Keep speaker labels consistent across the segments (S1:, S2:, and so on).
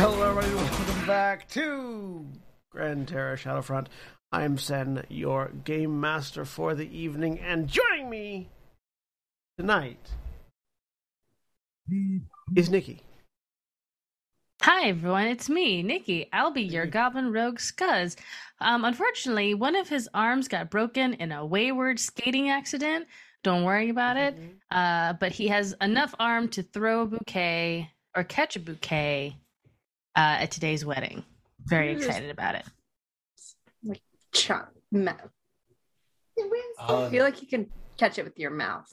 S1: Hello, everybody. Welcome back to Gran Terra Shadowfront. I'm Sen, your game master for the evening, and joining me tonight mm-hmm. is Nikki.
S2: Hi everyone, it's me, Nikki. I'll be your Goblin Rogue Skuzz. Um, unfortunately, one of his arms got broken in a wayward skating accident. Don't worry about it. Uh, but he has enough arm to throw a bouquet or catch a bouquet uh, at today's wedding. Very excited about it.
S3: Chop mouth. I feel like you can catch it with your mouth.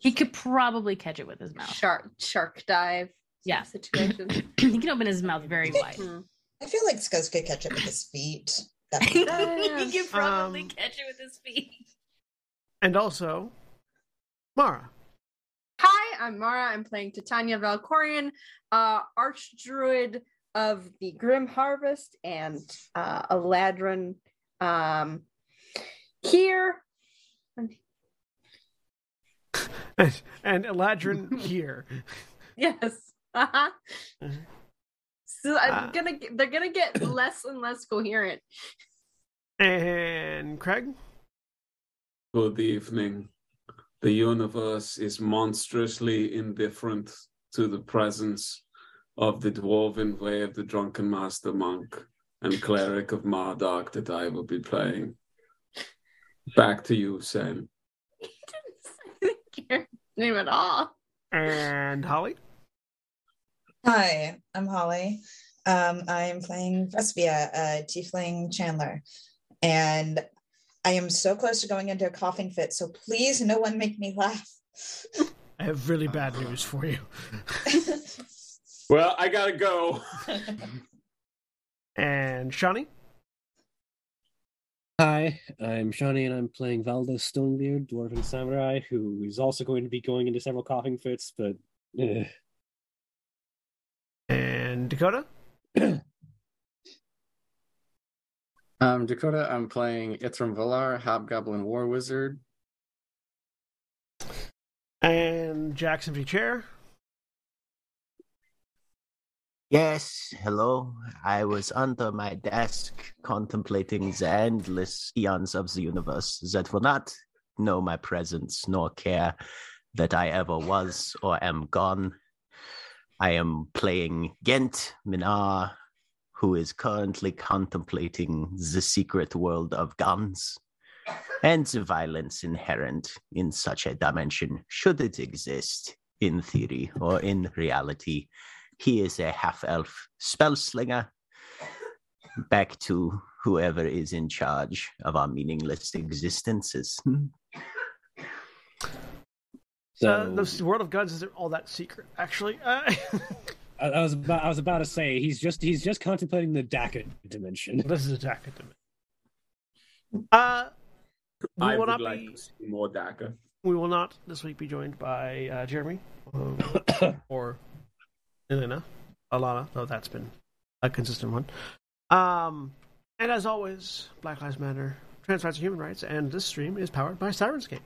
S2: He could probably catch it with his mouth.
S3: Shark shark dive.
S2: Yeah.
S3: Situation.
S2: he can open his mouth very wide.
S3: Hmm.
S4: I feel like Skuzz could catch it with his feet. That
S2: he
S4: would
S2: could probably
S1: Um,
S2: catch it with his feet.
S1: And also, Mara.
S3: Hi, I'm Mara. I'm playing Titania Valkorian, uh, Archdruid of the Grim Harvest and uh, Eladrin. Um, here,
S1: And, and Eladrin here.
S3: yes. Uh-huh.
S1: Mhm.
S3: So I'm
S1: Uh,
S3: gonna they're gonna get less and less coherent.
S1: And Craig.
S5: Good evening. The universe is monstrously indifferent to the presence of the dwarven way of the drunken master monk and cleric of Marduk that I will be playing. Back to you, Sam.
S3: He didn't say your name at all.
S1: And Holly.
S4: Hi, I'm Holly. Um, I'm playing Vespia, a tiefling Channeler, and I am so close to going into a coughing fit. So please, no one make me laugh.
S1: I have really bad news for you.
S5: Well, I gotta go.
S1: And Shawnee.
S6: Hi, I'm Shawnee and I'm playing Valda Stonebeard, Dwarven Samurai, who is also going to be going into several coughing fits, but eh.
S1: And Dakota.
S7: Um, Dakota, I'm playing Ithrim Volar, Hobgoblin War Wizard.
S1: And Jackson empty chair.
S8: Yes, hello. I was under my desk contemplating the endless eons of the universe that will not know my presence nor care that I ever was or am gone. I am playing Ghent Minaar, who is currently contemplating the secret world of guns and the violence inherent in such a dimension, should it exist in theory or in reality. He is a half elf spell slinger. Back to whoever is in charge of our meaningless existences. Hmm.
S6: So
S1: Uh, the world of guns isn't all that secret, actually. Uh,
S6: I, I was about I was about to say he's just he's just contemplating the Daka dimension.
S1: this is attack at them. Uh, we
S5: I
S1: will
S5: would
S1: not
S5: like
S1: be.
S5: to see more Daka.
S1: We will not this week be joined by uh, Jeremy um, or Elena, Alana, though that's been a consistent one. Um, and as always, Black Lives Matter, trans rights and human rights, and this stream is powered by Syrinscape.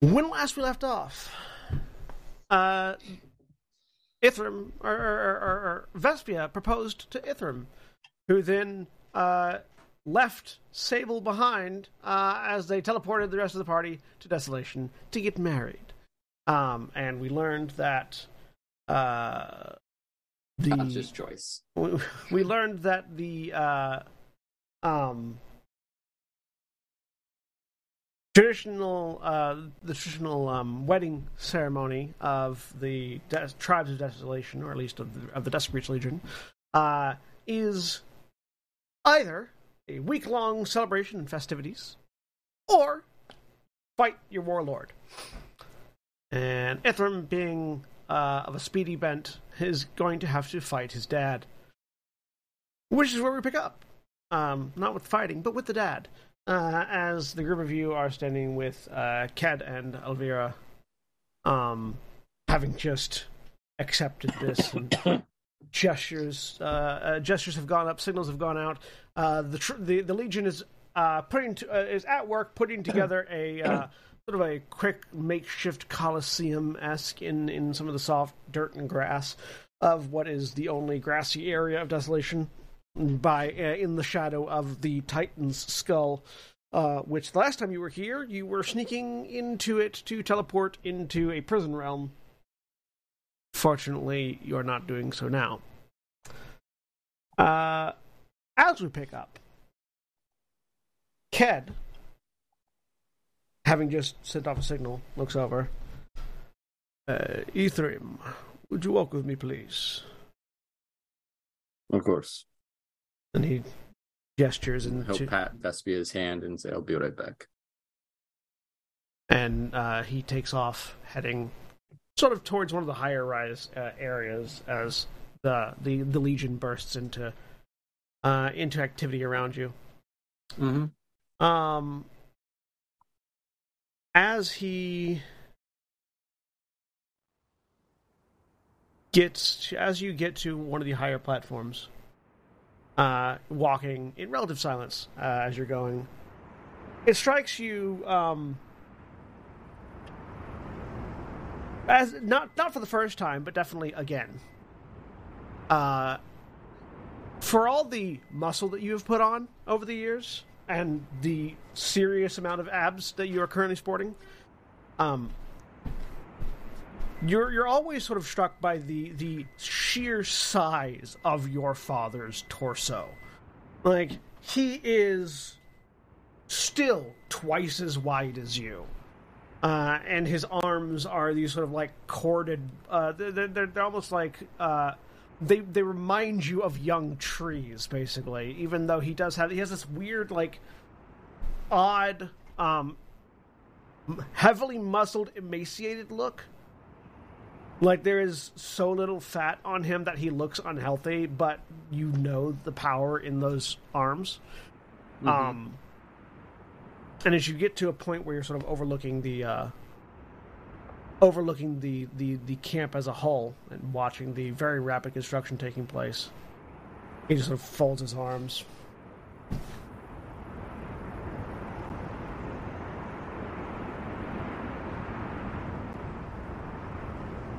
S1: When last we left off, uh, Ithrim or, or, or, or Vespia proposed to Ithrim, who then uh, left Sable behind uh, as they teleported the rest of the party to Desolation to get married. Um, and we learned that uh, the
S7: Conscious choice.
S1: we, we learned that the uh, um, traditional uh, the traditional um, wedding ceremony of the tribes of desolation, or at least of the, of the Legion, uh, is either a week long celebration and festivities, or fight your warlord. And Ithrim, being uh, of a speedy bent, is going to have to fight his dad, which is where we pick up. Um, not with fighting, but with the dad uh, as the group of you are standing with uh, Ked and Elvira, um, having just accepted this, and gestures uh, uh, gestures have gone up, signals have gone out. Uh, the, tr- the the Legion is uh, putting to, uh, is at work putting together a uh, sort of a quick makeshift coliseum esque in in some of the soft dirt and grass of what is the only grassy area of desolation by uh, in the shadow of the Titan's skull. Uh, which the last time you were here, you were sneaking into it to teleport into a prison realm. Fortunately, you're not doing so now. Uh, as we pick up, Ked, having just sent off a signal, looks over. Uh, Ithrim, would you walk with me, please?
S7: Of course.
S1: And he gestures
S7: and
S1: He'll
S7: pat Vespia's hand and say, I'll be right back.
S1: and uh, he takes off, heading sort of towards one of the higher rise uh, areas as the, the the Legion bursts into uh, into activity around you.
S7: Mm-hmm.
S1: Um, as he gets, as you get to one of the higher platforms, uh, walking in relative silence uh, as you're going, it strikes you um, as not not for the first time, but definitely again. Uh, for all the muscle that you have put on over the years and the serious amount of abs that you are currently sporting, um, you're you're always sort of struck by the the sheer size of your father's torso. Like he is still twice as wide as you. Uh, and his arms are these sort of like corded. Uh, they're, they're, they're almost like uh, they they remind you of young trees, basically. Even though he does have he has this weird like odd, um, heavily muscled, emaciated look. Like there is so little fat on him that he looks unhealthy, but you know the power in those arms. Um, and as you get to a point where you're sort of overlooking the uh, overlooking the, the the camp as a whole and watching the very rapid construction taking place, he just sort of folds his arms.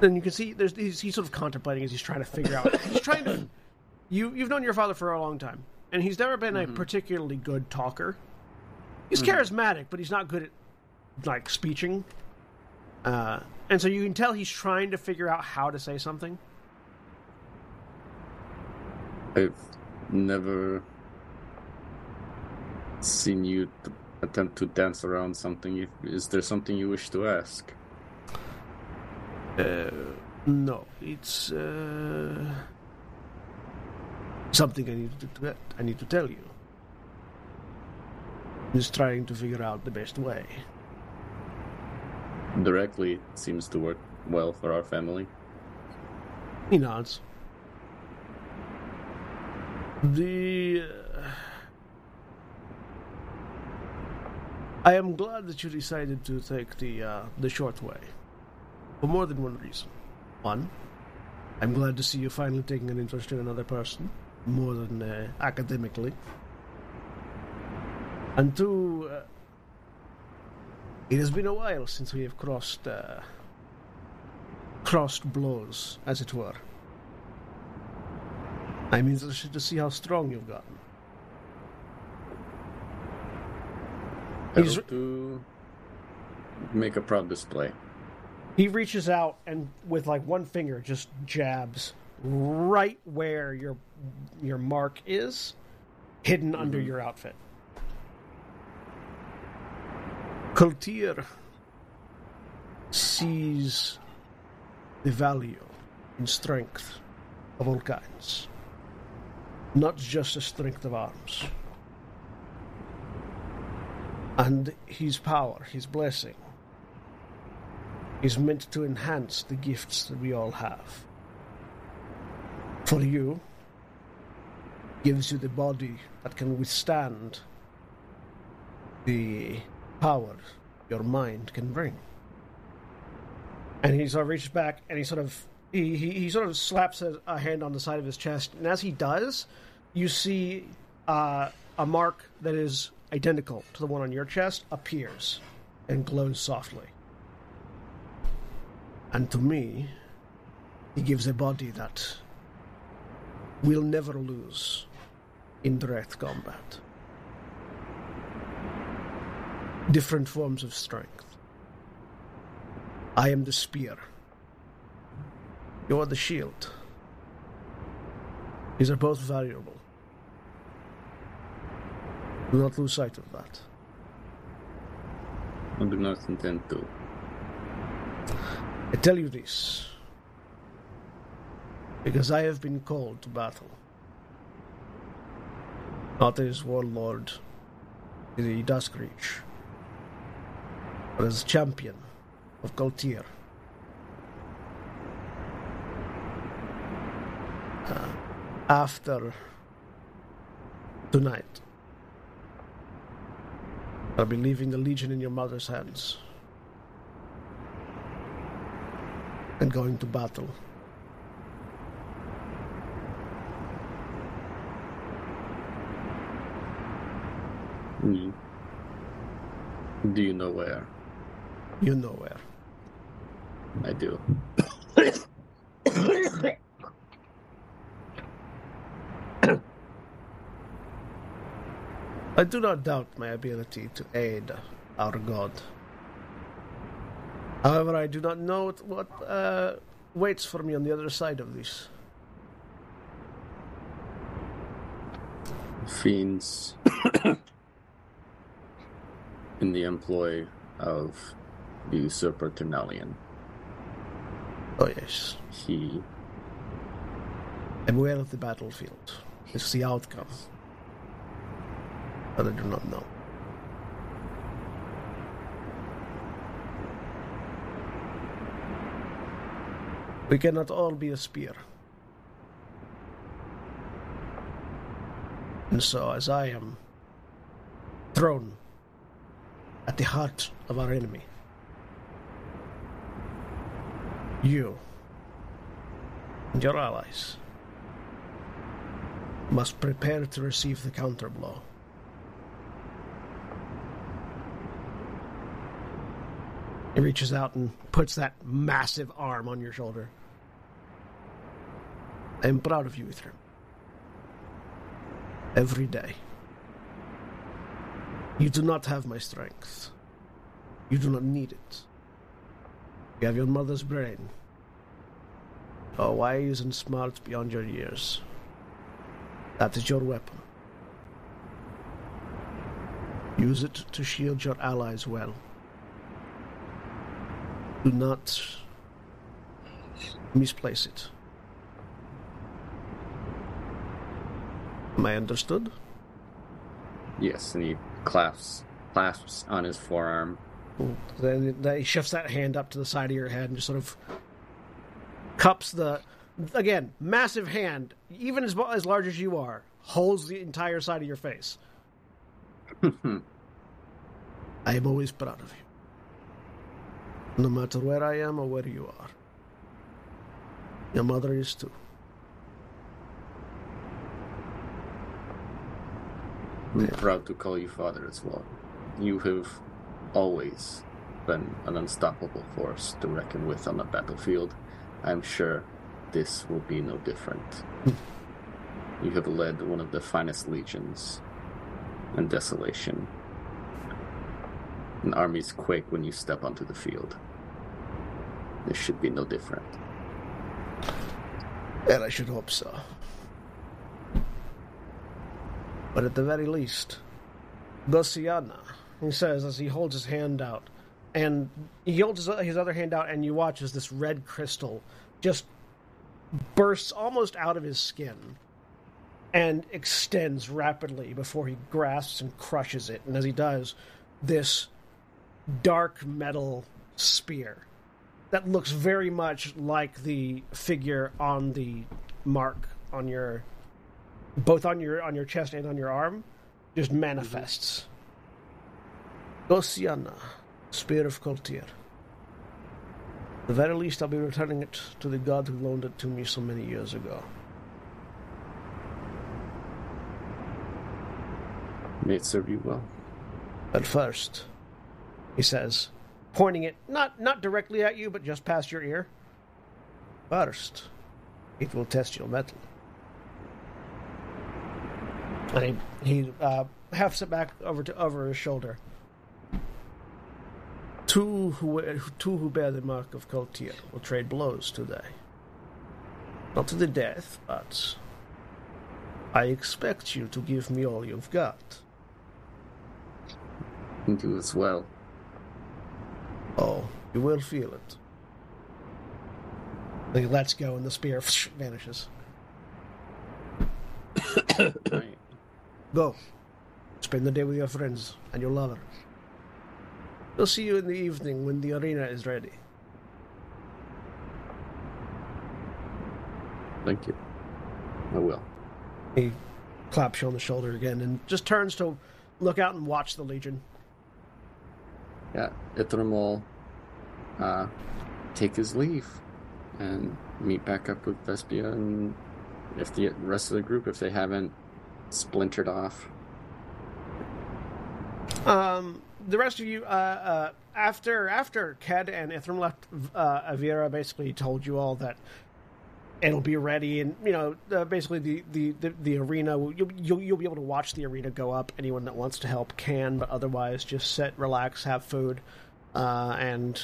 S1: And you can see there's he's, he's sort of contemplating as he's trying to figure out. He's trying to. You you've known your father for a long time, and he's never been a particularly good talker. He's charismatic, but he's not good at like speeching. Uh, and so you can tell he's trying to figure out how to say something.
S7: I've never seen you attempt to dance around something. Is there something you wish to ask?
S1: Uh, no, it's uh, something I need to I need to tell you. He's trying to figure out the best way.
S7: Directly seems to work well for our family.
S1: He nods. The. Uh, I am glad that you decided to take the uh, the short way, for more than one reason. One, I'm glad to see you finally taking an interest in another person, more than uh, academically. And two, uh, it has been a while since we have crossed uh, crossed blows, as it were. I'm interested to see how strong you've gotten.
S7: I hope to make a proud display.
S1: He reaches out and with like one finger just jabs right where your your mark is, hidden mm-hmm. under your outfit. Kultir sees the value in strength of all kinds, not just the strength of arms. And his power, his blessing, is meant to enhance the gifts that we all have. For you, gives you the body that can withstand the power your mind can bring. And he sort of reaches back and he sort of he, he, he sort of slaps a, a hand on the side of his chest, and as he does, you see uh, a mark that is identical to the one on your chest appears and glows softly. And to me, he gives a body that will never lose in direct combat. Different forms of strength. I am the spear. You are the shield. These are both valuable. Do not lose sight of that.
S9: I do not intend to.
S1: I tell you this because I have been called to battle. Not as warlord the Dusk Reach, but as champion of Galtier. Uh, after tonight, I'll be leaving the Legion in your mother's hands and going to battle.
S9: Mm. Do you know where?
S1: You know where.
S9: I do.
S1: I do not doubt my ability to aid our god. However, I do not know what, what uh, waits for me on the other side of this.
S9: Fiends in the employ of the usurper Ternalian.
S1: Oh, yes.
S9: He
S1: I'm aware of the battlefield. It's the outcome. But I do not know. We cannot all be a spear. And so, as I am thrown at the heart of our enemy, you and your allies must prepare to receive the counterblow. He reaches out and puts that massive arm on your shoulder. I am proud of you, Ithrim. Every day. You do not have my strength. You do not need it. You have your mother's brain. Oh, wise and smart beyond your years. That is your weapon. Use it to shield your allies well. Do not misplace it. I understood?
S9: yes, and he clasps clasps on his forearm.
S1: Then then he shifts that hand up to the side of your head and just sort of cups the again massive hand, even as as large as you are, holds the entire side of your face. I am always proud of you, no matter where I am or where you are. Your mother is too.
S9: I'm proud to call you father as well. You have always been an unstoppable force to reckon with on the battlefield. I'm sure this will be no different. you have led one of the finest legions in desolation. And armies quake when you step onto the field. This should be no different.
S1: And I should hope so. But at the very least, Gosiana he says as he holds his hand out. And he holds his other hand out, and you watch as this red crystal just bursts almost out of his skin and extends rapidly before he grasps and crushes it. And as he does, this dark metal spear that looks very much like the figure on the mark on your both on your on your chest and on your arm just manifests. Gosiana, spear of Koltir. The very least, I'll be returning it to the god who loaned it to me so many years ago.
S7: May it serve you well.
S1: But first, he says, pointing it not not directly at you, but just past your ear. First, it will test your metal. And he, he uh, hefts it back over to over his shoulder. Two who two who bear the mark of Koltir will trade blows today. Not to the death, but I expect you to give me all you've got.
S7: And you as well.
S1: Oh, you will feel it. He lets go and the spear vanishes.
S7: Right.
S1: Go. Spend the day with your friends and your lover. We'll see you in the evening when the arena is ready.
S7: Thank you. I will.
S1: He claps you on the shoulder again and just turns to look out and watch the Legion.
S7: Yeah, Ithrim will uh, take his leave and meet back up with Vespia and if the rest of the group, if they haven't splintered off.
S1: Um, the rest of you, uh, uh, after after Ked and Ithrim left, uh, Avira basically told you all that it'll be ready, and you know, uh, basically the the the, the arena. You'll, you'll you'll be able to watch the arena go up. Anyone that wants to help can, but otherwise, just sit, relax, have food, uh, and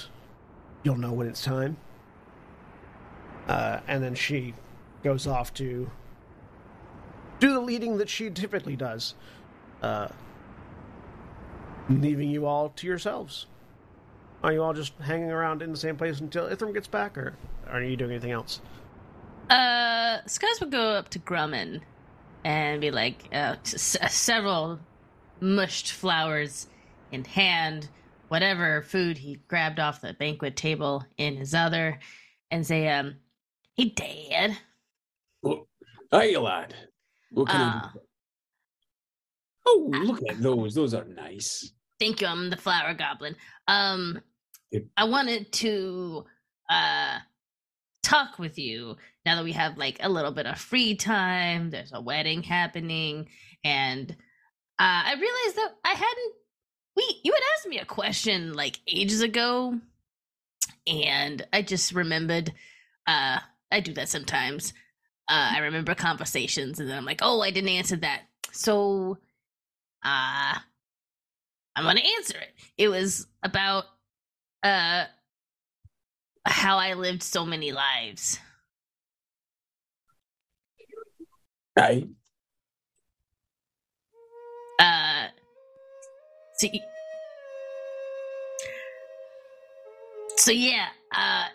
S1: you'll know when it's time. Uh, and then she goes off to do the leading that she typically does. Uh, leaving you all to yourselves. Are you all just hanging around in the same place until Ithrim gets back, or are you doing anything else?
S2: Uh, Skuzz would go up to Grummund and be like, uh, s- s- several mushed flowers in hand, whatever food he grabbed off the banquet table in his other, and say, um, hey, Dad.
S5: Hey, lad. What
S2: Uh?
S5: Oh, look at those. Those are nice.
S2: thank you, I'm the flower goblin. Um. I wanted to, uh, talk with you now that we have like a little bit of free time. There's a wedding happening, and uh, I realized that I hadn't. We you had asked me a question like ages ago, and I just remembered. Uh, I do that sometimes. Uh, I remember conversations, and then I'm like, oh, I didn't answer that. So, uh, I'm gonna answer it. It was about uh how I lived so many lives.
S5: Right.
S2: Uh, see, so yeah, uh,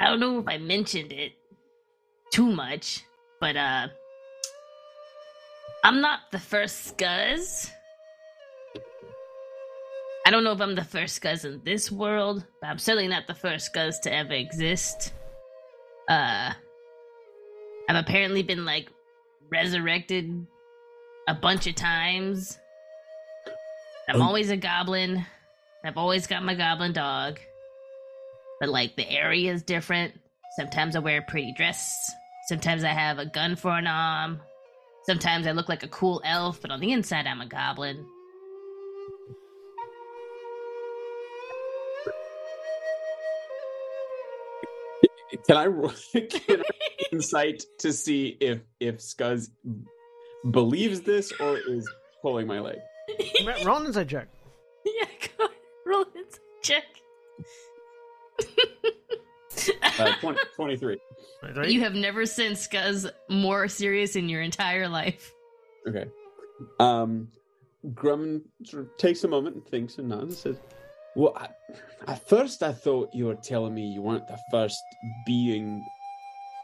S2: I don't know if I mentioned it too much, but uh, I'm not the first Skuzz. I don't know if I'm the first Skuzz in this world, but I'm certainly not the first Skuzz to ever exist. Uh, I've apparently been like resurrected a bunch of times. I'm
S5: Oh.
S2: always a goblin. I've always got my goblin dog. But like the area is different. Sometimes I wear a pretty dress. Sometimes I have a gun for an arm. Sometimes I look like a cool elf, but on the inside I'm a goblin.
S5: Can I roll can I insight to see if if Skuzz believes this or is pulling my leg?
S1: Roll an inside check.
S2: yeah, go ahead. Roll it. Check.
S5: Uh, 20, 23.
S2: You have never seen Skuzz more serious in your entire life.
S5: Okay. Um Grummund sort of takes a moment and thinks and nods and says, Well, I, at first I thought you were telling me you weren't the first being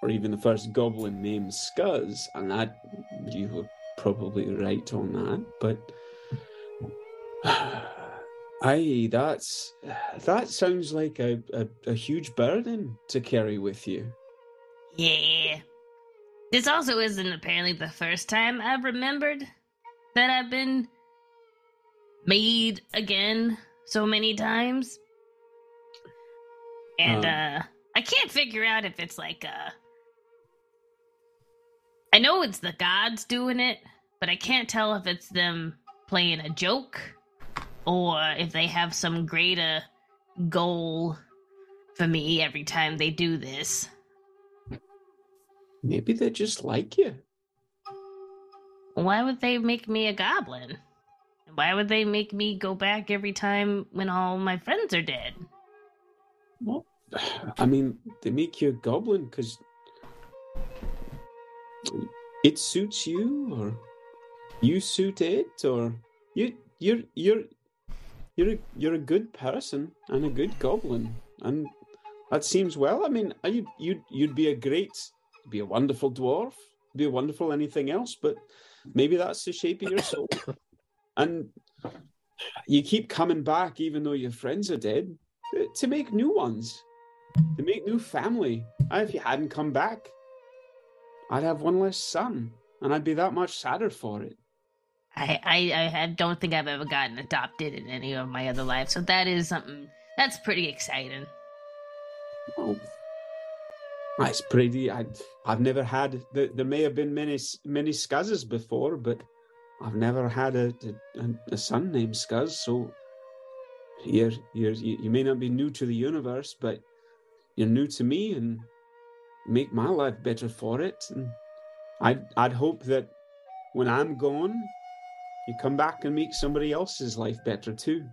S5: or even the first goblin named Skuzz, and that you were probably right on that, but aye, that's that sounds like a, a, a huge burden to carry with you.
S2: Yeah. This also isn't apparently the first time I've remembered that I've been made again so many times. And
S5: Um.
S2: uh I can't figure out if it's like uh I know it's the gods doing it, but I can't tell if it's them playing a joke or if they have some greater goal for me every time they do this.
S5: Maybe they just like you.
S2: Why would they make me a goblin? Why would they make me go back every time when all my friends are dead?
S5: Well, I mean, they make you a goblin because it suits you, or you suit it, or you you're you're you're a, you're a good person and a good goblin, and that seems well. I mean, you you'd you'd be a great, be a wonderful dwarf, be a wonderful anything else, but maybe that's the shape of your soul, and you keep coming back even though your friends are dead uh, to make new ones to make new family. If you hadn't come back, I'd have one less son, and I'd be that much sadder for it.
S2: I, I, I don't think I've ever gotten adopted in any of my other lives, so that is something that's pretty exciting.
S5: Oh, that's pretty. I, I've never had. There, may have been many many Skuzzes before, but I've never had a a, a son named Skuzz. So you're, you're you you may not be new to the universe, but you're new to me, and make my life better for it. And I'd I'd hope that when I'm gone, you come back and make somebody else's life better too.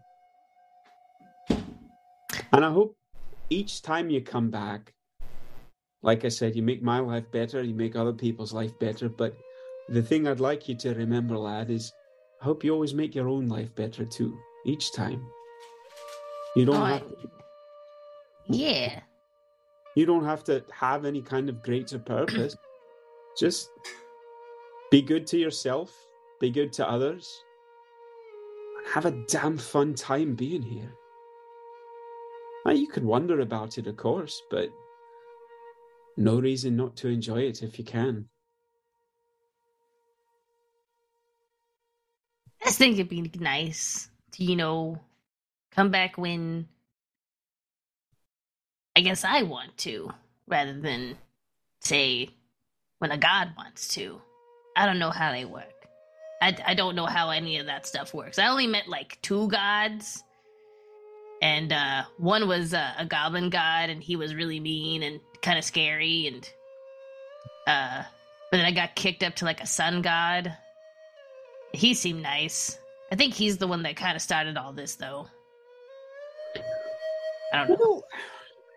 S5: And I hope each time you come back, like I said, you make my life better, you make other people's life better. But the thing I'd like you to remember, lad, is I hope you always make your own life better too, each time. You don't
S2: Oh,
S5: have
S2: Yeah.
S5: you don't have to have any kind of greater purpose. Just be good to yourself, be good to others, and have a damn fun time being here. Now, you can wonder about it, of course, but no reason not to enjoy it if you can.
S2: I think it'd be nice to, you know, come back when I guess I want to, rather than say when a god wants to. I don't know how they work. I, I don't know how any of that stuff works. I only met like two gods, and uh, one was uh, a goblin god, and he was really mean and kind of scary, and uh, but then I got kicked up to like a sun god. He seemed nice. I think he's the one that kind of started all this, though. I don't know.
S5: Well,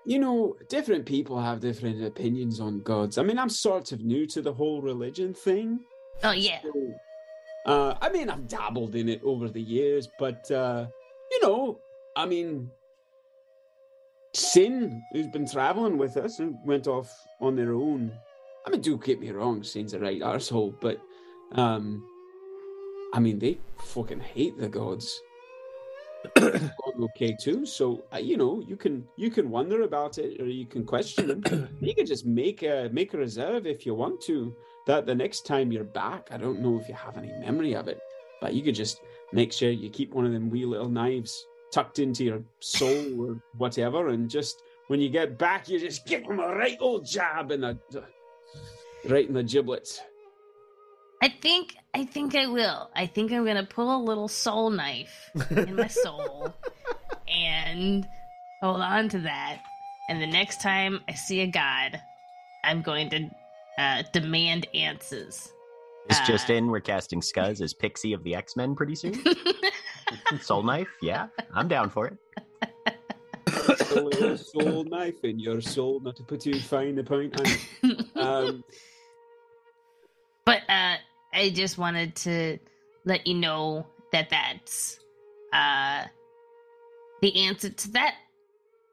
S5: you know, different people have different opinions on gods. I mean, I'm sort of new to the whole religion thing.
S2: Oh yeah,
S5: So, uh, I mean, I've dabbled in it over the years, but uh, you know, I mean, Sin, who's been traveling with us, who went off on their own. I mean, do get me wrong, Sin's a right arsehole, but um, I mean, they fucking hate the gods. Okay too, so uh, you know you can you can wonder about it or you can question them. you can just make a make a reserve if you want to that the next time you're back, I don't know if you have any memory of it, but you could just make sure you keep one of them wee little knives tucked into your soul or whatever, and just when you get back, you just give them a right old jab in the right in the giblets.
S2: I think I think I will. I think I'm gonna pull a little soul knife in my soul and hold on to that. And the next time I see a god, I'm going to uh, demand answers.
S8: It's just
S2: Uh,
S8: in. We're casting Skuzz as Pixie of the X Men pretty soon. Soul Knife, yeah, I'm down for it.
S5: a soul knife in your soul, not to put too fine a point on. Um,
S2: but uh, I just wanted to let you know that that's uh the answer to that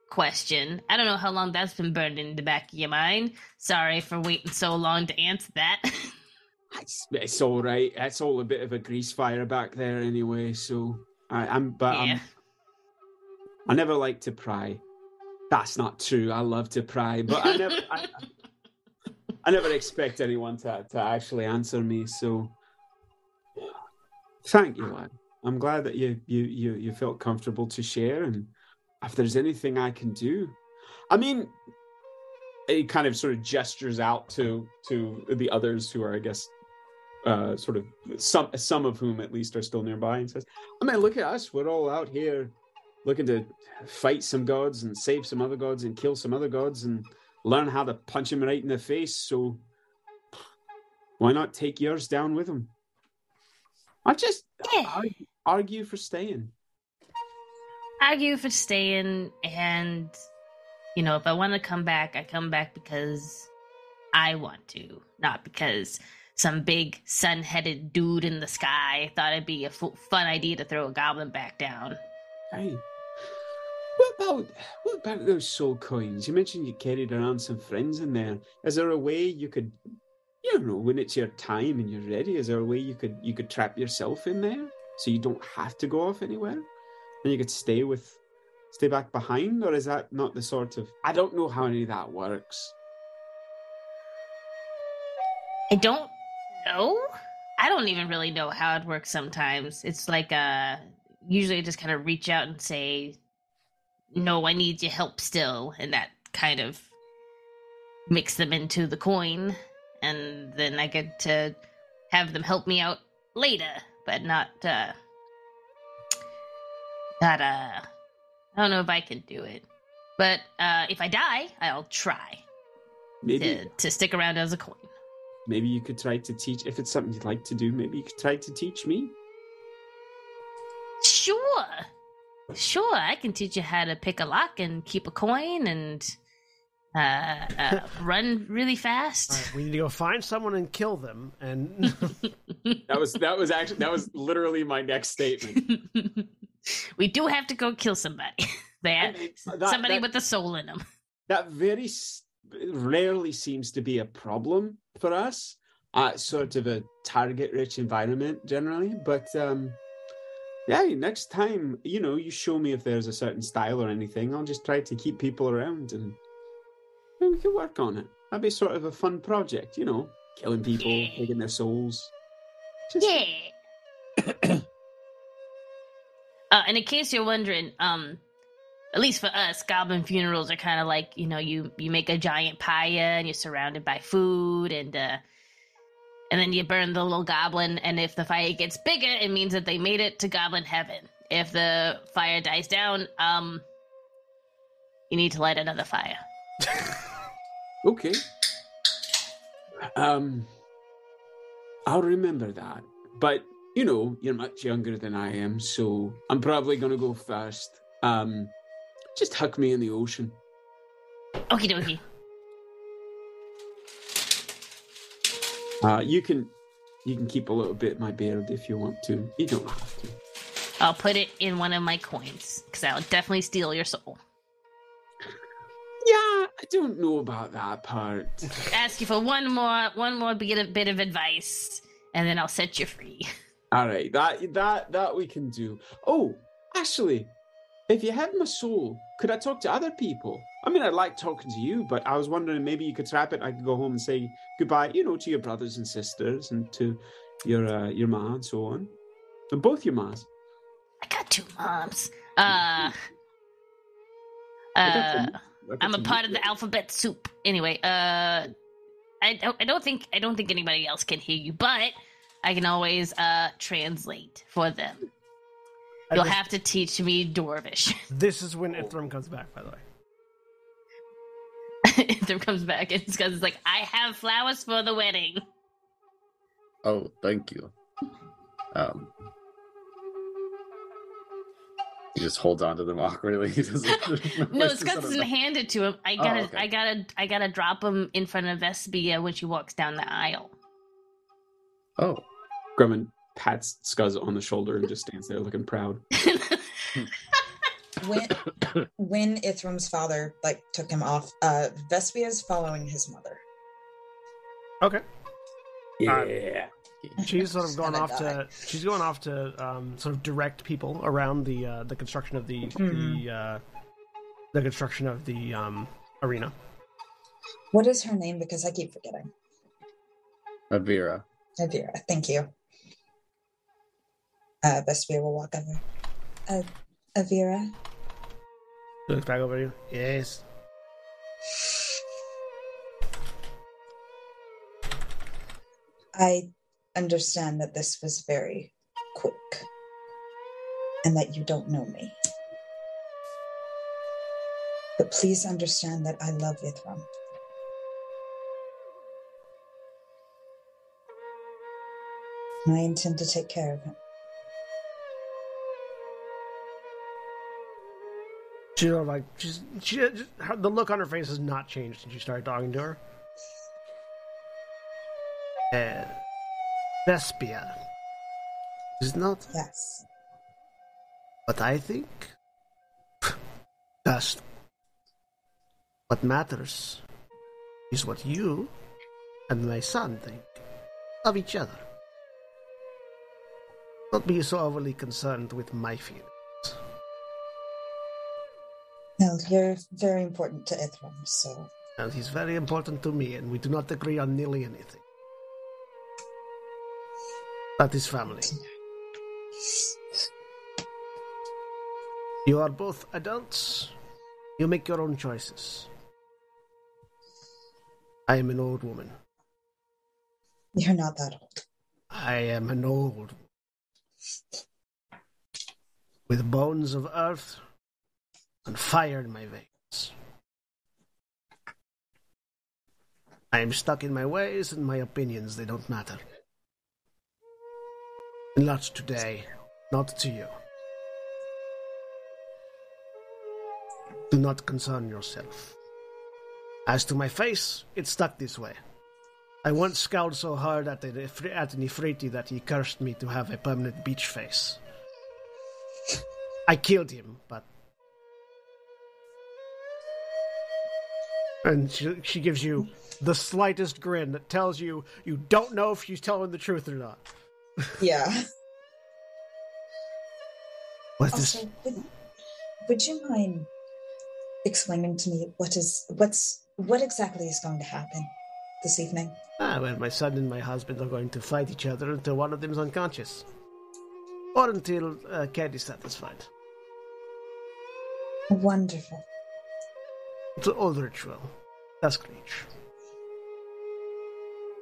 S2: question. I don't know how long that's been burned in the back of your mind. Sorry for waiting so long to answer that.
S5: It's, it's all right. It's all a bit of a grease fire back there anyway. So I, I'm, but
S2: yeah.
S5: I'm, I never like to pry. That's not true. I love to pry, but I never, I, I never expect anyone to to actually answer me. So thank you, lad. I'm glad that you you you you felt comfortable to share, and if there's anything I can do, I mean, he kind of sort of gestures out to to the others who are, I guess, uh, sort of some some of whom at least are still nearby, and says, "I mean, look at us. We're all out here looking to fight some gods and save some other gods and kill some other gods and learn how to punch them right in the face. So why not take yours down with them? I just
S2: Yeah.
S5: argue, argue for staying.
S2: Argue for staying and you know if i want to come back i come back because i want to not because some big sun-headed dude in the sky thought it'd be a fun idea to throw a goblin back down
S5: Hey, what about what about those soul coins? You mentioned you carried around some friends in there. Is there a way you could, you know, when it's your time and you're ready, is there a way you could you could trap yourself in there so you don't have to go off anywhere, and you could stay with, stay back behind, or is that not the sort of? I don't know how any of that works.
S2: i don't know i don't even really know how it works sometimes it's like uh usually I just kind of reach out and say no i need your help still and that kind of mix them into the coin and then i get to have them help me out later but not uh not uh i don't know if i can do it but uh if i die i'll try
S5: Maybe
S2: to, to stick around as a coin
S5: maybe you could try to teach if it's something you'd like to do. Maybe you could try to teach me.
S2: Sure. Sure, I can teach you how to pick a lock and keep a coin and uh, uh, run really fast.
S1: right, we need to go find someone and kill them. And
S5: That was that was actually that was literally my next statement.
S2: We do have to go kill somebody. Have,
S5: That-
S2: somebody
S5: that-
S2: with a soul in them.
S5: that very rarely seems to be a problem for us at sort of a target rich environment generally but um yeah next time you know you show me if there's a certain style or anything i'll just try to keep people around and and we can work on it that'd be sort of a fun project you know killing people
S2: Yeah.
S5: taking their souls just
S2: Yeah. uh, and in case you're wondering, um, at least for us, goblin funerals are kind of like you know you you make a giant pyre and you're surrounded by food and uh, and then you burn the little goblin. And if the fire gets bigger, it means that they made it to goblin heaven. If the fire dies down, um, you need to light another fire.
S5: Okay. Um, I'll remember that. But you know, you're much younger than I am, so I'm probably gonna go first. Um, just hug me in the ocean.
S2: Okie dokie.
S5: Uh, you can, you can keep a little bit of my beard if you want to. You don't have to.
S2: I'll put it in one of my coins because I'll definitely steal your soul.
S5: Yeah, I don't know about that part.
S2: ask you for one more one more bit of, bit of advice and then i'll set you free
S5: All right, that that that we can do. Oh, actually, if you had my soul, could I talk to other people? I mean, I like talking to you, but I was wondering maybe you could trap it. I could go home and say goodbye, you know, to your brothers and sisters and to your uh, your ma and so on, and both your mas.
S2: i got two moms uh uh
S5: to- I got
S2: i'm a part of the alphabet soup anyway uh i don't i don't think i don't think anybody else can hear you but i can always uh translate for them
S1: I
S2: you'll
S1: just-
S2: have to teach me dwarvish
S1: this is when Ithrim comes back, by the way.
S2: there comes back and it's because it's like i have flowers for the wedding
S7: Oh, thank you. Um, he just holds on to them awkwardly. He doesn't.
S2: No, it's because it's handed to him. I
S7: Oh,
S2: gotta,
S7: okay.
S2: I gotta, I gotta drop him in front of Vespia when she walks down the aisle.
S7: Oh,
S5: Grummund pats Skuzz on the shoulder and just stands there looking proud.
S4: when when Ithrim's father like took him off, uh Vespia is following his mother.
S1: Okay.
S6: Yeah.
S1: She's sort of
S4: She's
S1: going off
S4: die.
S1: to she's going off to um, sort of direct people around the uh, the construction of the
S4: Mhm.
S1: the uh, the construction of the um, arena.
S4: What is her name? Because I keep forgetting.
S7: Avira.
S4: Avira, thank you. Uh Vespia will walk over. Uh Avira,
S1: looks back over you. Yes.
S4: I understand that this was very quick and that you don't know me. But please understand that I love Ithrim. And I intend to take care of him.
S1: She sort of like she's she just, her, the look on her face has not changed since you started talking to her. Uh, Vespia is not
S4: Yes.
S1: But I think. Just what matters is what you and my son think of each other. Don't be so overly concerned with my feelings.
S4: No, you're very important to Ithrim, so
S1: And he's very important to me, and we do not agree on nearly anything. That is family. You are both adults. You make your own choices. I am an old woman.
S4: you're not that old.
S1: I am an old. With bones of earth and fire in my veins. I am stuck in my ways and my opinions, they don't matter. Not today, not to you. Do not concern yourself. As to my face, it's stuck this way. I once scowled so hard at, an Ifriti that he cursed me to have a permanent beach face. I killed him, but. And she, she gives you the slightest grin that tells you you don't know if she's telling the truth or not.
S4: Yeah.
S1: What's this?
S4: Also, would, would you mind explaining to me what is what's what exactly is going to happen this evening?
S1: Ah, well, my son and my husband are going to fight each other until one of them is unconscious. Or until uh, Cat is satisfied.
S4: Wonderful.
S1: It's an old ritual. Dusk Reach.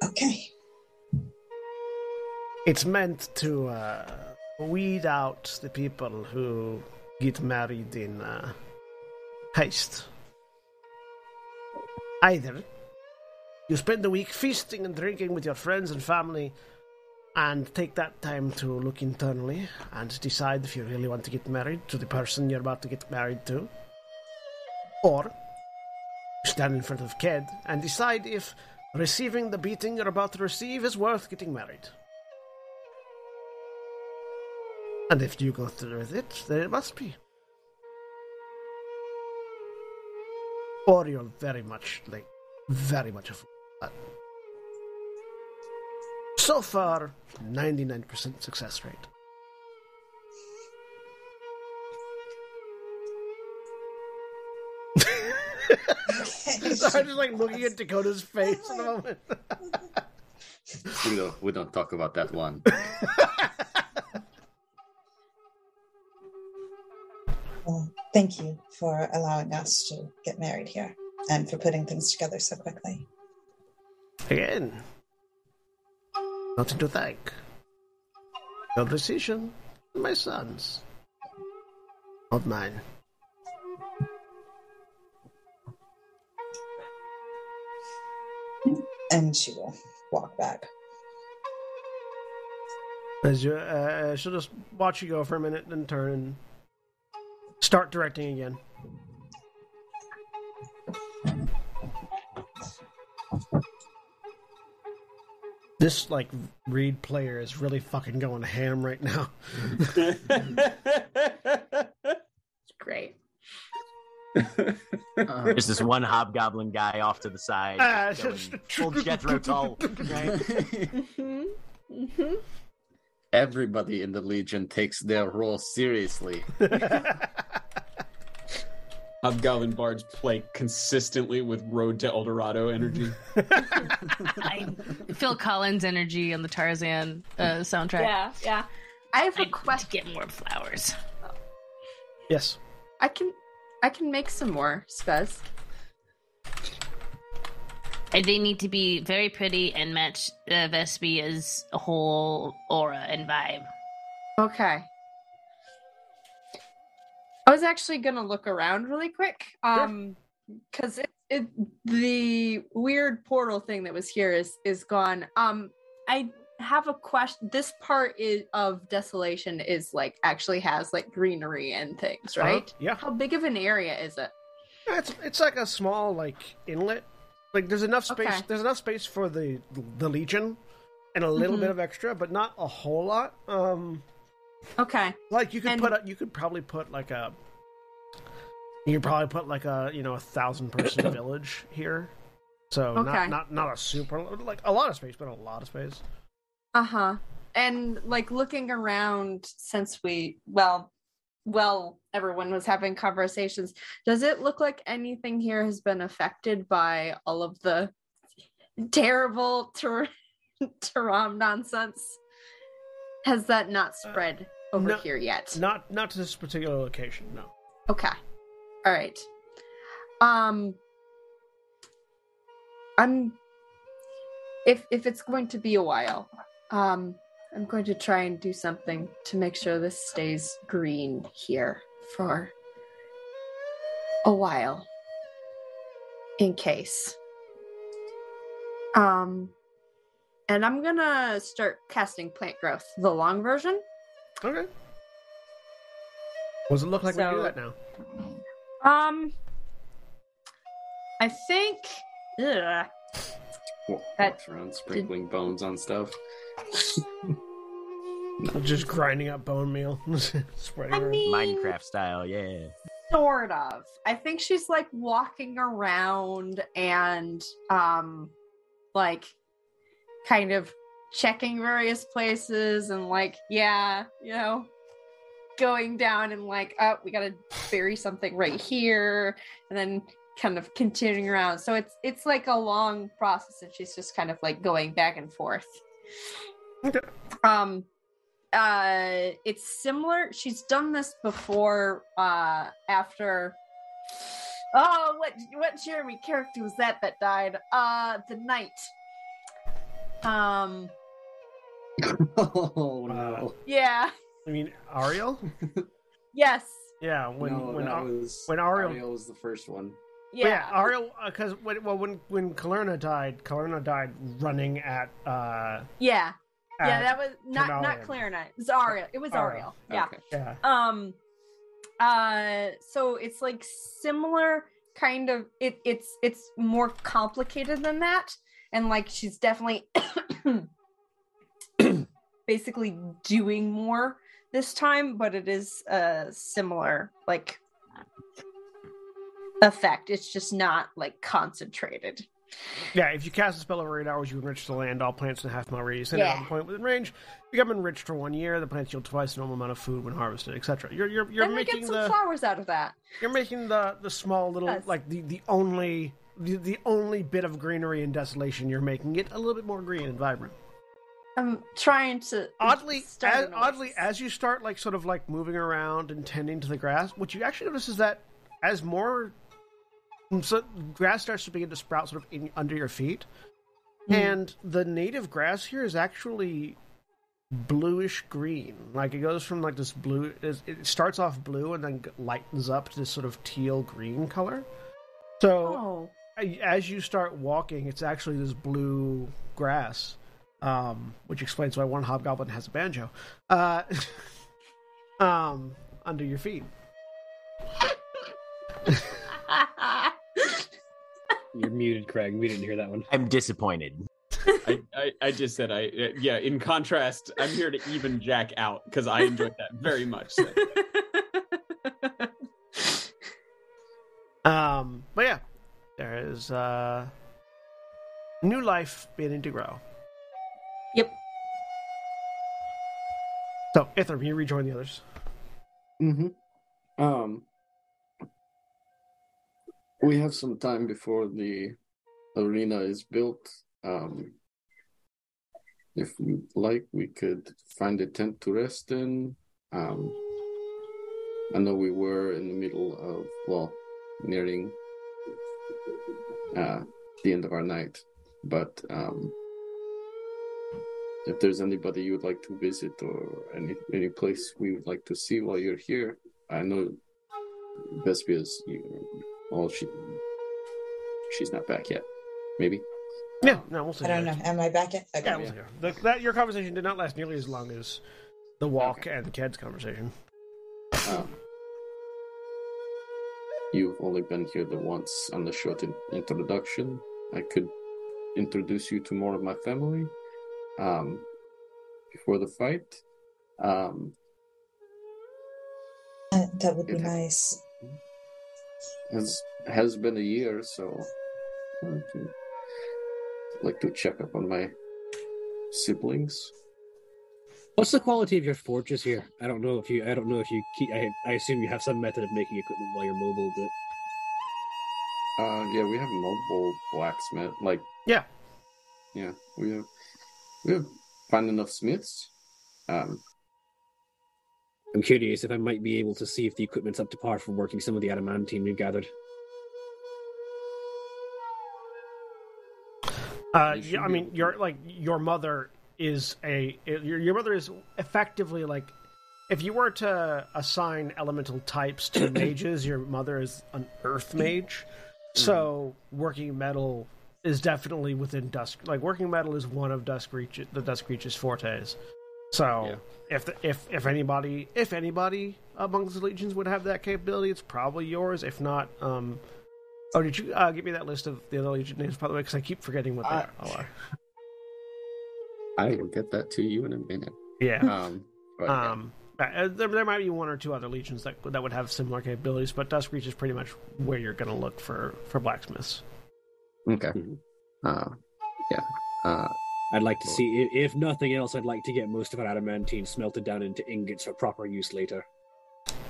S4: Okay.
S1: It's meant to uh, weed out the people who get married in uh, haste. Either you spend the week feasting and drinking with your friends and family and take that time to look internally and decide if you really want to get married to the person you're about to get married to. Or stand in front of Ked and decide if receiving the beating you're about to receive is worth getting married. And if you go through with it, then it must be. Or you're very much, like, very much a fool. So far, 99% success rate.
S4: Okay.
S1: I'm just like looking at Dakota's oh face at the moment.
S7: We don't, we don't talk about that one.
S4: Well, thank you for allowing us to get married here and for putting things together so quickly.
S1: Again, nothing to thank. Your decision, my son's, not mine.
S4: And she will walk back.
S1: As you, uh, she'll just watch you go for a minute, then turn and start directing again. This like Reed player is really fucking going ham right now.
S3: Great.
S7: Uh,
S8: There's this one hobgoblin guy off to the side,
S1: Ah,
S8: going
S1: it's just-
S8: full Jethro Tull. Right?
S3: Mm-hmm. Mm-hmm.
S7: Everybody in the Legion takes their role seriously.
S5: Hobgoblin bards play consistently with Road to El Dorado energy.
S2: I, Phil Collins energy on the Tarzan uh, soundtrack.
S3: Yeah, yeah. I have
S2: I
S3: a
S2: need
S3: question.
S2: get more flowers.
S1: yes.
S3: I can, I can make some more spes.
S2: And they need to be very pretty and match uh, Vespia's whole aura and vibe.
S3: Okay. I was actually gonna look around really quick, um, because it, it the weird portal thing that was here is is gone. Um, I have a question. This part is of desolation is like actually has like greenery and things,
S1: Uh-huh.
S3: right?
S1: Yeah.
S3: How big of an area is it?
S1: It's it's like a small like inlet. Like there's enough space.
S3: Okay.
S1: There's enough space for the the legion, and a little
S3: Mhm.
S1: bit of extra, but not a whole lot. Um,
S3: Okay.
S1: like you could
S3: And-
S1: put a, you could probably put like a you could probably put like a you know a thousand person village here. So
S3: Okay.
S1: not not not a super like a lot of space, but a lot of space.
S3: Uh huh. And like looking around since we, well, well, everyone was having conversations. Does it look like anything here has been affected by all of the terrible Tar- Taram nonsense? Has that not spread over
S1: no-
S3: here yet?
S1: Not not to this particular location. No.
S3: Okay. All right. Um I'm if if it's going to be a while, um I'm going to try and do something to make sure this stays green here for a while. In case. Um and I'm going to start casting plant growth, the long version.
S1: Okay. What does it look like when you do that now?
S3: Um, I think. Ugh.
S10: Wa-
S3: That-
S10: Walks around sprinkling bones on stuff.
S1: Just grinding up bone meal, spreading
S3: I
S1: around.
S3: mean,
S8: Minecraft style, yeah.
S3: sort of. I think she's like walking around and, um, like, kind of checking various places and like, yeah, you know, going down and like, oh, we gotta bury something right here, and then kind of continuing around. So it's it's like a long process, and she's just kind of like going back and forth.
S1: Okay.
S3: Um, uh, it's similar. She's done this before. Uh, after. Oh, what what Jeremy character was that that died? Uh, the knight. Um,
S10: oh no!
S3: yeah,
S1: I mean, Ariel.
S3: yes,
S1: Yeah, when
S10: no,
S1: when
S10: that
S1: Ar-
S10: was
S1: when Ariel-
S10: Ariel was the first one.
S1: Yeah,
S3: yeah,
S1: Ariel because when well when when Kalerna died, Kalerna died running at uh
S3: yeah, yeah. That was not not. Clarinet. It was Ariel. It was
S1: Ariel.
S3: Ariel. Yeah.
S10: Okay.
S1: yeah
S3: um uh so it's like similar kind of it it's it's more complicated than that and like she's definitely basically doing more this time but it is a similar like effect it's just not like concentrated
S1: yeah. If you cast a spell over eight hours, you enrich the land. All plants in a half mile radius and
S3: Yeah.
S1: yeah. point within range become enriched for one year. The plants yield twice the normal amount of food when harvested, etc. You're you're you're
S3: we
S1: making
S3: get some
S1: the
S3: flowers out of that
S1: you're making the the small little
S3: Yes.
S1: like the the only. The, the only bit of greenery and desolation you're making it a little bit more green and vibrant.
S3: i'm trying to
S1: oddly
S3: start
S1: as, oddly as you start like sort of like moving around and tending to the grass what you actually notice is that as more so grass starts to begin to sprout sort of in, under your feet
S3: Hmm.
S1: and the native grass here is actually bluish green like it goes from like this blue it it starts off blue and then lightens up to this sort of teal green color so
S3: oh
S1: as you start walking, it's actually this blue grass, um, which explains why one hobgoblin has a banjo, uh, um, under your feet.
S6: You're muted, Craig. We didn't hear that one.
S8: I'm disappointed.
S9: I, I, I just said I uh, yeah. In contrast, I'm here to even Jack out because I enjoyed that very much. So.
S1: Um, but yeah, there is uh, new life beginning to grow.
S11: Yep.
S1: So, Ithrim, you rejoin the others.
S9: Mm-hmm. Um, we have some time before the arena is built. Um, if we like, we could find a tent to rest in. Um, I know we were in the middle of well, nearing uh, the end of our night, but um, if there's anybody you would like to visit or any any place we would like to see while you're here, I know Vespia's. You, well, she she's not back yet. Maybe.
S1: Yeah, no, we'll see.
S4: I don't know. Am I back yet? Okay.
S1: Yeah, we'll see. later. The, that your conversation did not last nearly as long as the walk and Ked's conversation.
S9: Um, you've only been here the once on the short in- introduction. I could introduce you to more of my family um, before the fight. Um,
S4: Uh, that would be
S9: It-
S4: nice.
S9: Has has been a year, so I'd like to check up on my siblings.
S6: What's the quality of your forges here? I don't know if you. I don't know if you keep. I, I assume you have some method of making equipment while you're mobile, but
S9: Uh, yeah, we have mobile blacksmith. Like,
S1: Yeah.
S9: yeah, we have we have fine enough smiths. Um,
S6: I'm curious if I might be able to see if the equipment's up to par for working some of the adamantine we've gathered.
S1: Uh, yeah, I mean, your like your mother is a your your mother is effectively like if you were to assign elemental types to mages, your mother is an earth mage. So working metal is definitely within dusk. Like working metal is one of dusk reach the dusk reaches fortes. So if the, if if anybody if anybody amongst the legions would have that capability, it's probably yours. If not, um, oh, did you uh, give me that list of the other legion names by the way? Because I keep forgetting what they
S9: Uh,
S1: are.
S9: I will get that to you in a minute.
S1: Yeah.
S9: Um, but yeah.
S1: Um, uh, there, there might be one or two other legions that that would have similar capabilities, but Dusk Reach is pretty much where you're going to look for for blacksmiths.
S9: okay.
S6: Mhm.
S9: Uh, yeah. Uh,
S6: I'd like to see, if nothing else, I'd like to get most of our adamantine smelted down into ingots for proper use later.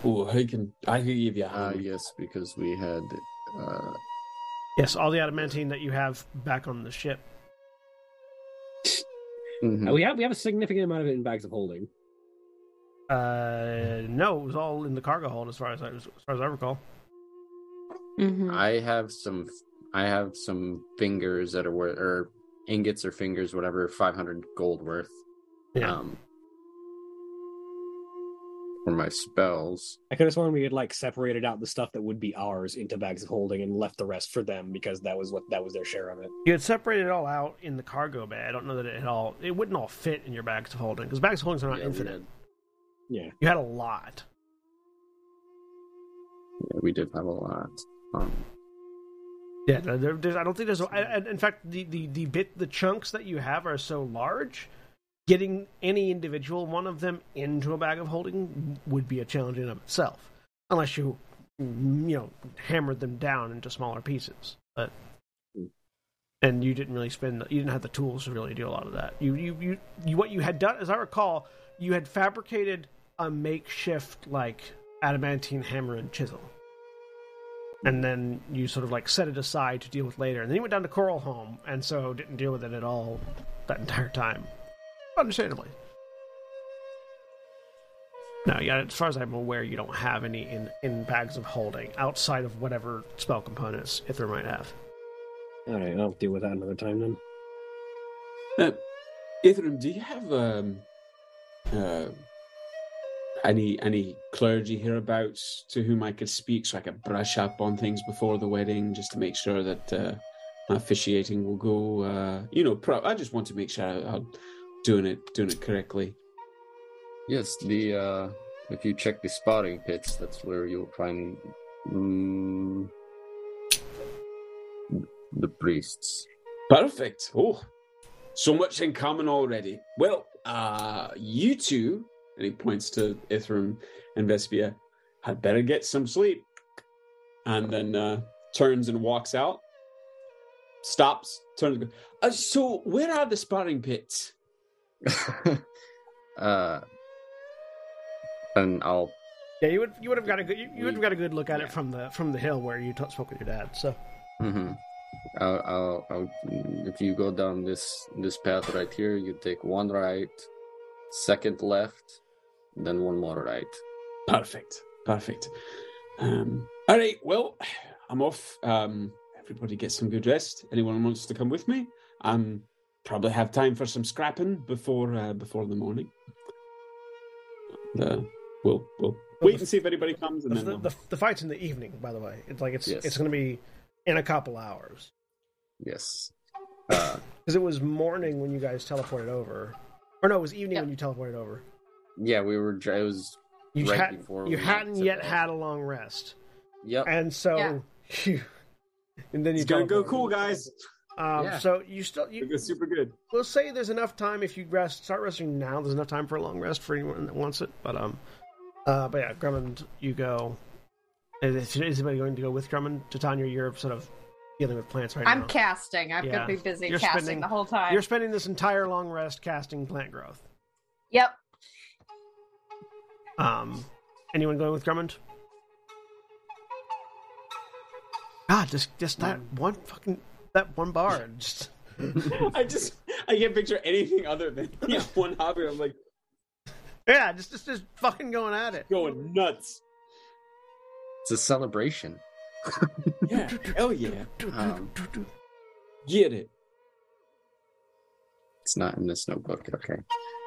S5: Oh, I can I can give you a
S9: uh,
S5: hand.
S9: yes, because we had. Uh,
S1: Yes, all the adamantine that you have back on the ship.
S9: mhm.
S6: Uh, we have we have a significant amount of it in bags of holding.
S1: Uh, no, it was all in the cargo hold as far as I, as far as I recall.
S3: Mhm.
S9: I have some. I have some fingers that are worth, or ingots or fingers, whatever, five hundred gold worth.
S1: Yeah.
S9: Um, for my spells.
S6: I could have sworn we had like separated out the stuff that would be ours into bags of holding and left the rest for them because that was what that was their share of it.
S1: You had separated it all out in the cargo bay. I don't know that it all it wouldn't all fit in your bags of holding because bags of holding are not
S9: Yeah,
S1: infinite.
S6: Yeah.
S1: You had a lot.
S9: Yeah, we did have a lot. Um,
S1: Yeah, there, I don't think there's. In fact, the, the the bit the chunks that you have are so large, getting any individual one of them into a bag of holding would be a challenge in of itself, unless you you know hammered them down into smaller pieces. But and you didn't really spend. You didn't have the tools to really do a lot of that. You you you, you what you had done, as I recall, you had fabricated a makeshift like adamantine hammer and chisel and then you sort of like set it aside to deal with later. And then you went down to Coral Home, and so didn't deal with it at all that entire time. Understandably. No, yeah, as far as I'm aware, you don't have any in, in bags of holding outside of whatever spell components Ither might have.
S6: All right, I'll deal with that another time then.
S5: Uh, Ithrim, do you have um, uh, any any clergy hereabouts to whom I could speak so I could brush up on things before the wedding, just to make sure that uh, my officiating will go? Uh, you know, pro- I just want to make sure I, I'm doing it doing it correctly.
S9: yes, the uh, if you check the spotting pits, that's where you'll find mm, the priests.
S5: Perfect. Oh, So much in common already. Well, uh, you two, and he points to Ithrim and Vespia, had better get some sleep. And then uh, turns and walks out. Stops, turns. Uh, so, where are the sparring pits?
S7: uh, and I'll
S1: Yeah, you would you would have got a good you, you would have got a good look at it from the from the hill where you t- spoke with your dad. So
S7: Mm-hmm. I'll, I'll, I'll, if you go down this this path right here, you take one right, second left, then one more right.
S5: Perfect. Perfect. Um, all right. Well, I'm off. Um, everybody get some good rest. Anyone wants to come with me? Um, probably have time for some scrapping before uh, before the morning. Uh, we'll we'll wait and see if anybody comes, and
S1: the,
S5: then
S1: the,
S5: we'll...
S1: the, the fight's in the evening. By the way, it's like it's
S7: Yes.
S1: it's going to be in a couple hours
S7: Yes. Uh,
S1: because it was morning when you guys teleported over, or no, it was evening
S3: Yep.
S1: when you teleported over.
S7: Yeah, we were. It was.
S1: You
S7: Right
S1: hadn't
S7: before
S1: you
S7: we
S1: hadn't yet
S7: off.
S1: had a long rest,
S7: Yep.
S1: and so
S3: Yeah.
S1: you and then you
S5: it's gonna go cool, guys.
S1: Um,
S7: Yeah.
S1: So you still you
S5: goes super good.
S1: we'll say there's enough time if you rest start resting now. There's enough time for a long rest for anyone that wants it. But um, uh, but yeah, Grummund, you go. Is, is anybody going to go with Grummund? Titania, you're sort of dealing with plants right now.
S3: I'm casting. I'm
S1: Yeah.
S3: gonna be busy
S1: You're
S3: casting
S1: spending-
S3: the whole time.
S1: You're spending this entire long rest casting plant growth.
S3: Yep.
S1: Um, anyone going with Grummund? God, just just that one fucking that one bar. Just
S5: I just I can't picture anything other than yeah, one hobby. I'm like
S1: yeah, just just just fucking going at it.
S5: going nuts.
S7: It's a celebration.
S5: Yeah, hell yeah,
S7: Um,
S5: get it.
S7: it's not in this notebook. Okay.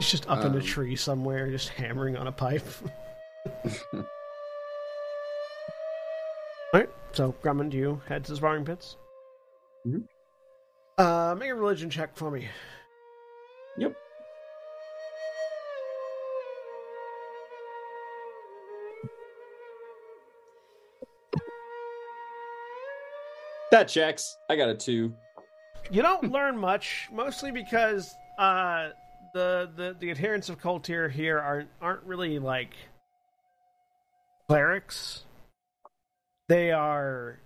S1: He's just up in a
S7: Um,
S1: tree somewhere, just hammering on a pipe. Alright, so Grummund, you head to the sparring pits.
S5: Mhm.
S1: Uh, make a religion check for me.
S5: Yep. That checks. I got a two.
S1: You don't learn much, mostly because uh, the, the the adherents of Kultir here aren't aren't really like clerics. They are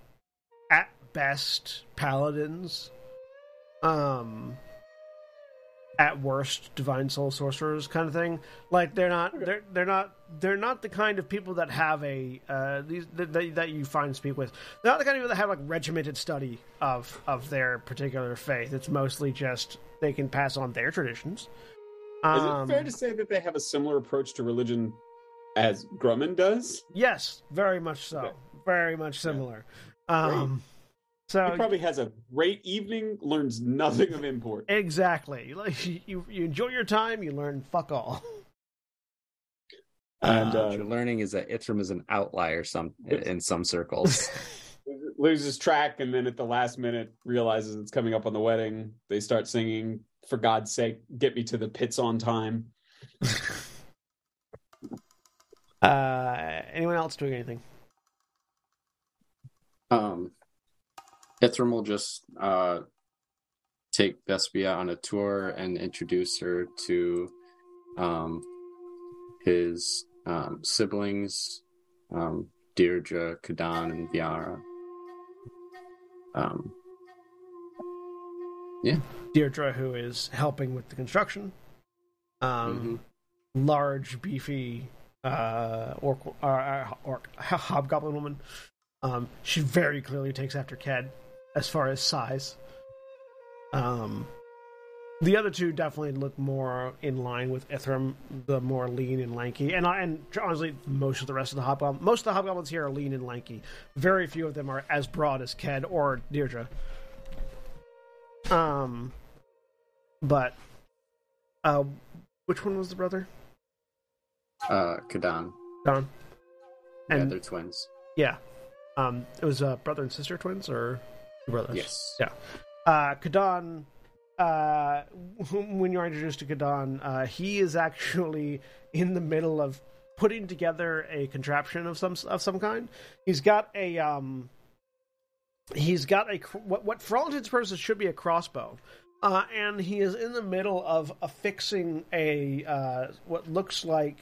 S1: at best paladins. Um at worst divine soul sorcerers kind of thing. Like they're not they're they're not they're not the kind of people that have a uh these that, that that you find speak with. They're not the kind of people that have like regimented study of of their particular faith. It's mostly just they can pass on their traditions
S5: Is
S1: Um,
S5: it fair to say that they have a similar approach to religion as Grummund does?
S1: yes very much so
S5: Okay.
S1: very much similar um so
S5: He probably has a great evening, learns nothing of import.
S1: exactly like you you enjoy your time you learn fuck all
S5: And
S7: what
S5: uh,
S7: you're learning is that Ithrim is an outlier some in some circles.
S5: loses track, and then at the last minute realizes it's coming up on the wedding. They start singing, "For God's sake, get me to the pits on time."
S1: uh anyone else doing anything
S7: um, Ithrim will just uh, take Vespia on a tour and introduce her to um, his um, siblings, um, Deirdre, Kadan, and Viara. Um,
S1: Deirdre, who is helping with the construction. Um, large, beefy uh, orc, uh, orc hobgoblin woman. Um, she very clearly takes after Ked as far as size. Um, the other two definitely look more in line with Ithrim, the more lean and lanky, and and honestly, most of the rest of the hobgoblins, most of the hobgoblins here are lean and lanky. Very few of them are as broad as Ked or Deirdre. Um, but uh, which one was the brother?
S7: uh, Kadan.
S1: Don.
S7: Yeah,
S1: And
S7: they're twins.
S1: yeah, um, it was uh, brother and sister twins or brothers.
S7: Yes.
S1: Yeah. Uh, Kadan, uh, when you're introduced to Kadan, uh, he is actually in the middle of putting together a contraption of some of some kind. He's got a um, he's got a what what for all intents and purposes should be a crossbow, uh, and he is in the middle of affixing a uh, what looks like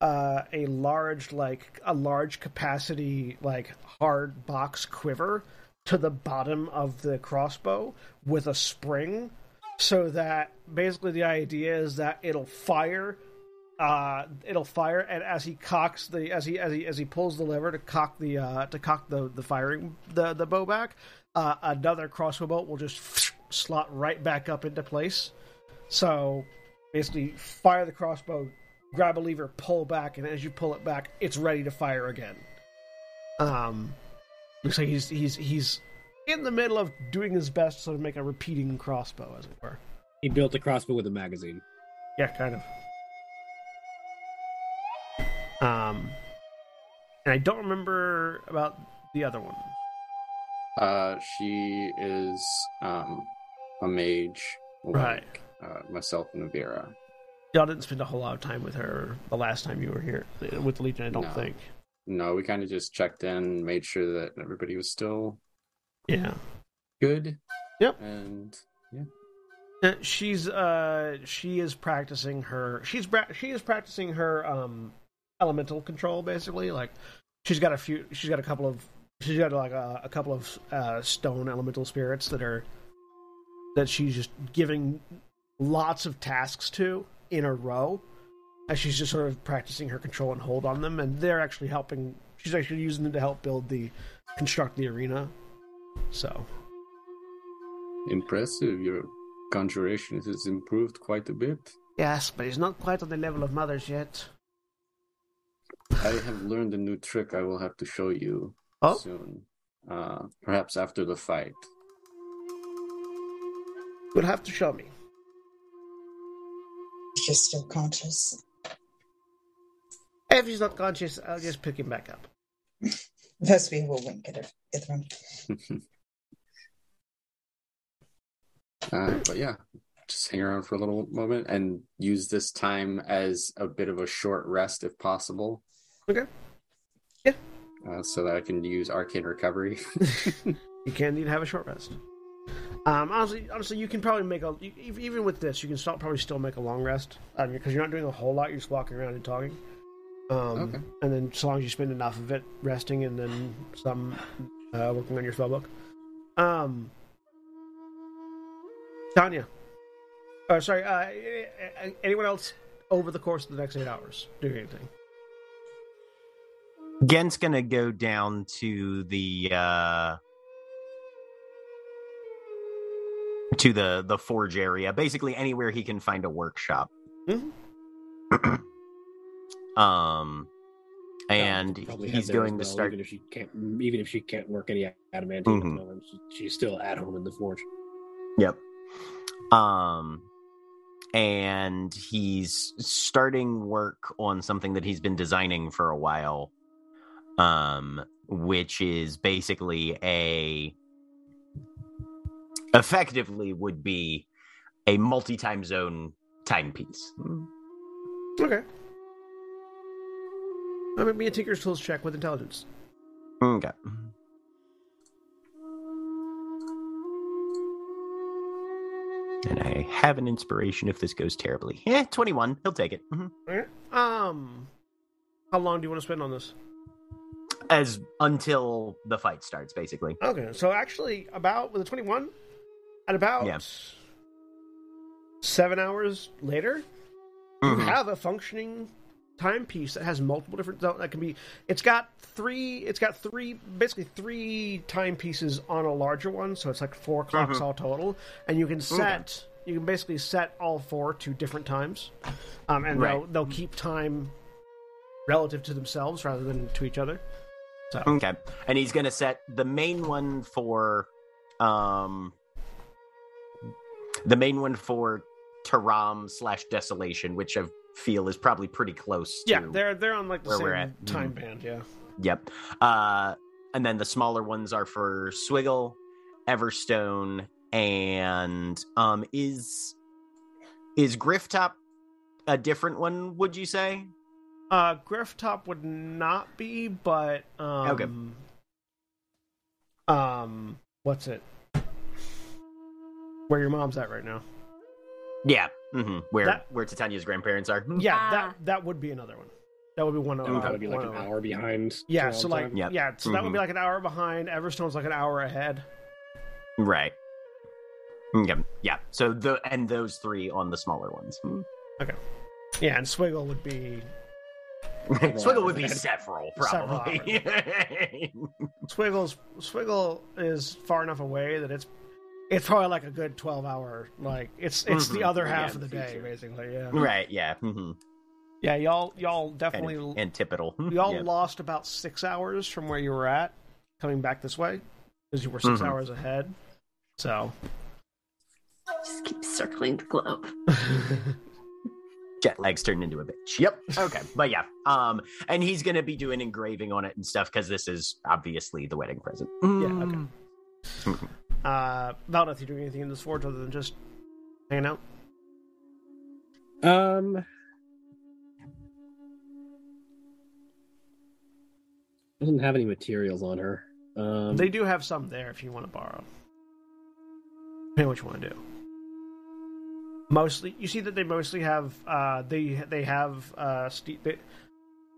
S1: uh, a large like a large capacity like hard box quiver to the bottom of the crossbow with a spring so that basically the idea is that it'll fire uh it'll fire and as he cocks the as he as he as he pulls the lever to cock the uh to cock the the firing the the bow back uh another crossbow bolt will just slot right back up into place so basically fire the crossbow grab a lever pull back and as you pull it back it's ready to fire again um looks like he's he's he's in the middle of doing his best to sort of make a repeating crossbow as it were
S6: He built a crossbow with a magazine.
S1: yeah, kind of. Um, and I don't remember about the other one.
S10: Uh, she is um a mage,
S1: Right.
S10: like uh, myself and Vera.
S1: Y'all didn't spend a whole lot of time with her the last time you were here uh, with the Legion. I don't
S10: No.
S1: think.
S10: No, we kind of just checked in, made sure that everybody was still
S1: Yeah.
S10: good.
S1: Yep.
S10: And yeah,
S1: Uh, She's uh she is practicing her she's she is practicing her um elemental control basically like she's got a few she's got a couple of she's got like a, a couple of uh stone elemental spirits that are that she's just giving lots of tasks to in a row as she's just sort of practicing her control and hold on them and they're actually helping she's actually using them to help build the construct the arena so
S10: impressive. Your conjuration has improved quite a bit.
S1: yes but he's not quite on the level of mothers yet
S10: I have learned a new trick I will have to show you
S1: Oh?
S10: soon. Uh, perhaps after the fight.
S1: You'll have to show me.
S4: She's still conscious.
S1: If he's not conscious, I'll just pick him back up.
S4: Vespia will wink at her. At them.
S10: Uh, but yeah, just hang around for a little moment and use this time as a bit of a short rest if possible.
S1: Okay. Yeah.
S10: Uh, so that I can use arcane recovery.
S1: You can need to have a short rest. Um, honestly, honestly, you can probably make a even with this, you can still, probably still make a long rest um, because you're not doing a whole lot. You're just walking around and talking. Um,
S10: Okay.
S1: And then, so long as you spend enough of it resting, and then some uh, working on your spellbook. Um, Tanya. Oh, sorry. Uh, anyone else over the course of the next eight hours doing anything?
S8: Ghent's gonna go down to the uh to the the forge area, basically anywhere he can find a workshop.
S1: Mhm.
S8: um and he's going to start
S6: even if she can't even if she can't work any adamantine the moment. She's still at home in the forge.
S8: Yep. Um and he's starting work on something that he's been designing for a while. Um which is basically a effectively would be a multi-time zone timepiece.
S1: Okay. I'm gonna be a Tinker's Tools check with intelligence.
S8: Okay. And I have an inspiration if this goes terribly. Yeah, 21. He'll take it. Mhm.
S1: Um, how long do you want to spend on this?
S8: As until the fight starts, basically.
S1: Okay, so actually, about with a 21, at about
S8: Yeah.
S1: seven hours later, you
S8: Mhm.
S1: have a functioning timepiece that has multiple different that can be. It's got three. It's got three, basically three timepieces on a larger one, so it's like four clocks
S8: Mhm.
S1: all total, and you can set. You can basically set all four to different times, um, and they'll they'll keep time relative to themselves rather than to each other. So
S8: Okay. And he's going to set the main one for um the main one for Taram slash Desolation, which I feel is probably pretty close to
S1: yeah, they're they're on like the same
S8: we're at.
S1: time
S8: Mhm.
S1: band. Yeah.
S8: Yep. Uh and then the smaller ones are for Swiggle, Everstone, and um is is Grifftop a different one, would you say?
S1: Uh, Grifftop would not be, but um,
S8: Okay.
S1: Um, what's it? where your mom's at right now.
S8: Yeah. mm-hmm. Where
S1: That-
S8: where Titania's grandparents are.
S1: Yeah,
S3: Ah.
S1: that that would be another one. That would be one.
S6: And
S1: uh,
S6: that would be like an hour behind.
S1: Yeah, so like.
S8: Yep.
S1: yeah, so that would be
S8: Mhm.
S1: like an hour behind. Everstone's like an hour ahead.
S8: Right. Okay. Yeah. So the and those three on the smaller ones. Hmm.
S1: Yeah, and Swiggle would be
S8: Swiggle would be
S1: Several
S8: several, probably.
S1: Swiggle's Swiggle is far enough away that it's it's probably like a good twelve hour like it's it's the
S8: Mhm.
S1: other half
S8: Yeah,
S1: of the day
S7: future.
S1: basically. Yeah.
S8: right. Yeah. hmm
S1: Yeah, y'all y'all
S8: And
S1: definitely
S8: antipodal.
S1: y'all
S8: Yeah.
S1: lost about six hours from where you were at coming back this way because you were 6
S8: Mhm.
S1: hours ahead. So
S3: Just keep circling the globe.
S8: jet lag's turned into a bitch. Yep. Okay. but yeah. Um, and he's gonna be doing engraving on it and stuff because this is obviously the wedding present.
S1: Yeah, okay. uh, Valdeth, you doing anything in this forge other than just hanging out?
S6: Um, doesn't have any materials on her. Um,
S1: they do have some there if you want to borrow. Depending what you want to do. Mostly, you see that they mostly have uh, they they have uh, ste- they,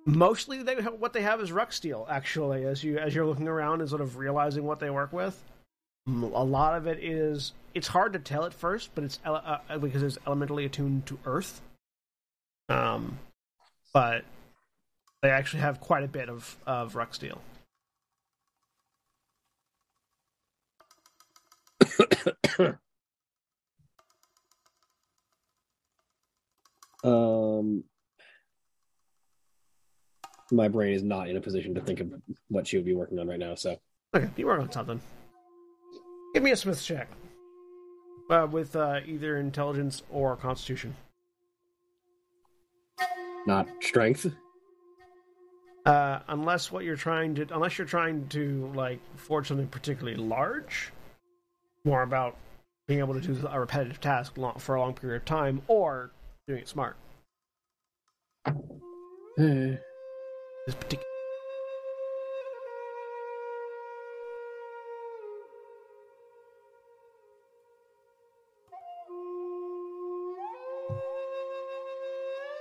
S1: mostly they have, what they have is ruck steel. Actually, as you as you're looking around and sort of realizing what they work with, a lot of it is it's hard to tell at first, but it's ele- uh, because it's elementally attuned to earth. Um, but they actually have quite a bit of of ruck steel.
S6: um, my brain is not in a position to think of what she would be working on right now. So
S1: Okay, you work on something. Give me a Smith check. Uh, with uh, either intelligence or constitution.
S6: not strength.
S1: Uh, unless what you're trying to, unless you're trying to like forge something particularly large, more about being able to do a repetitive task for a long period of time, or doing it smart.
S6: Eh,
S1: This particular.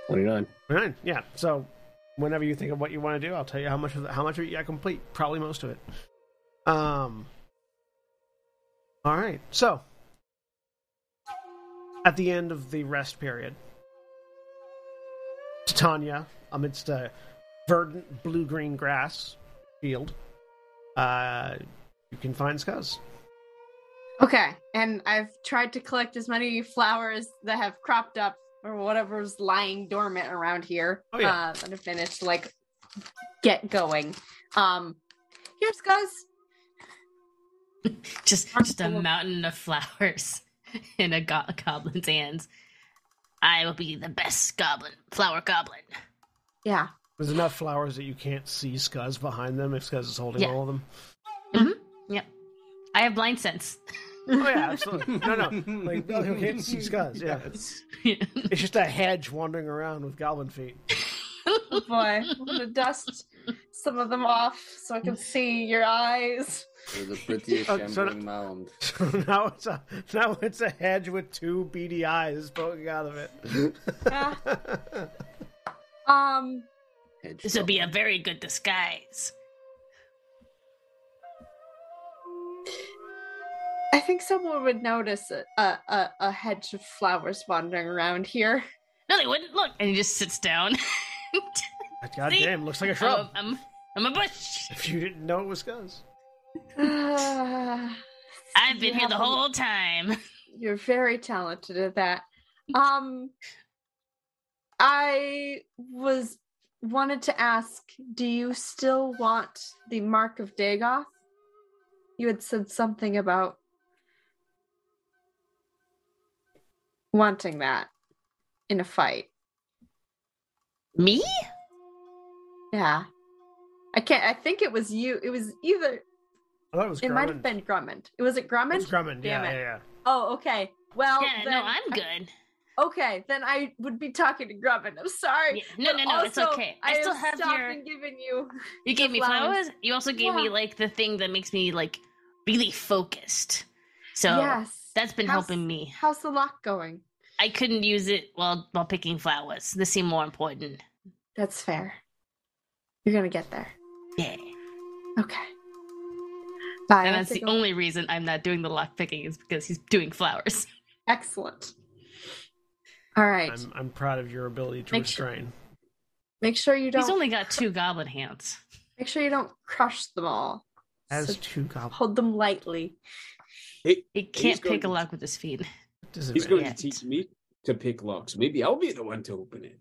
S6: Twenty-nine.
S1: Right, yeah. So, whenever you think of what you want to do, I'll tell you how much of the, how much of it you complete. Probably most of it. Um. All right. So, at the end of the rest period, Titania, amidst a verdant blue-green grass field, uh, you can find Skuzz.
S3: Okay, and I've tried to collect as many flowers that have cropped up or whatever's lying dormant around here.
S1: Oh, yeah.
S3: Uh, that have managed to like get going. Um, here's Gus.
S2: Just just a mountain of flowers in a go- goblin's hands. I will be the best goblin, flower goblin.
S3: Yeah.
S1: There's enough flowers that you can't see Skuzz behind them if Skuzz is holding
S2: Yeah.
S1: all of them. Mm-hmm.
S2: Yep. I have blind sense.
S1: Oh yeah, absolutely. No, no, like no, you can't see Skuzz. Yeah, it's it's just a hedge wandering around with goblin feet.
S3: Oh boy, I'm gonna dust some of them off so I can see your eyes.
S10: With a pretty
S1: Oh, so-
S10: shambling mound.
S1: So now it's a now it's a hedge with two beady eyes poking out of it.
S3: Ah. Um,
S10: Hedge
S2: This would be a very good disguise.
S3: I think someone would notice a, a, a, a hedge of flowers wandering around here.
S2: No, they wouldn't. Look, and he just sits down.
S1: God
S2: See?
S1: damn, looks like a
S2: I'm,
S1: shrub.
S2: a, I'm, I'm a bush.
S1: If you didn't know it was Skuzz.
S3: Ah,
S2: I've
S3: you
S2: been here the
S3: have a-
S2: whole time.
S3: You're very talented at that. Um, I was wanted to ask, do you still want the mark of Dagoth? You had said something about wanting that in a fight.
S2: Me?
S3: Yeah. I can't I think it was you. It was either
S1: I thought it was
S3: it might have
S1: Grummund.
S3: been Grummund. Was it Grummund?
S1: It was Grummund. Yeah,
S3: it.
S1: yeah, yeah.
S3: Oh, okay. Well,
S2: yeah,
S3: then
S2: no, I'm
S3: I-
S2: good.
S3: okay, then I would be talking to Grummund. I'm sorry.
S2: Yeah, no,
S3: But
S2: no, no, it's okay. I still have
S3: stopped
S2: your.
S3: and given you.
S2: You gave me
S3: flowers.
S2: flowers. You also gave me like the thing that makes me like really focused. So
S3: Yes.
S2: That's been
S3: How's-
S2: helping me.
S3: How's the lock going?
S2: I couldn't use it while while picking flowers. This seemed more important.
S3: That's fair. You're gonna get there.
S2: Yeah.
S3: Okay. Bye.
S2: And that's the
S3: go-
S2: only reason I'm not doing the lock picking is because he's doing flowers.
S3: Excellent. All right.
S1: I'm, I'm proud of your ability to
S3: Make sure-
S1: restrain.
S3: Make sure you don't.
S2: He's only got two goblin hands.
S3: Make sure you don't crush them all.
S1: As
S3: So
S1: two goblins.
S3: hold them lightly.
S5: He,
S2: He can't pick a
S5: to-
S2: lock with his feet.
S5: he's going to teach me to pick locks. Maybe I'll be the one to open it.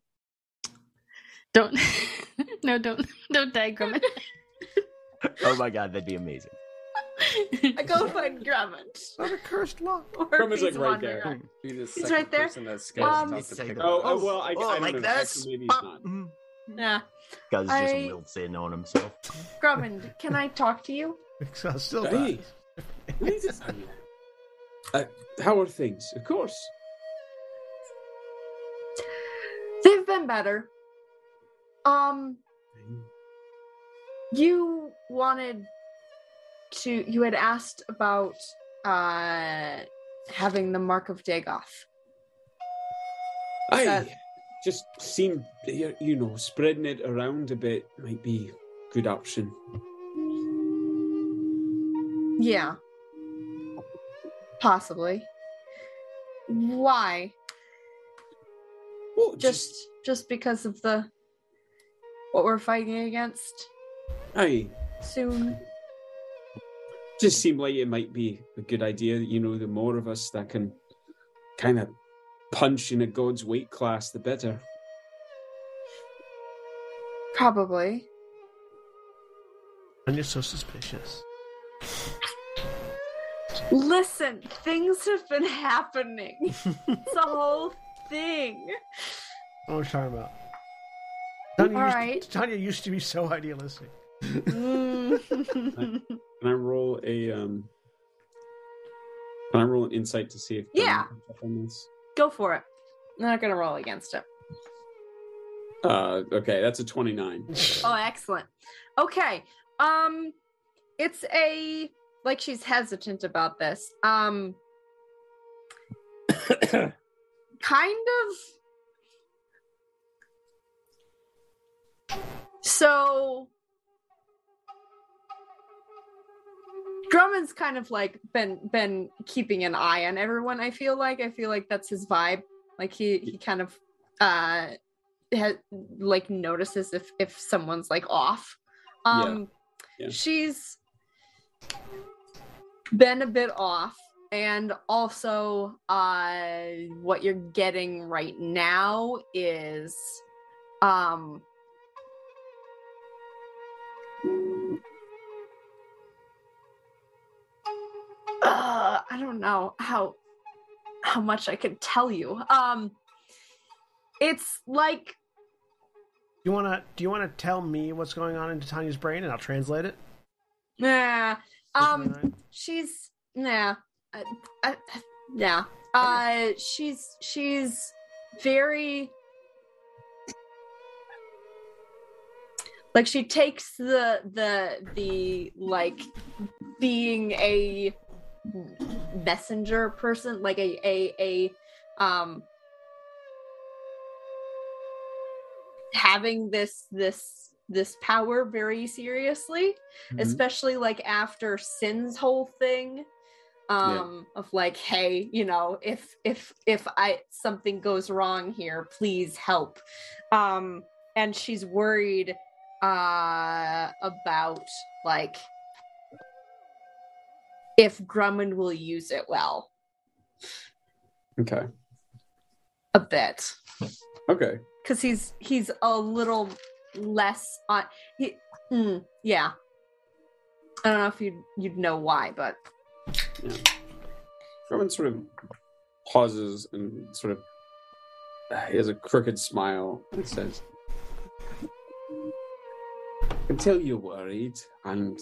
S2: Don't no don't don't diagram it.
S8: Oh my god, that'd be amazing.
S3: I go find Grummund.
S1: Not a cursed lock.
S3: Or
S5: Grummund's,
S3: he's
S5: like, right there.
S3: around.
S10: Be the
S3: He's right there.
S10: person that's scared
S3: Um,
S10: not
S8: It's
S10: to
S5: Oh, oh, well, I,
S8: oh,
S5: I don't
S8: like
S5: know.
S8: this.
S5: Actually, maybe he's not.
S8: Mhm.
S3: Yeah.
S8: Guz just
S3: I-
S8: wilts in on himself.
S3: Grummund, can I talk to you?
S1: So still
S5: Hey.
S1: dies.
S5: Nice to see you. Uh, how are things? Of course.
S3: They've been better. Um, you wanted to. You had asked about uh having the mark of Dagoth.
S5: I
S3: that-
S5: just seem you you know spreading it around a bit might be a good option.
S3: Yeah. Possibly. Why?
S5: Well,
S3: Just just because of the what we're fighting against
S5: aye
S3: soon.
S5: just seemed like it might be a good idea. You know, the more of us that can kind of punch in a god's weight class, the better.
S3: Probably.
S1: And you're so suspicious.
S3: Listen, things have been happening. it's a whole thing.
S1: What are we talking about? Tanya,
S3: All
S1: used
S3: right.
S1: to, Tanya used to be so idealistic.
S3: Mm.
S5: Can I roll a um? Can I roll an insight to see if
S3: Yeah.
S5: Duncan picks up on this?
S3: Go for it. I'm not gonna roll against it.
S5: Uh, okay, that's a twenty-nine.
S3: Oh, excellent. Okay. Um it's a like she's hesitant about this. Um kind of so Grummund's kind of like been been keeping an eye on everyone. I feel like I feel like that's his vibe. Like he he kind of uh ha- like notices if if someone's like off. Um
S5: Yeah.
S3: she's been a bit off and also uh what you're getting right now is um uh, I don't know how how much I could tell you. Um it's like
S1: You wanna? Do you wanna tell me what's going on into Tanya's brain, and I'll translate it?
S3: nah um
S1: 29?
S3: she's nah uh, uh, yeah uh she's she's very like she takes the the the like being a messenger person like a a a um having this this this power very seriously
S5: Mhm.
S3: especially like after sin's whole thing um of like hey you know if if if i something goes wrong here please help um and she's worried uh about like if Grummund will use it well.
S5: Okay.
S3: a bit.
S5: Okay.
S3: because he's he's a little less on he mm, yeah. I don't know if you'd you'd know why but.
S5: Grummund sort of pauses and sort of he has a crooked smile and says, I can tell you're worried and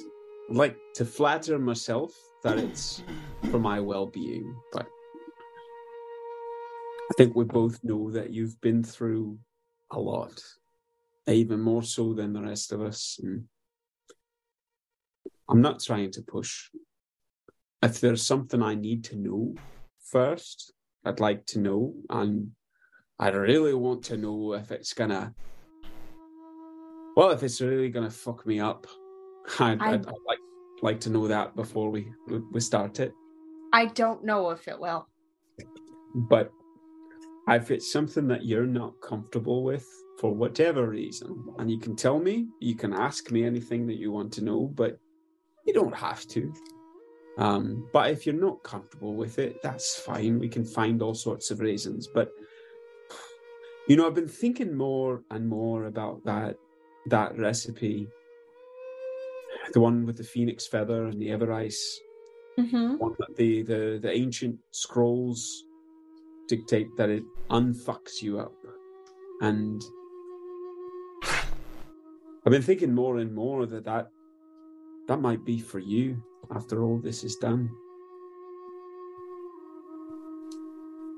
S5: like to flatter myself that it's for my well being, but I think we both know that you've been through a lot, even more so than the rest of us. And I'm not trying to push if there's something I need to know, first. I'd like to know, and I really want to know if it's gonna. Well, if it's really gonna fuck me up, I'd,
S3: I-
S5: I'd, I'd like like to know that before we we start it.
S3: I don't know if it will.
S5: But if it's something that you're not comfortable with for whatever reason, and you can tell me, you can ask me anything that you want to know, but you don't have to. Um, but if you're not comfortable with it, that's fine. We can find all sorts of reasons. But you know, I've been thinking more and more about that that recipe, the one with the phoenix feather and the ever ice.
S3: Mm-hmm.
S5: one that the, the the ancient scrolls dictate that it unfucks you up. And i've been thinking more and more that that that might be for you after all this is done.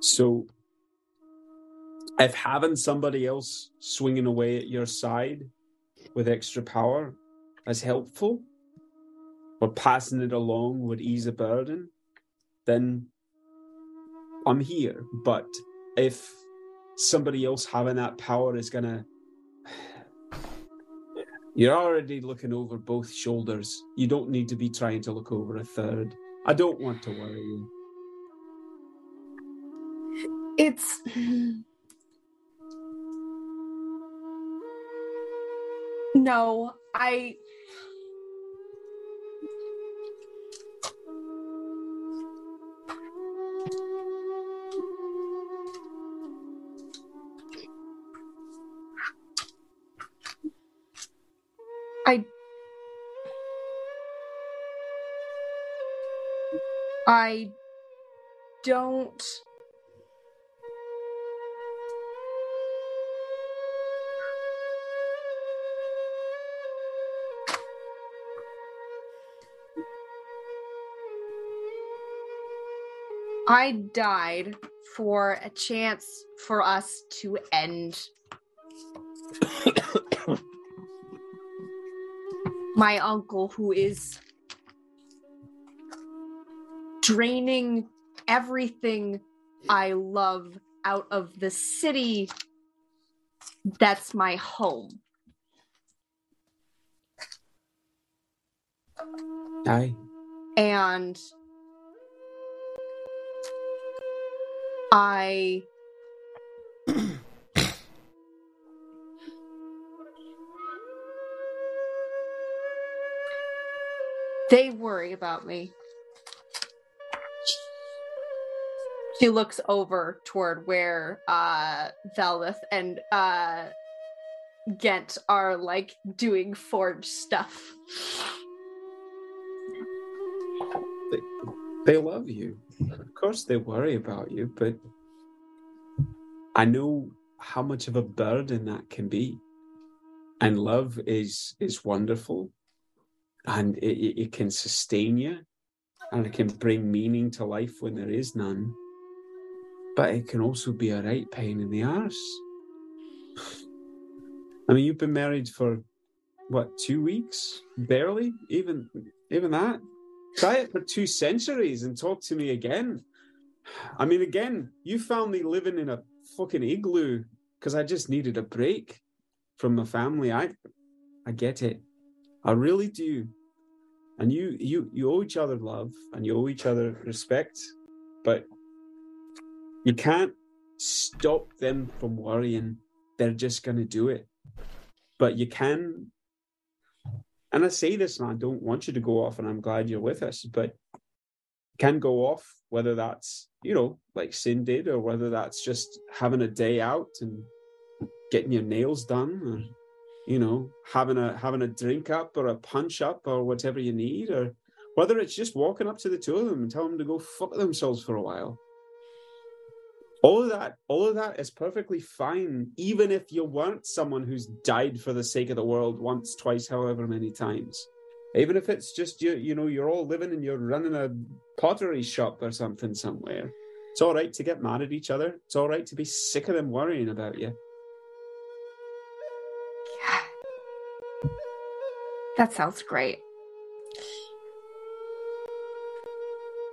S5: So if having somebody else swinging away at your side with extra power is helpful or passing it along would ease a burden, then I'm here. But if somebody else having that power is gonna you're already looking over both shoulders. You don't need to be trying to look over a third. I don't want to worry you.
S3: It's. No, I. I. I don't. I died for a chance for us to end my uncle who is draining everything I love out of the city that's my home.
S5: Aye.
S3: And I they worry about me. She looks over toward where uh Valdeth and uh Ghent are like doing forge stuff.
S5: They love you. Of course they worry about you, but I know how much of a burden that can be. And love is is wonderful and it, it, can sustain you and it can bring meaning to life when there is none. But it can also be a right pain in the arse. I mean, you've been married for what, two weeks? Barely? Even even that? Try it for two centuries and talk to me again. I mean, again, you found me living in a fucking igloo because I just needed a break from my family. I, I get it. I really do. And you, you, you owe each other love and you owe each other respect, but you can't stop them from worrying. They're just going to do it. But you can and I say this and I don't want you to go off and I'm glad you're with us, but can go off, whether that's, you know, like Sin did, or whether that's just having a day out and getting your nails done, or you know, having a having a drink up or a punch up or whatever you need, or whether it's just walking up to the two of them and telling them to go fuck themselves for a while. All of that, all of that is perfectly fine, even if you weren't someone who's died for the sake of the world once, twice, however many times. Even if it's just you, you know, you're all living and you're running a pottery shop or something somewhere. It's all right to get mad at each other. It's all right to be sick of them worrying about you. yeah.
S3: That sounds great.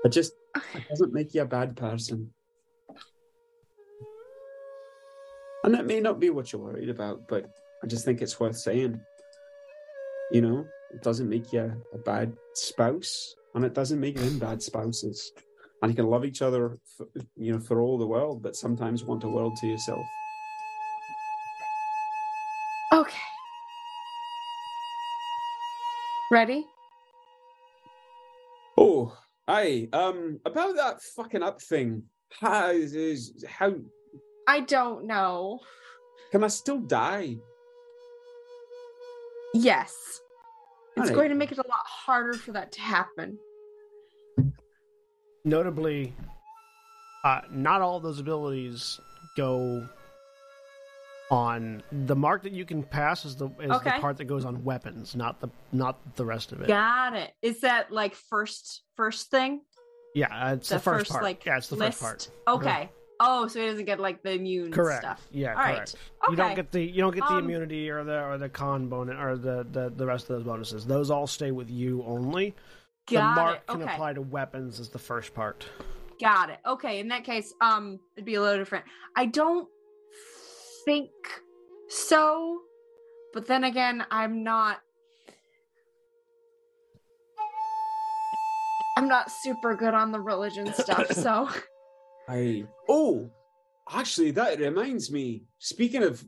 S5: It just it doesn't make you a bad person. And that may not be what you're worried about, but I just think it's worth saying. You know, it doesn't make you a bad spouse, and it doesn't make them bad spouses. And you can love each other, for, you know, for all the world, but sometimes want a world to yourself.
S3: Okay. Ready?
S5: Oh, aye. Um, about that fucking up thing. How is how
S3: I don't know.
S5: can I still die?
S3: Yes. It's
S5: Alright.
S3: going to make it a lot harder for that to happen.
S1: Notably, uh, not all those abilities go on the mark that you can pass is the is the part that goes on weapons, not the not the rest of it.
S3: Got it. Is that like first first thing?
S1: Yeah, uh, it's the, first, part.
S3: like
S1: yeah, it's the
S3: list?
S1: first part.
S3: Okay. Oh, so he doesn't get like the immune
S1: Correct.
S3: stuff.
S1: Yeah,
S3: All right.
S1: correct. You don't get the you don't get the
S3: Um,
S1: immunity or the or the con bonus or the, the the rest of those bonuses. Those all stay with you only.
S3: Got the
S1: mark
S3: it.
S1: can
S3: Okay.
S1: apply to weapons is the first part.
S3: Got it. Okay, in that case, um, it'd be a little different. I don't think so, but then again, I'm not. I'm not super good on the religion stuff, so
S5: I oh, actually, that reminds me. Speaking of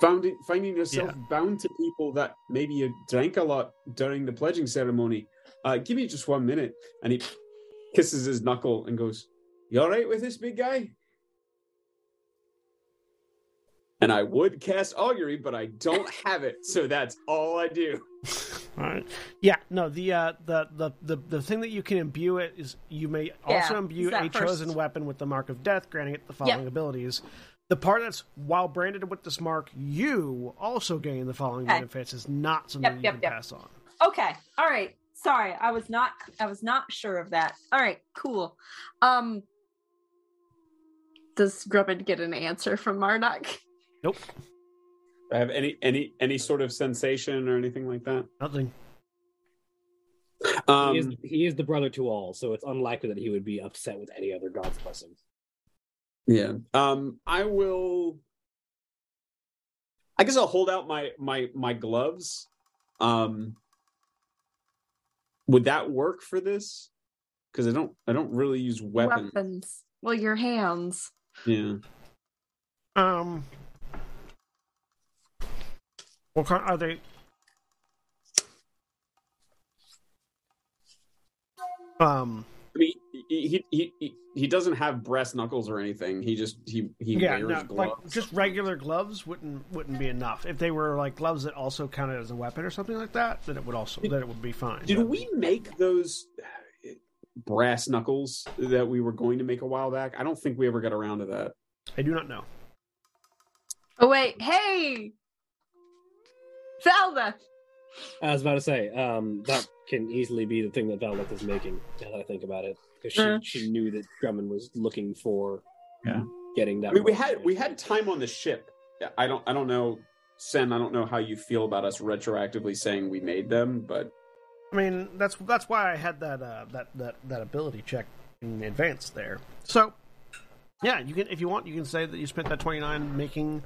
S5: finding finding yourself bound to people that maybe you drank a lot during the pledging ceremony, uh, give me just one minute. And he kisses his knuckle and goes, "You all right with this, big guy?" And I would cast augury, but I don't have it, so that's all I do.
S1: All right. Yeah. No. The uh the the the the thing that you can imbue it is you may also
S3: Yeah,
S1: imbue
S3: it's that
S1: a chosen weapon with the mark of death, granting it the following abilities. The part that's while branded with this mark, you also gain the following
S3: Okay.
S1: benefits is not something
S3: Yep,
S1: you
S3: yep,
S1: can
S3: yep.
S1: pass on.
S3: okay. All right. Sorry, I was not. I was not sure of that. All right. Cool. Um, does Grubbin get an answer from Marduk?
S1: Nope.
S5: I have any any any sort of sensation or anything like that.
S1: Nothing.
S5: Um,
S6: he, is, he is the brother to all, so it's unlikely that he would be upset with any other god's blessing.
S5: Yeah. Um I will I guess I'll hold out my my my gloves. Um would that work for this? Cuz I don't I don't really use weapons.
S3: Weapons. Well, your hands.
S5: Yeah.
S1: Um. What kind are they? Um.
S5: I mean, he, he he he he doesn't have brass knuckles or anything. He just he he
S1: yeah,
S5: wears
S1: no,
S5: gloves.
S1: like just regular gloves wouldn't wouldn't be enough. If they were like gloves that also counted as a weapon or something like that, then it would also then it would be fine.
S5: Did
S1: But-
S5: we make those brass knuckles that we were going to make a while back? I don't think we ever got around to that.
S1: I do not know.
S3: Oh wait, hey, Zelda.
S6: I was about to say, um, that can easily be the thing that Valak is making. Now that I think about it, because she,
S3: Uh.
S6: she knew that Grummund was looking for
S5: Yeah.
S6: getting that.
S5: I mean, we had we had time on the ship. I don't I don't know, Sen. I don't know how you feel about us retroactively saying we made them, but
S1: I mean, that's that's why I had that uh, that that that ability check in advance there. So, yeah, you can if you want, you can say that you spent that twenty nine making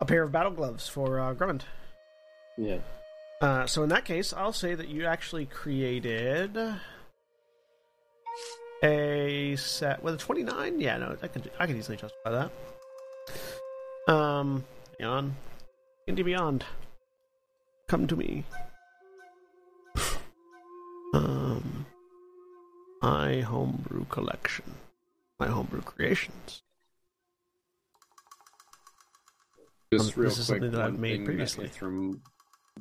S1: a pair of battle gloves for uh, Grummund.
S6: Yeah.
S1: Uh, so in that case, I'll say that you actually created a set with a twenty nine. Yeah, no, I can I could easily justify that. Um, hang on, D&D Beyond, come to me. Um, my homebrew collection, my homebrew creations.
S7: Just
S1: Um,
S7: real
S1: this is something that I've made previously.
S7: that Ithrim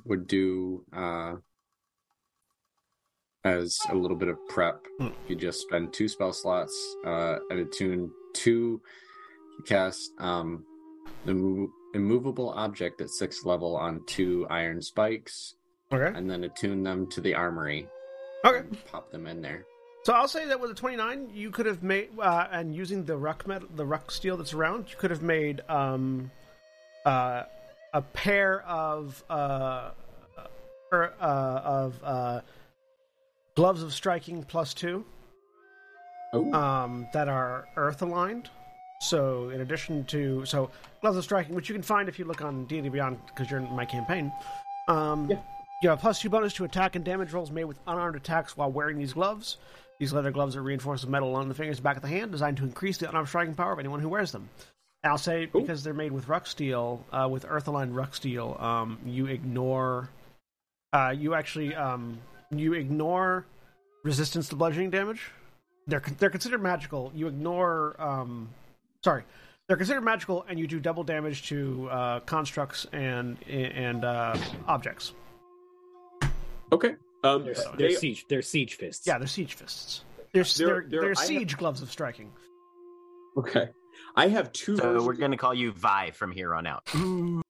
S7: would do uh, as a little bit of prep.
S1: Hmm.
S7: You just spend two spell slots uh, and attune two. You cast um, the mov- immovable object at sixth level on two iron spikes,
S1: Okay.
S7: and then attune them to the armory.
S1: Okay.
S7: pop them in there.
S1: So I'll say that with a 29, you could have made, uh, and using the ruck metal, the ruck steel that's around, you could have made um, uh, a pair of uh, er, uh, of uh, gloves of striking plus two
S5: Oh,
S1: um, that are earth aligned. So, in addition to so gloves of striking, which you can find if you look on D&D Beyond because you're in my campaign. Um,
S6: Yeah.
S1: You have plus two bonus to attack and damage rolls made with unarmed attacks while wearing these gloves. These leather gloves are reinforced with metal along the fingers and back of the hand, designed to increase the unarmed striking power of anyone who wears them. And I'll say
S5: Cool.
S1: because they're made with ruck steel, uh, with earth aligned ruck steel, um, you ignore, uh, you actually um, you ignore resistance to bludgeoning damage. They're they're considered magical. You ignore, um, sorry, they're considered magical, and you do double damage to uh, constructs and and uh, objects.
S5: okay. Um,
S6: They're,
S5: they-
S6: they're siege. They're siege fists.
S1: Yeah, they're siege fists. They're
S5: They're-
S1: they're,
S5: they're-
S1: they're,
S5: I have-
S1: siege gloves of striking.
S5: okay. I have two.
S8: So
S5: versions-
S8: we're going to call you Vi from here on out.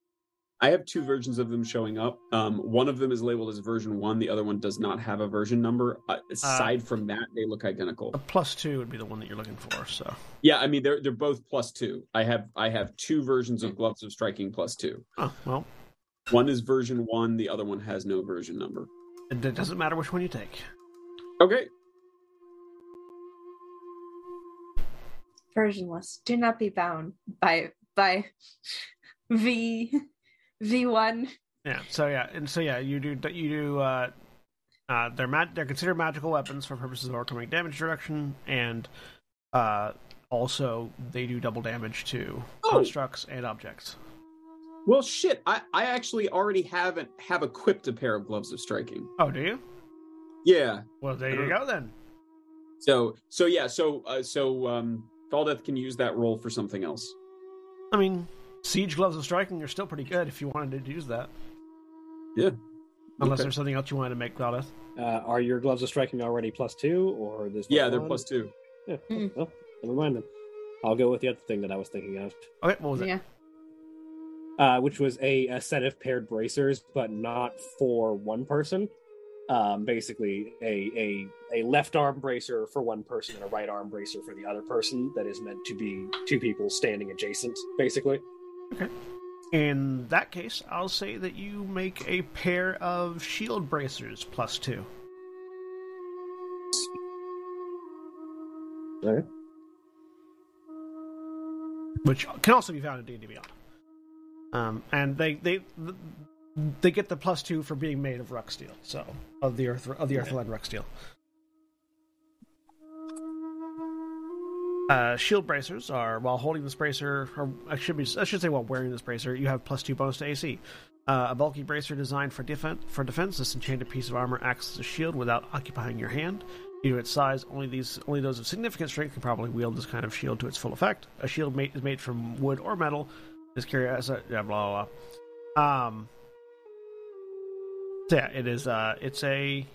S5: I have two versions of them showing up. Um, one of them is labeled as version one. The other one does not have a version number. Uh, aside from that, they look identical.
S1: A plus two would be the one that you're looking for. So,
S5: Yeah, I mean they're they're both plus two. I have I have two versions of gloves of striking plus two.
S1: oh well,
S5: One is version one. The other one has no version number.
S1: it, it doesn't matter which one you take.
S5: Okay.
S3: Versionless. Do not be bound by by V V one.
S1: Yeah. So yeah, and so yeah, you do you do. Uh, uh, they're mag- they're considered magical weapons for purposes of overcoming damage reduction, and uh, also they do double damage to
S5: Oh.
S1: constructs and objects.
S5: Well, shit. I I actually already haven't have equipped a pair of gloves of striking.
S1: Oh, do you?
S5: Yeah.
S1: Well, there you go then.
S5: So so yeah. So uh, so um, Valdeth can use that roll for something else.
S1: I mean, siege gloves of striking are still pretty good if you wanted to use that.
S5: Yeah.
S1: Unless
S5: Okay.
S1: there's something else you wanted to make Valdeth.
S6: Uh, are your gloves of striking already plus two, or this?
S5: Yeah, they're plus two.
S6: Yeah.
S3: Mm.
S6: Well, never mind then. I'll go with the other thing that I was thinking of,
S1: Okay, what was it?
S3: Yeah.
S6: uh, which was a, a set of paired bracers, but not for one person. Um, basically, a, a a left arm bracer for one person and a right arm bracer for the other person. That is meant to be two people standing adjacent, basically. Okay.
S1: In that case, I'll say that you make a pair of shield bracers plus two.
S6: Okay.
S1: which can also be found in D&D Beyond. Um, and they they they get the plus two for being made of ruck steel, so of the earth of the earthland ruck steel. Uh, shield bracers are while holding this bracer, or I should be I should say while wearing this bracer, you have plus two bonus to AC. Uh, a bulky bracer designed for defense. For defense, this enchanted piece of armor acts as a shield without occupying your hand. Due to its size, only these only those of significant strength can probably wield this kind of shield to its full effect. A shield made, is made from wood or metal. This carried as a yeah, blah blah blah. Um. So yeah, it is. Uh, it's a.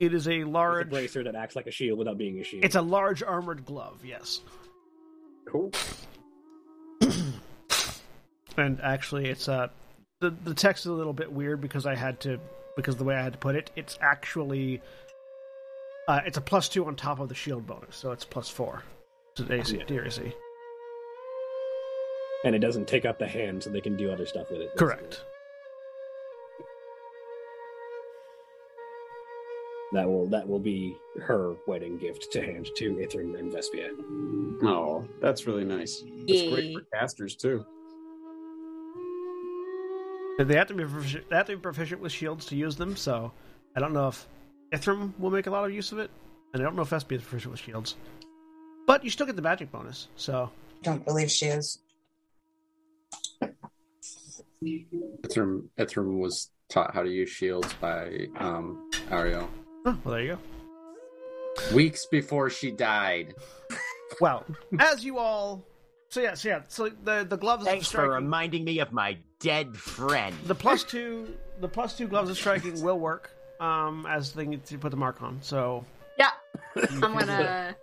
S1: It is a
S6: It's a
S1: large.
S6: bracer that acts like a shield without being a shield.
S1: It's a large armored glove. Yes.
S6: cool.
S1: and actually it's uh the the text is a little bit weird because I had to because the way I had to put it it's actually uh, it's a plus two on top of the shield bonus so it's plus four to AC,
S6: Yeah.
S1: AC.
S6: and it doesn't take up the hand, so they can do other stuff with it.
S1: correct
S6: That will that will be her wedding gift to hand to Ithrim and Vespia.
S5: Oh, that's really nice. It's great for casters too.
S1: they have to be proficient, they have to be proficient with shields to use them so I don't know if Ithrim will make a lot of use of it and I don't know if Vespia is proficient with shields but you still get the magic bonus so
S4: Don't believe she is.
S7: Ithrim, Ithrim was taught how to use shields by um, Ariel
S1: oh, well there you go
S7: weeks before she died.
S1: well as you all so yes, yeah so the the gloves of
S8: Thanks for
S1: striking-
S8: reminding me of my dead friend.
S1: the plus two the plus two gloves of striking will work um as they need to put the mark on so
S3: Yeah. I'm gonna.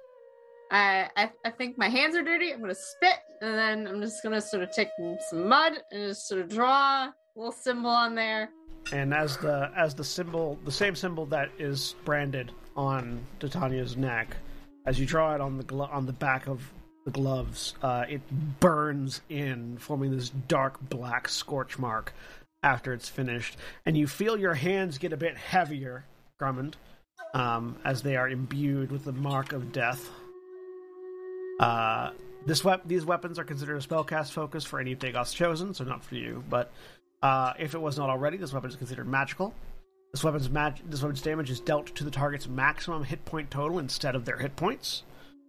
S3: I, I I think my hands are dirty. I'm gonna spit, and then I'm just gonna sort of take some mud and just sort of draw a little symbol on there.
S1: and as the as the symbol the same symbol that is branded on Titania's neck as you draw it on the glo- on the back of the gloves uh, it burns in forming this dark black scorch mark after it's finished and you feel your hands get a bit heavier Grummund, um, as they are imbued with the mark of death. Uh, this wep- these weapons are considered a spellcast focus for any Dagoth's chosen, so not for you. But uh, if it was not already, this weapon is considered magical. This weapon's mag- this weapon's damage is dealt to the target's maximum hit point total instead of their hit points.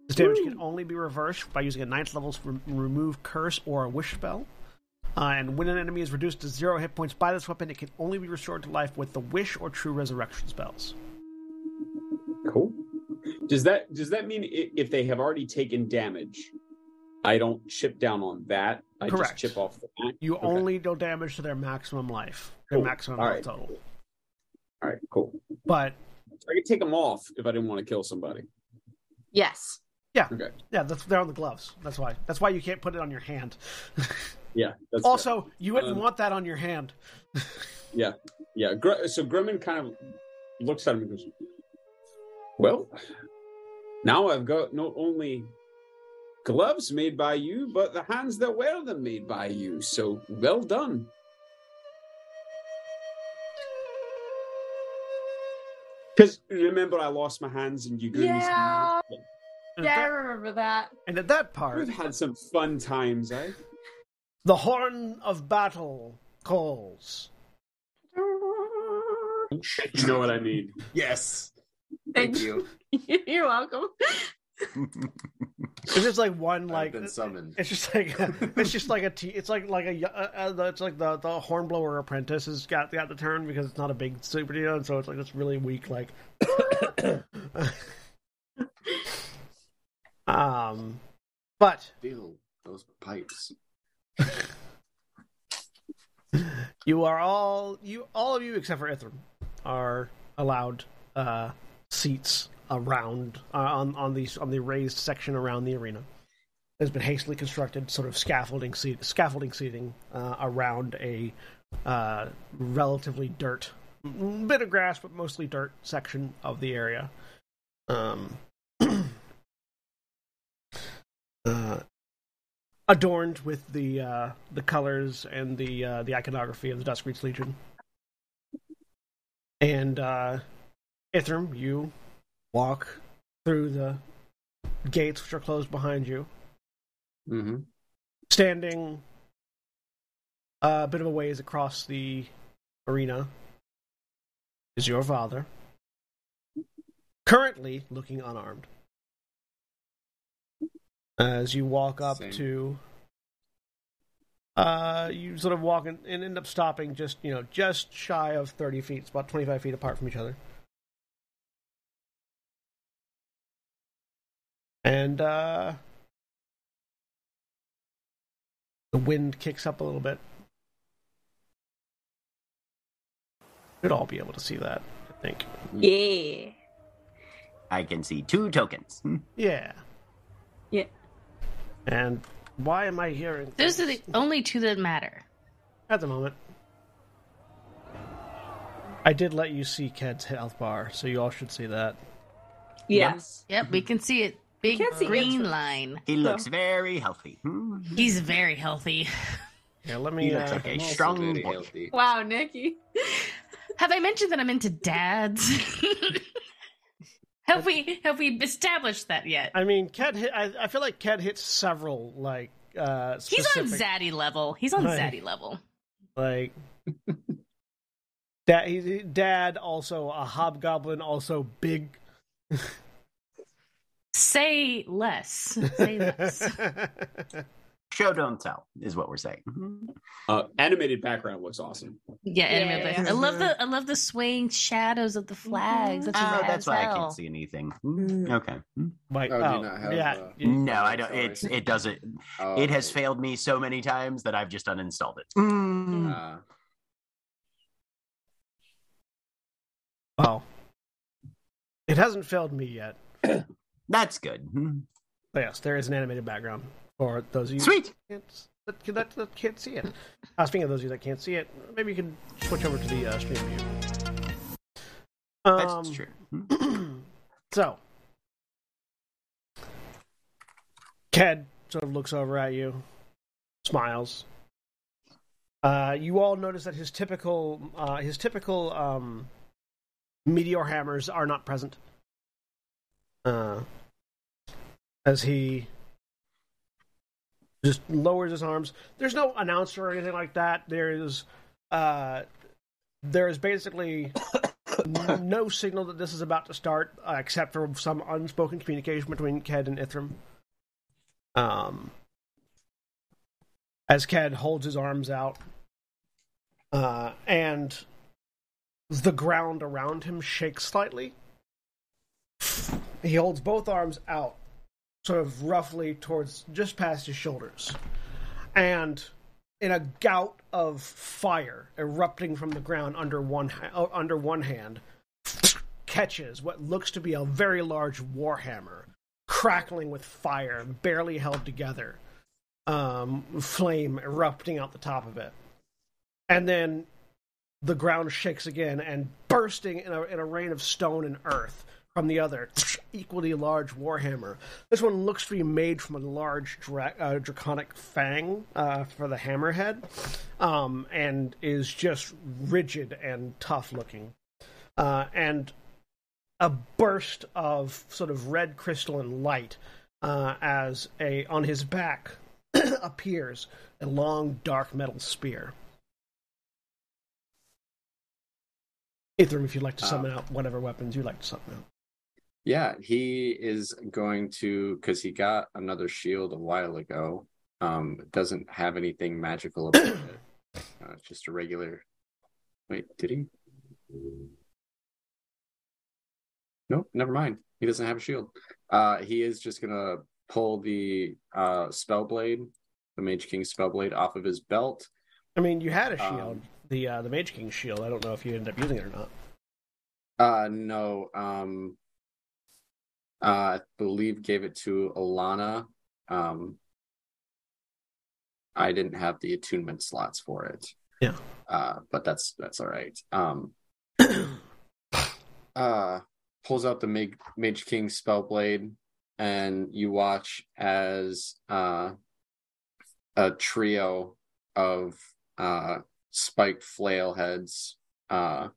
S1: This damage can only be reversed by using a ninth level re- remove curse or a wish spell. Uh, and when an enemy is reduced to zero hit points by this weapon, it can only be restored to life with the wish or true resurrection spells.
S12: Cool. Does that does that mean if they have already taken damage, I don't chip down on that? I
S1: Correct.
S12: just chip off the back?
S1: You
S12: Okay.
S1: only deal damage to their maximum life, their
S12: Cool.
S1: maximum
S12: All
S1: health
S12: right.
S1: total.
S12: All right, cool.
S1: But
S12: I could take them off if I didn't want to kill somebody.
S3: Yes.
S1: yeah,
S12: Okay.
S1: yeah, that's, they're on the gloves. That's why. That's why you can't put it on your hand.
S12: Yeah. That's
S1: also, you wouldn't
S12: Um,
S1: want that on your hand.
S12: Yeah, yeah. Gr- so Grummund kind of looks at him and goes, "Well, now I've got not only gloves made by you, but the hands that wear them made by you. So well done." Because remember, I lost my hands and you gave me some.
S3: Yeah.
S1: And
S3: Yeah,
S1: at
S3: I remember that.
S1: and at that part,
S12: We've had some fun times, eh?
S1: the horn of battle calls.
S12: You know what I mean.
S10: Yes.
S3: Thank
S10: you.
S3: You're welcome.
S1: It's just like one like
S10: been summoned.
S1: It's just like it's just like a t- it's like like a uh, uh, it's like the the hornblower apprentice has got got the turn because it's not a big super deal, and so it's like this really weak like. um, but
S10: Feel those pipes.
S1: you are all you all of you except for Ithrim are allowed uh seats around uh, on on the on the raised section around the arena. Has been hastily constructed, sort of scaffolding seat, scaffolding seating uh, around a uh, relatively dirt, bit of grass, but mostly dirt section of the area. Um, uh, adorned with the uh, the colors and the uh, the iconography of the Duskreach Legion. And Ithrim, you walk through the gates, which are closed behind you,
S10: Mm-hmm.
S1: standing a bit of a ways across the arena is your father, currently looking unarmed. As you walk up
S10: Same.
S1: to, uh, you sort of walk and end up stopping just you know just shy of thirty feet, it's about twenty five feet apart from each other. And uh, the wind kicks up a little bit. Should all be able to see that, I think.
S3: Yeah.
S8: I can see two tokens.
S1: Yeah.
S3: Yeah.
S1: And why am I hearing
S2: Those are the only two that matter.
S1: at the moment? I did let you see Ked's health bar, so you all should see that.
S3: Yes.
S2: Yep, we can see it. Big
S3: can't see
S2: green
S3: it.
S2: line.
S8: He looks very healthy.
S2: He's very healthy.
S1: Yeah, let me.
S8: He
S1: me.
S8: looks
S1: Uh,
S8: like a
S10: I'm also
S8: strong boy.
S10: healthy.
S3: Wow, Nikki.
S2: Have I mentioned that I'm into dads? have we have we established that yet?
S1: I mean, Ked hit. I, I feel like Ked hits several like. uh
S2: He's on
S1: specific,
S2: zaddy level. He's on
S1: Right.
S2: zaddy level.
S1: like. Dad, he's, dad also a hobgoblin, also big.
S2: Say less. Say less.
S8: Show don't tell is what we're saying.
S12: Uh, animated background looks awesome.
S2: Yeah, anime
S3: Yeah.
S2: place. I love the I love the swaying shadows of the flags. That's
S8: Oh, that's
S2: as
S8: why I can't see anything. Hmm. Okay.
S1: Like,
S10: Oh, do
S1: oh,
S10: not have,
S1: yeah,
S10: uh,
S8: No, I don't.
S10: Sorry.
S8: It's it doesn't.
S10: Oh,
S8: It has
S10: okay.
S8: failed me so many times that I've just uninstalled it. Hmm.
S10: Uh,
S1: Oh. It hasn't failed me yet.
S8: That's good. Hmm.
S1: But yes, there is an animated background for those of you
S8: Sweet.
S1: that can't, that, that, that can't see it. Uh, speaking of those of you that can't see it, maybe you can switch over to the uh, stream view.
S8: That's
S1: Um,
S8: true. Hmm.
S1: So, Ked sort of looks over at you, smiles. Uh, you all notice that his typical, uh, his typical um, meteor hammers are not present. Uh, as he just lowers his arms. There's no announcer or anything like that. There is, uh, there is basically no signal that this is about to start, uh, except for some unspoken communication between Ked and Ithrim. Um, as Ked holds his arms out, uh, and the ground around him shakes slightly. He holds both arms out, sort of roughly towards just past his shoulders, and in a gout of fire erupting from the ground under one uh, under one hand, catches what looks to be a very large warhammer, crackling with fire, barely held together, um, flame erupting out the top of it, and then the ground shakes again and bursting in a, in a rain of stone and earth from the other equally large warhammer. This one looks to be made from a large dra- uh, draconic fang uh, for the hammerhead, um, and is just rigid and tough looking. Uh, and a burst of sort of red crystalline light uh, as a on his back appears a long dark metal spear. Ithrim, if you'd like to summon out whatever weapons you'd like to summon out.
S9: Yeah, he is going to because he got another shield a while ago. Um, it doesn't have anything magical about it. Uh, it's just a regular. Wait, did he? Nope, never mind. He doesn't have a shield. Uh, he is just gonna pull the uh spell blade, the Mage King spell blade, off of his belt.
S1: I mean, you had a
S9: Um,
S1: shield, the uh, the Mage King shield. I don't know if you ended up using it or not.
S9: Uh, no. Um, uh, I believe gave it to Alana. Um, I didn't have the attunement slots for it.
S1: Yeah.
S9: Uh, but that's that's all right. Um, uh, pulls out the Mage, Mage King spellblade, and you watch as uh, a trio of uh spiked flail heads uh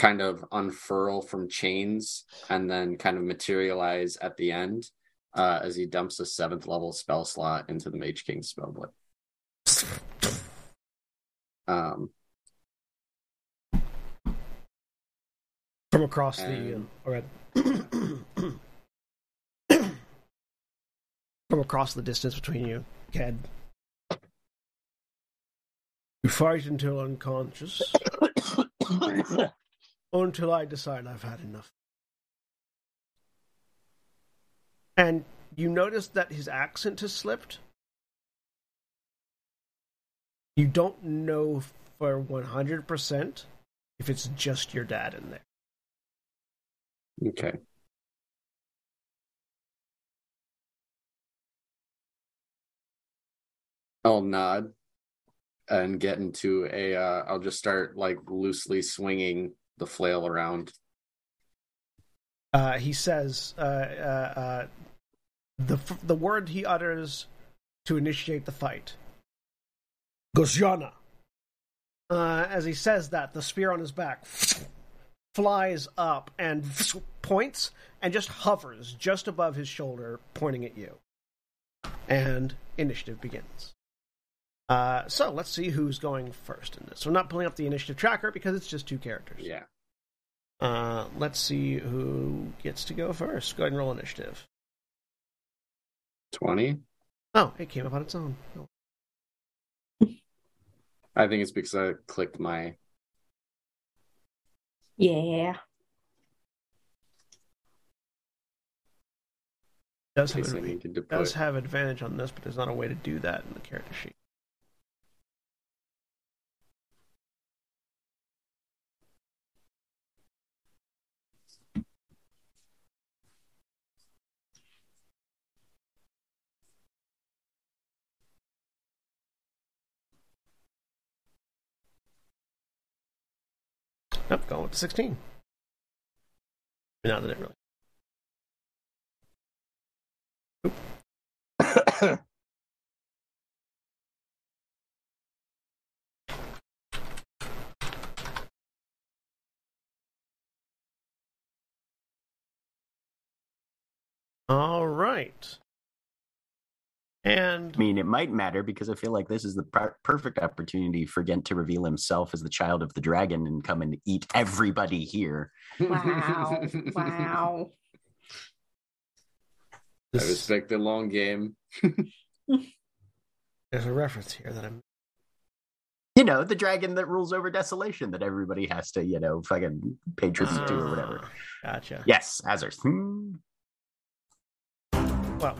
S9: kind of unfurl from chains and then kind of materialize at the end uh, as he dumps a seventh level spell slot into the Mage King spellblade. Um,
S1: From across the. Uh, all right. From across the distance between you, Ked. You fight until unconscious. until I decide I've had enough. And you notice that his accent has slipped. You don't know for 100% if it's just your dad in there.
S9: okay. I'll nod and get into a. Uh, I'll just start like loosely swinging the flail around.
S1: Uh, he says uh, uh, uh, the the word he utters to initiate the fight. Gosjana. Uh, as he says that, the spear on his back flies up and points and just hovers just above his shoulder, pointing at you. And initiative begins. Uh, so let's see who's going first in this. So I'm not pulling up the initiative tracker because it's just two characters.
S9: Yeah.
S1: Uh, let's see who gets to go first. Go ahead and roll initiative.
S9: Twenty.
S1: Oh, it came up on its own. Oh.
S9: I think it's because I clicked my.
S3: Yeah.
S1: Does have, an-
S9: needed to
S1: does have advantage on this, but there's not a way to do that in the character sheet. Nope, going up to 16. Not that it really. All right. And
S8: I mean, it might matter because I feel like this is the per- perfect opportunity for Ghent to reveal himself as the child of the dragon and come and eat everybody here.
S3: Wow. wow.
S9: I respect the long game.
S1: there's a reference here that I'm.
S8: You know, the dragon that rules over desolation that everybody has to, you know, fucking pay tribute to or whatever.
S1: Ah, Gotcha.
S8: Yes, Azers. Hmm.
S1: Well,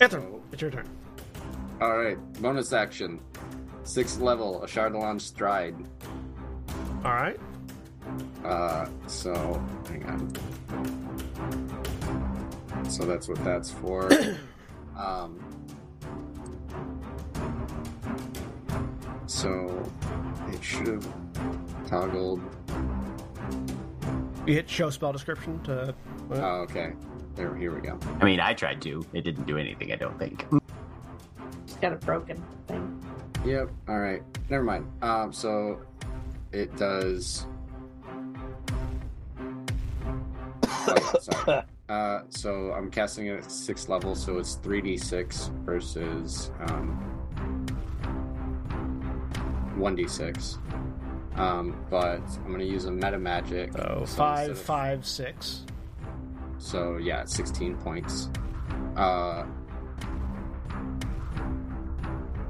S1: Anthem,
S9: So-
S1: it's your turn.
S9: All right. Bonus action. Sixth level, Ashardalon stride.
S1: All right.
S9: Uh, so hang on. So that's what that's for. um, so it should have toggled.
S1: You hit show spell description to.
S9: Oh, okay. There, here we go.
S8: I mean, I tried to. It didn't do anything, I don't think.
S3: It's got a broken thing.
S9: Yep. All right. Never mind. Um, so it does. Oh, sorry. Uh, so I'm casting it at sixth level, so it's three d six versus um one d six. Um, but I'm gonna use a meta magic.
S1: So
S9: So
S1: five,
S9: of-
S1: five, six.
S9: So yeah, 16 points. Uh,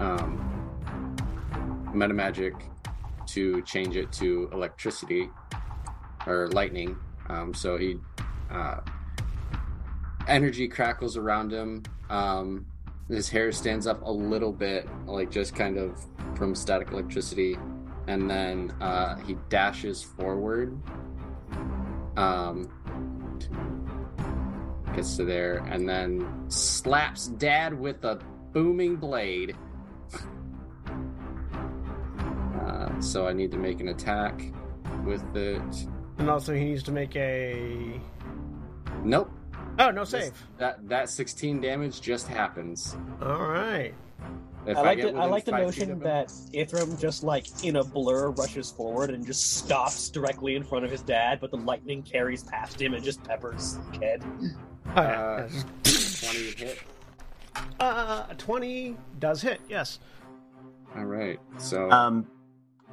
S9: um, meta magic to change it to electricity or lightning. Um, so he uh, energy crackles around him. Um, his hair stands up a little bit, like just kind of from static electricity, and then uh, he dashes forward. Um, gets to there and then slaps dad with a booming blade. Uh, so I need to make an attack with it.
S1: And also, he needs to make a.
S9: Nope.
S1: Oh, no
S9: This-
S1: save.
S9: That that 16 damage just happens.
S1: All right.
S9: If
S6: I like
S9: get
S6: the, I like the notion that Ithrim just like in a blur rushes forward and just stops directly in front of his dad, but the lightning carries past him and just peppers the kid.
S1: Oh, yeah.
S9: Uh, 20 hit.
S1: Uh, 20 does hit, yes.
S9: All right. So
S8: Um,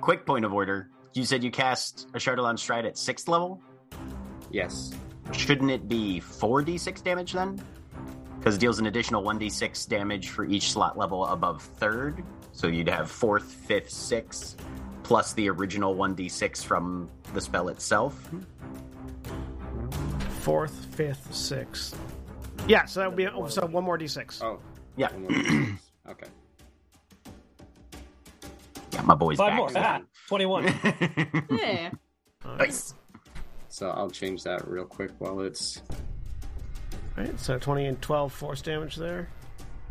S8: quick point of order. You said you cast Ashardalon Stride at sixth level?
S9: yes.
S8: Shouldn't it be 4d6 damage then? Because it deals an additional 1d6 damage for each slot level above third. So you'd have fourth, fifth, sixth, plus the original 1d6 from the spell itself.
S1: Fourth, fifth, sixth. Yeah, so that would be oh, so one more d6.
S9: Oh.
S8: Yeah.
S9: one more d6. okay.
S8: Yeah, my boy's
S6: Five
S8: back.
S6: more. Ah, 21.
S3: Yeah.
S8: nice.
S9: So I'll change that real quick while it's
S1: Right, so 20 and 12 force damage there.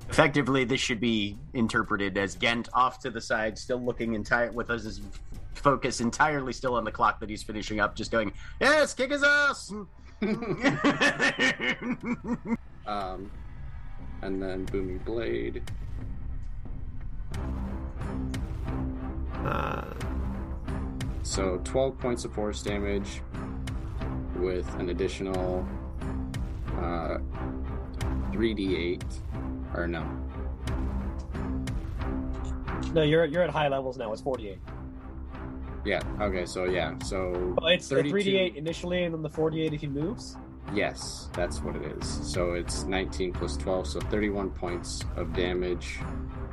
S8: Effectively, this should be interpreted as Ghent off to the side, still looking entire with his focus entirely still on the clock that he's finishing up, just going, "Yes, kick his ass."
S9: um and then booming blade.
S1: Uh,
S9: So 12 points of force damage with an additional uh 3d8 or no.
S6: no, you're you're at high levels now. It's 48.
S9: Yeah, okay, so yeah. So
S6: Well, it's the
S9: 32
S6: 3d8 initially, and then the 48 if he moves.
S9: Yes, that's what it is. So it's 19 plus 12, so 31 points of damage.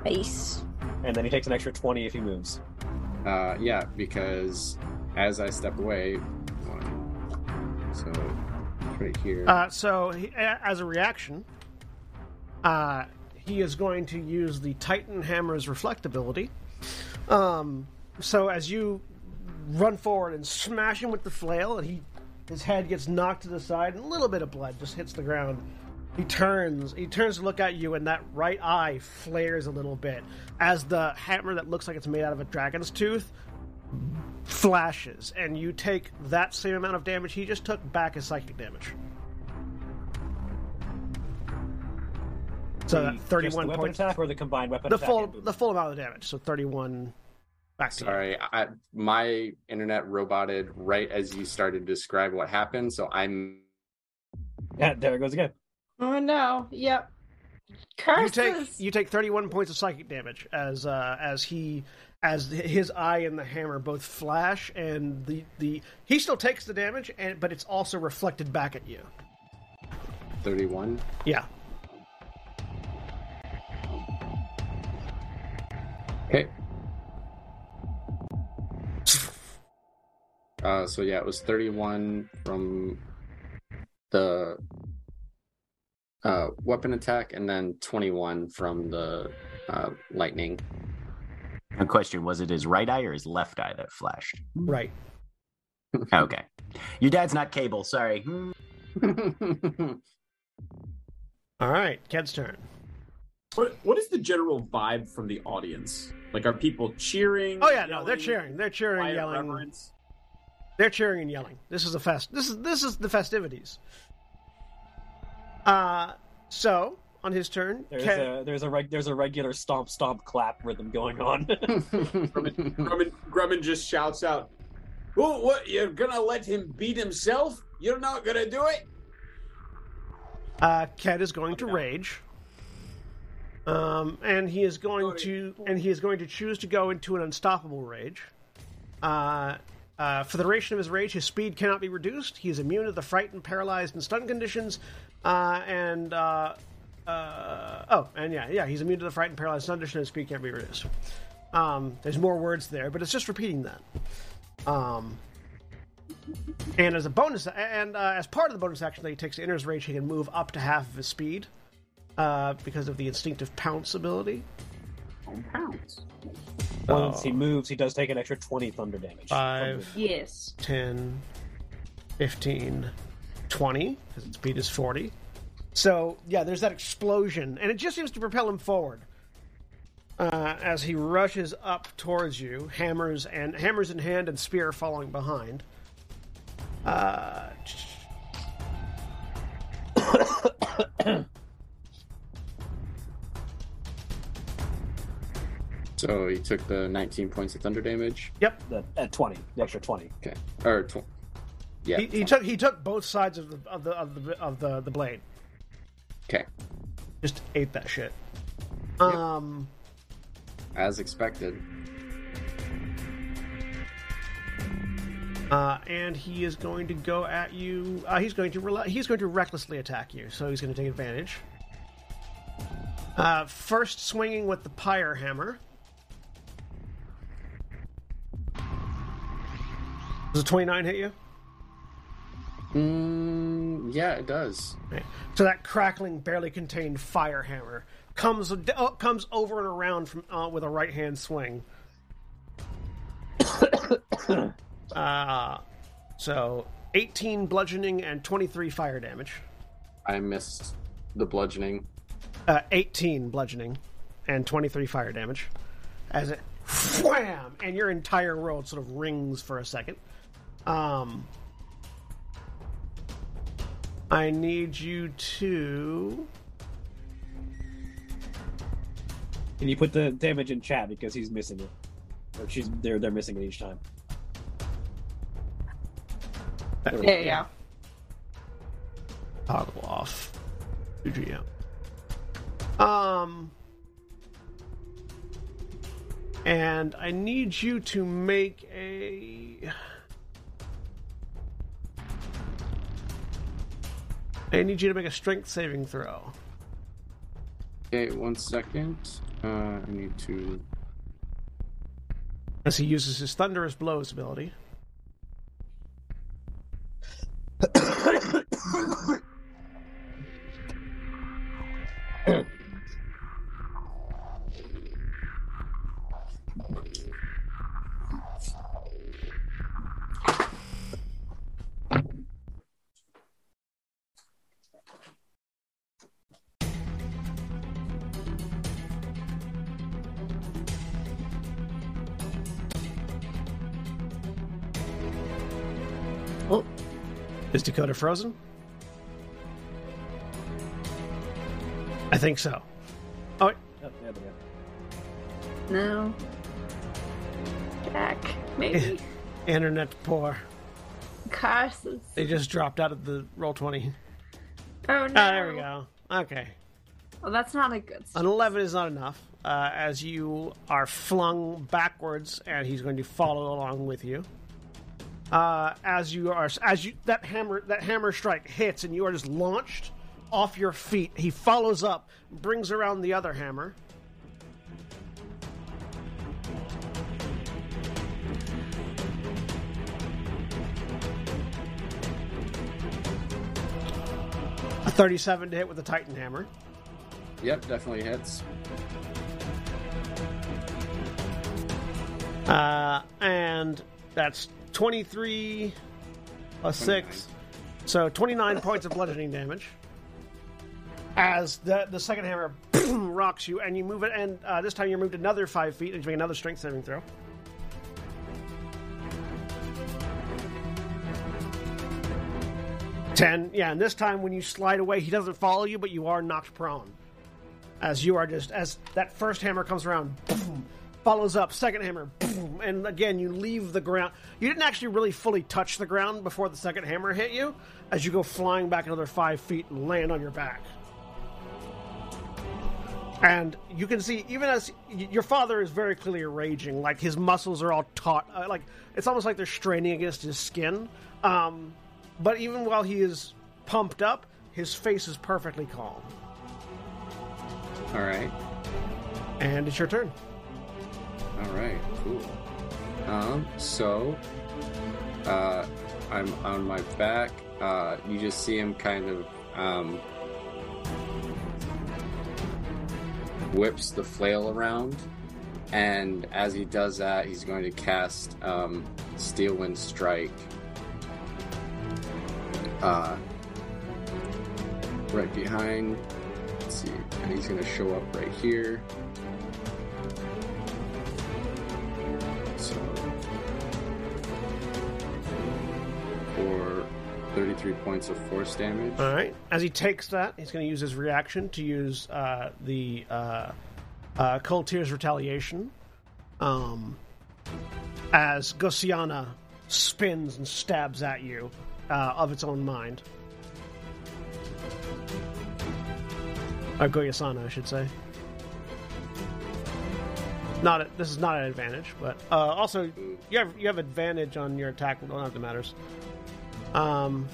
S3: Base.
S6: And then he takes an extra 20 if he moves.
S9: Uh, yeah, because as I step away, one, so right here.
S1: uh, so, he, as a reaction, uh, he is going to use the Titan Hammer's reflectability. Um, so, as you run forward and smash him with the flail, and he his head gets knocked to the side, and a little bit of blood just hits the ground. He turns. He turns to look at you, and that right eye flares a little bit as the hammer that looks like it's made out of a dragon's tooth flashes, and you take that same amount of damage he just took back as psychic damage. So
S6: The-
S1: that
S6: just the
S1: thirty-one
S6: weapon
S1: points.
S6: attack or the combined weapon
S1: The
S6: attack.
S1: full, the full amount of damage. So thirty-one Back.
S9: Sorry, I, my internet roboted right as you started to describe what happened, so I'm.
S6: Yeah, there it goes again.
S3: Oh no. Yep.
S1: You take you take 31 points of psychic damage as uh, as he as his eye and the hammer both flash and the the he still takes the damage and but it's also reflected back at you.
S9: 31.
S1: Yeah.
S9: Okay. Uh, so yeah, it was 31 from the uh, weapon attack, and then 21 from the uh, lightning.
S8: A question: Was it his right eye or his left eye that flashed?
S1: Right.
S8: Okay. Your dad's not cable. Sorry.
S1: All right, Ked's turn.
S12: What what is the general vibe from the audience? Like, are people cheering?
S1: Oh yeah, no, they're cheering. They're cheering, yelling.
S12: reverence?
S1: They're cheering and yelling. This is a fest. This is this is the festivities. Uh so on his turn,
S6: There's
S1: Ked-
S6: a there's a reg, there's a regular stomp stomp clap rhythm going on.
S12: Grummund, Grummund, Grummund just shouts out, "Oh, what? You're gonna let him beat himself? You're not gonna do it?"
S1: Uh, Ked is going to rage. Um, and he is going to and he is going to choose to go into an unstoppable rage. Uh, uh, for the duration of his rage, his speed cannot be reduced. He is immune to the frightened, paralyzed, and stunned conditions. Uh, and uh, uh, oh, and yeah, yeah, he's immune to the frightened, paralyzed, stunned condition. His speed can't be reduced. Um, there's more words there, but it's just repeating that. Um, and as a bonus, and uh, as part of the bonus action that he takes to enter his rage, he can move up to half of his speed uh, because of the instinctive pounce ability.
S12: Pounds.
S6: Once he moves, he does take an extra 20 thunder damage.
S1: Five.
S6: Thunder.
S3: Yes.
S1: 10, 15, 20, because its speed is 40. So, yeah, there's that explosion, and it just seems to propel him forward. Uh, as he rushes up towards you, hammers and hammers in hand and spear following behind. Uh,
S9: so he took the 19 points of thunder damage.
S1: yep,
S6: The, at 20, the extra 20.
S9: Okay. Or, tw- yeah.
S1: he, he took he took both sides of the of the of the, of the, the blade.
S9: Okay.
S1: Just ate that shit. Um.
S9: As expected.
S1: Uh, and he is going to go at you. Uh, he's going to rel- he's going to recklessly attack you, so he's going to take advantage. Uh, first, swinging with the pyre hammer. Does a twenty-nine hit you?
S9: Mm, yeah, it does.
S1: Right. So that crackling, barely contained fire hammer comes uh, comes over and around from uh, with a right hand swing. uh, so eighteen bludgeoning and twenty-three fire damage.
S9: I missed the bludgeoning.
S1: Uh, eighteen bludgeoning and twenty-three fire damage. As it wham, and your entire world sort of rings for a second. Um, I need you to.
S6: Can you put the damage in chat because he's missing it? Or she's they're they're missing it each time.
S3: There you go.
S1: toggle off GM. Um, and I need you to make a. I need you to make a strength saving throw.
S9: Okay, one second. Uh, I need to.
S1: As he uses his thunderous blows ability. Dakota frozen? I think so. Oh, wait.
S6: Oh, yeah, there we go.
S3: No. attack, maybe.
S1: Internet poor.
S3: Curses.
S1: They just dropped out of the roll twenty.
S3: Oh no.
S1: Ah, there we go. Okay.
S3: Well, that's not a good.
S1: An 11 is not enough, uh, as you are flung backwards, and he's going to follow along with you. Uh, as you are, as you that hammer that hammer strike hits, and you are just launched off your feet. He follows up, brings around the other hammer. A 37 to hit with the Titan hammer.
S9: Yep, definitely hits.
S1: Uh, and that's 23 a plus 6. So 29 points of bludgeoning damage. As the, the second hammer rocks you, and you move it, and uh, this time you're moved another 5 feet, and you make another strength saving throw. Ten, yeah, and this time when you slide away, he doesn't follow you, but you are knocked prone. As you are just, as that first hammer comes around, boom, follows up, second hammer, boom, and again you leave the ground. You didn't actually really fully touch the ground before the second hammer hit you, as you go flying back another five feet and land on your back. And you can see, even as your father is very clearly raging, like his muscles are all taut, uh, like it's almost like they're straining against his skin. Um, but even while he is pumped up, his face is perfectly calm.
S9: All right.
S1: And it's your turn.
S9: All right. Cool. Um. So, uh, I'm on my back. Uh, you just see him kind of um whips the flail around, and as he does that, he's going to cast um, Steel Wind Strike. Uh, right behind. Let's see, and he's going to show up right here. 33 points of force damage.
S1: All right. As he takes that, he's going to use his reaction to use uh, the uh, uh, Cold Tears Retaliation. Um, as Gosiana spins and stabs at you uh, of its own mind. Or Goyasana, I should say. Not a, this is not an advantage, but uh, also you have you have advantage on your attack. Well, not that matters. Um,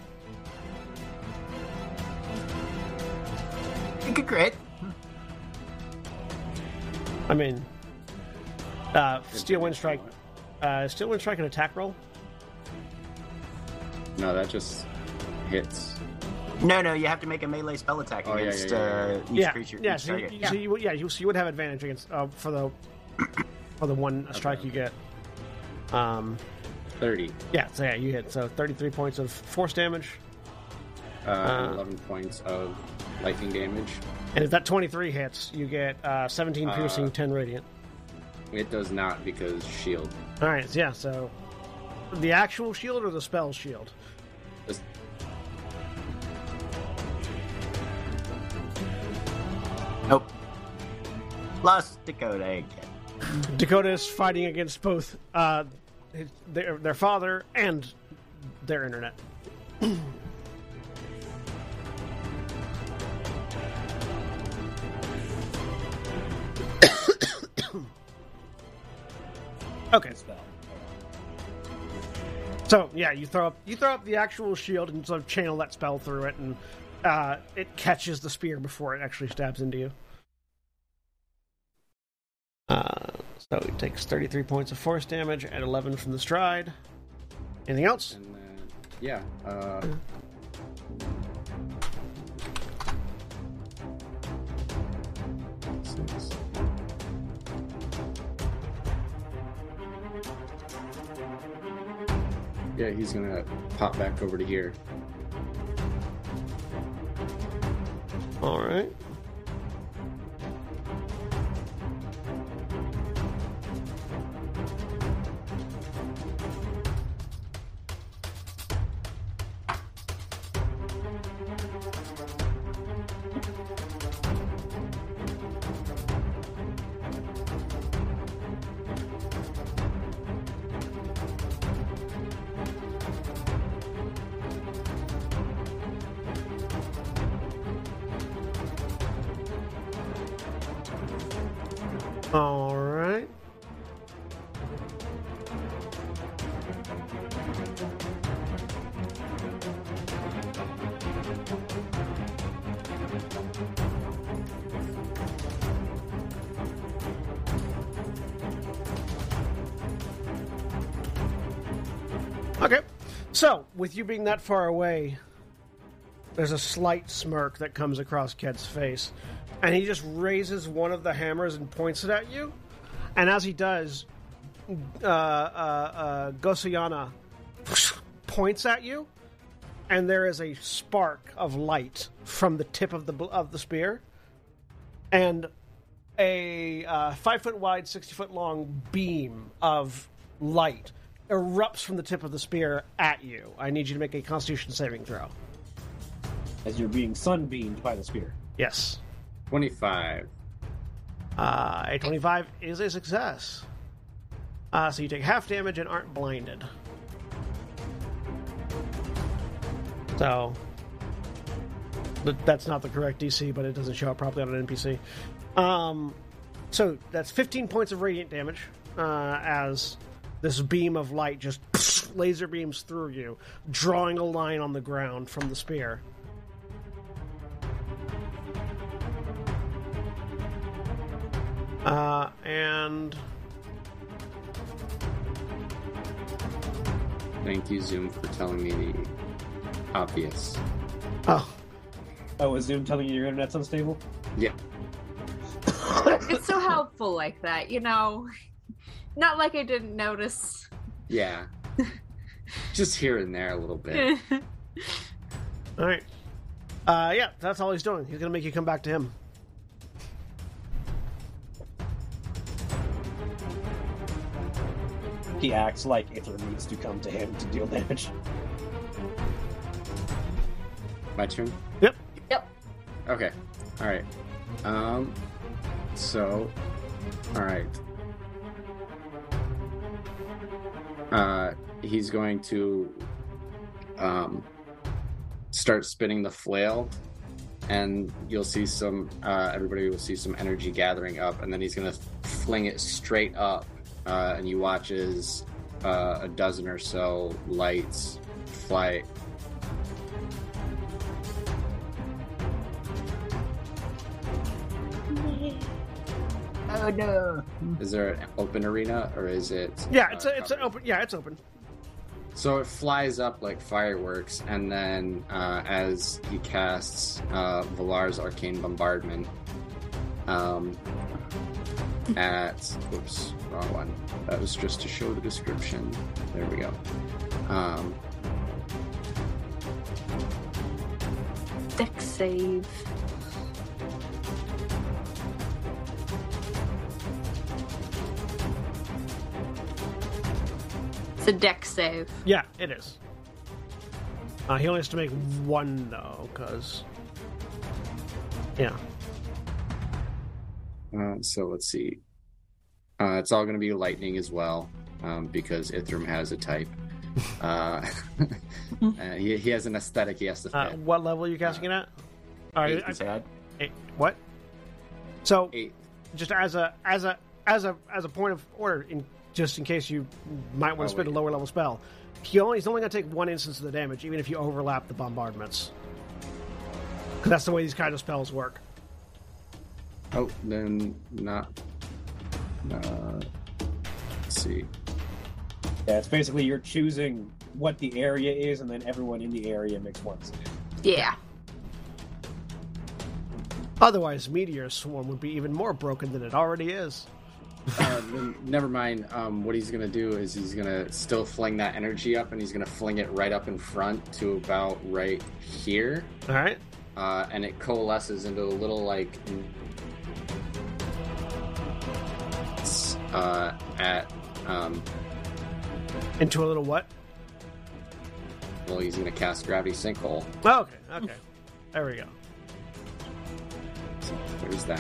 S8: You could crit.
S1: I mean, uh, Steel Wind Strike. Uh, Steel Wind Strike an attack roll?
S9: No, that just hits.
S8: No, no, you have to make a melee spell attack
S9: Oh, yeah, yeah,
S8: against
S9: yeah,
S8: uh, each
S1: yeah,
S8: creature.
S1: yeah.
S8: each
S1: So you,
S8: target.
S1: you- so you would- yeah, you, so you would have advantage against uh, for the for the one strike you get. Um,
S9: 30.
S1: yeah, so yeah, you hit. So thirty-three points of force damage,
S9: Uh,
S1: Uh,
S9: 11 points of lightning damage.
S1: and if that twenty-three hits, you get uh, seventeen piercing,
S9: Uh,
S1: ten radiant.
S9: It does not because shield.
S1: All right, yeah. So the actual shield or the spell shield?
S9: Just-
S8: Nope. Lost Dakota again.
S1: Dakota is fighting against both uh, his, their their father and their internet. okay. So yeah, you throw up you throw up the actual shield and sort of channel that spell through it, and uh, it catches the spear before it actually stabs into you. Uh, so he takes 33 points of force damage and 11 from the stride. Anything else?
S9: And then, yeah. Uh, six. Yeah, he's gonna pop back over to here.
S1: All right. With you being that far away, there's a slight smirk that comes across Ked's face, and he just raises one of the hammers and points it at you. And as he does, uh, uh, uh, Gosayana points at you, and there is a spark of light from the tip of the of the spear, and a uh, five foot wide, sixty foot long beam of light erupts from the tip of the spear at you. I need you to make a Constitution saving throw.
S6: As you're being sunbeamed by the spear.
S1: Yes.
S9: 25.
S1: Uh, a 25 is a success. Uh, so you take half damage and aren't blinded. So. but That's not the correct DC, but it doesn't show up properly on an NPC. Um, so that's 15 points of radiant damage uh, as this beam of light just laser beams through you, drawing a line on the ground from the spear. Uh, and
S9: Thank you, Zoom, for telling me the obvious.
S1: oh,
S6: Oh, is Zoom telling you your internet's unstable?
S9: Yeah.
S3: it's so helpful like that, you know. Not like I didn't notice.
S9: Yeah. Just here and there a little bit.
S1: all right. Uh, yeah, that's all he's doing. He's gonna make you come back to him.
S6: He acts like Ither needs to come to him to deal damage.
S9: My turn?
S1: Yep.
S3: Yep.
S9: Okay. All right. Um. So. All right. Uh, he's going to um start spinning the flail, and you'll see some. Uh, everybody will see some energy gathering up, and then he's gonna fling it straight up, uh, and you watch as uh, a dozen or so lights fly
S3: Oh no.
S9: Is there an open arena or is it?
S1: Yeah, it's
S9: uh,
S1: a, it's a open. Yeah, it's open.
S9: So it flies up like fireworks, and then uh, as he casts uh, Valar's arcane bombardment um, at oops, wrong one. That was just to show the description. There we go. Um,
S3: Deck save. It's a deck save.
S1: Yeah, it is. Uh, he only has to make one though, because yeah.
S9: uh, so let's see. Uh, it's all going to be lightning as well, um, because Ithrim has a type. Uh, uh, he, he has an aesthetic he has to fit.
S1: Uh, what level are you casting it at? All right,
S9: Eight,
S1: I- eight- what? So,
S9: Eight.
S1: just as a as a as a as a point of order, in just in case you might want
S9: Oh,
S1: to spend a lower level spell, he only he's only going to take one instance of the damage, even if you overlap the bombardments. Because that's the way these kind of spells work.
S9: Oh, then not. Uh, let's see.
S6: Yeah, it's basically you're choosing what the area is, and then everyone in the area makes one save.
S3: Yeah.
S1: Otherwise, Meteor Swarm would be even more broken than it already is.
S9: Uh, never mind. Um, what he's gonna do is he's gonna still fling that energy up, and he's gonna fling it right up in front to about right here,
S1: All right.
S9: uh, and it coalesces into a little like. Uh, at um,
S1: Into a little what?
S9: well, he's gonna cast gravity sinkhole.
S1: Oh, okay. Okay. There we go.
S9: So there's that.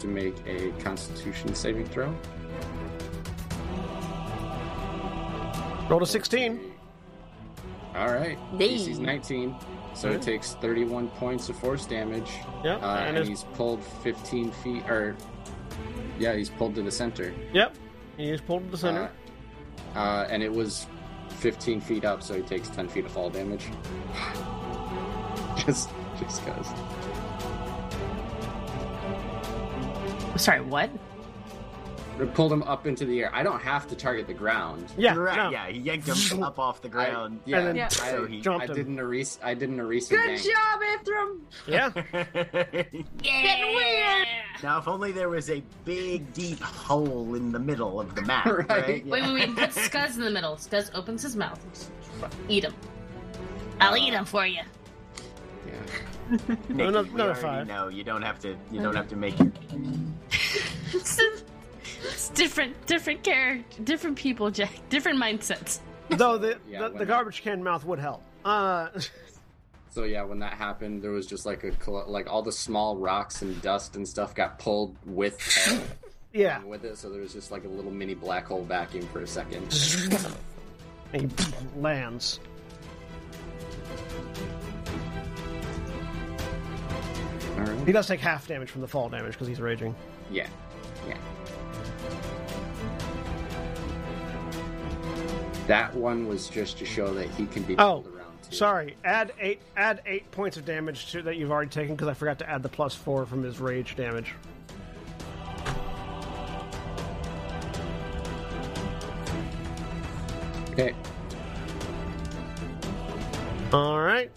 S9: To make a Constitution saving throw.
S1: Roll a 16.
S9: All right.
S3: Dang.
S9: DC's 19. So it takes 31 points of force damage.
S1: Yep.
S9: Uh,
S1: and
S9: and he's pulled 15 feet, or yeah, he's pulled to the center.
S1: Yep. He is pulled to the center.
S9: Uh, uh, and it was 15 feet up, so he takes 10 feet of fall damage. just, just cause.
S2: Sorry, what?
S9: It pulled him up into the air. I don't have to target the ground.
S1: yeah.
S8: right.
S1: no.
S8: Yeah, he yanked him up off the
S9: I,
S8: ground.
S9: yeah,
S1: then
S3: Yeah.
S9: I,
S8: so he
S1: jumped
S9: I
S1: him.
S9: did an erase. I did an erase.
S3: Good
S9: yank.
S3: job, Ithrim.
S1: Yeah.
S2: Getting weird.
S8: now, if only there was a big, deep hole in the middle of the map,
S9: Right.
S8: right?
S2: Wait, wait, wait. Put Skuzz in the middle. Skuzz opens his mouth. Eat him. I'll uh, eat him for you.
S9: Yeah.
S8: Nikki,
S1: Another-
S8: we
S1: another
S8: already
S1: five.
S8: know you don't have to. You don't have to make it.
S2: It's, it's different, different character, different people, Jack. Different mindsets.
S1: Though the,
S9: Yeah,
S1: the, the
S9: when-
S1: garbage can mouth would help. Uh,
S9: So yeah, when that happened, there was just like a like all the small rocks and dust and stuff got pulled with
S1: yeah.
S9: with it. So there was just like a little mini black hole vacuum for a second.
S1: And he lands.
S9: Right.
S1: He does take half damage from the fall damage because he's raging.
S9: Yeah. Yeah. That one was just to show that he can be
S1: Oh. Sorry, add eight add eight points of damage to that you've already taken because I forgot to add the plus four from his rage damage.
S9: Okay.
S1: All right.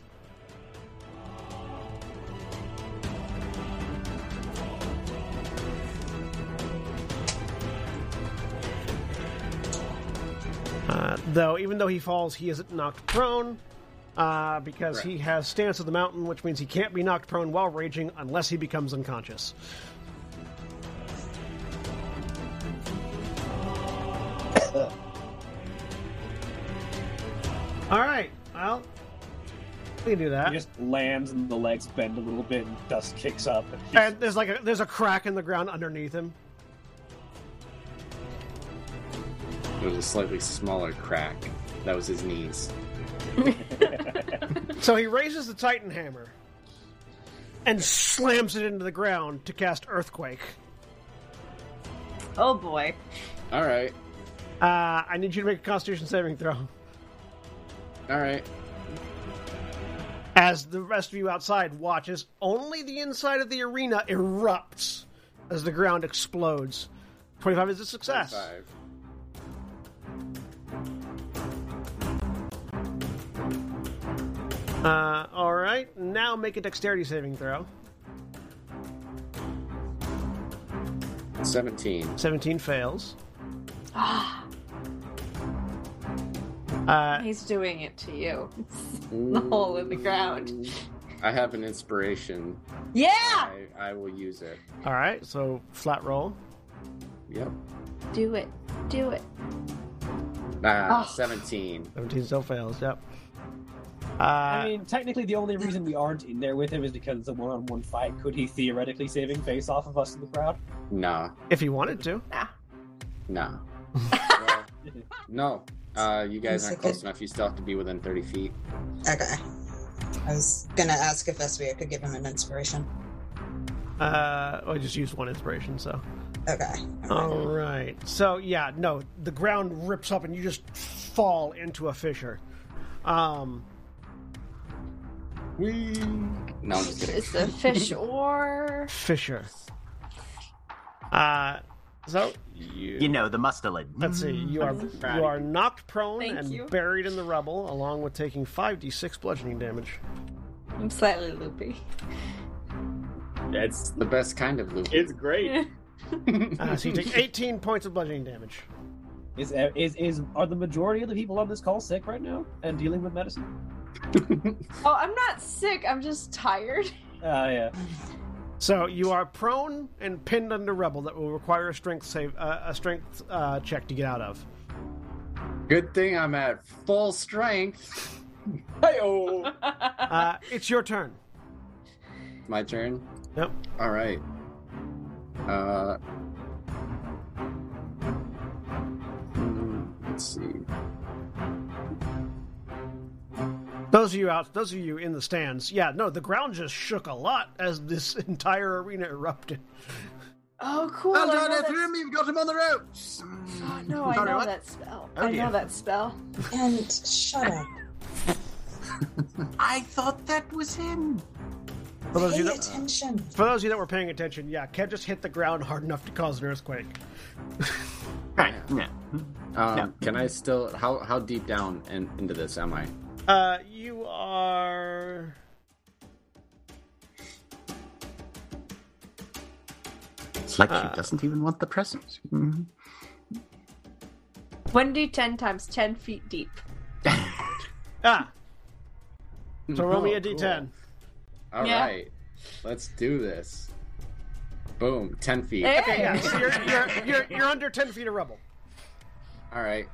S1: Though, even though he falls, he isn't knocked prone uh, because he has stance of the mountain, which means he can't be knocked prone while raging unless he becomes unconscious. All right. Well, we can do that.
S6: He just lands and the legs bend a little bit and dust kicks up. And
S1: And there's like a there's a crack in the ground underneath him.
S9: There was a slightly smaller crack. That was his knees.
S1: So he raises the Titan hammer and slams it into the ground to cast Earthquake.
S3: Oh boy.
S9: All right.
S1: Uh, I need you to make a Constitution saving throw.
S9: All right.
S1: As the rest of you outside watches, only the inside of the arena erupts as the ground explodes. Twenty-five is a success.
S9: Five.
S1: Uh, all right, now make a Dexterity saving throw.
S9: Seventeen.
S1: Seventeen fails. Uh,
S3: He's doing it to you. the hole in the ground.
S9: I have an inspiration.
S3: Yeah!
S9: I, I will use it.
S1: all right, so flat roll.
S9: Yep.
S3: Do it. Do it.
S9: Ah,
S3: Oh.
S9: 17.
S1: 17 still fails, yep. Uh,
S6: I mean, technically, the only reason we aren't in there with him is because it's a one-on-one fight. Could he theoretically saving face off of us in the crowd?
S9: No.
S1: if he wanted to. Nah.
S9: No. well, no. Uh, you guys
S4: One
S9: aren't close
S4: second.
S9: enough. You still have to be within 30 feet.
S4: Okay. I was gonna ask if Vespia could give him an inspiration.
S1: Uh, I just used one inspiration, so.
S4: Okay.
S1: All right. So yeah, no, the ground rips up and you just fall into a fissure. Um,
S9: We. No, I'm just kidding.
S3: It's a fish or
S1: fissure. Uh, so you,
S8: You know, the mustelid.
S1: let's see. You are you are knocked prone
S3: Thank
S1: and
S3: you.
S1: buried in the rubble, along with taking five d six bludgeoning damage.
S3: I'm slightly loopy.
S12: That's
S9: The best kind of loop.
S12: it's great.
S1: Uh, so you take eighteen points of bludgeoning damage.
S6: Is is is are the majority of the people on this call sick right now and dealing with medicine?
S3: Oh, I'm not sick. I'm just tired.
S6: Ah, yeah.
S1: So you are prone and pinned under rubble that will require a strength save, uh, a strength uh, check to get out of.
S9: Good thing I'm at full strength.
S12: Hey-oh.
S1: Uh, it's your turn.
S9: my turn.
S1: Yep.
S9: All right. Uh, mm, let's see.
S1: Those of you out, those of you in the stands, yeah, no, the ground just shook a lot as this entire arena erupted.
S3: Oh, cool.
S13: Well
S3: I
S13: done,
S3: know
S13: Ephraim,
S3: that-
S13: you've got him on the ropes.
S3: Oh, no, I
S13: Sorry,
S3: know
S13: what?
S3: that spell.
S13: Oh,
S3: I
S13: dear.
S3: know that spell.
S4: And shut up.
S13: I thought that was him.
S1: For those, of you that,
S4: attention.
S1: for those of you that were paying attention, yeah, Kev just hit the ground hard enough to cause an earthquake.
S8: Right. Yeah.
S9: Um,
S8: Yeah.
S9: Can I still? How how deep down in, into this am I?
S1: Uh, you are.
S8: It's like
S1: Uh,
S8: she doesn't even want the presents. Mhm.
S3: 1d10 times 10 feet deep.
S1: Ah, so roll me a d10.
S9: All right,
S3: Yeah.
S9: let's do this. Boom, ten feet.
S3: Hey!
S1: Okay, yeah, so you're, you're, you're, you're under 10 feet of rubble.
S9: All right.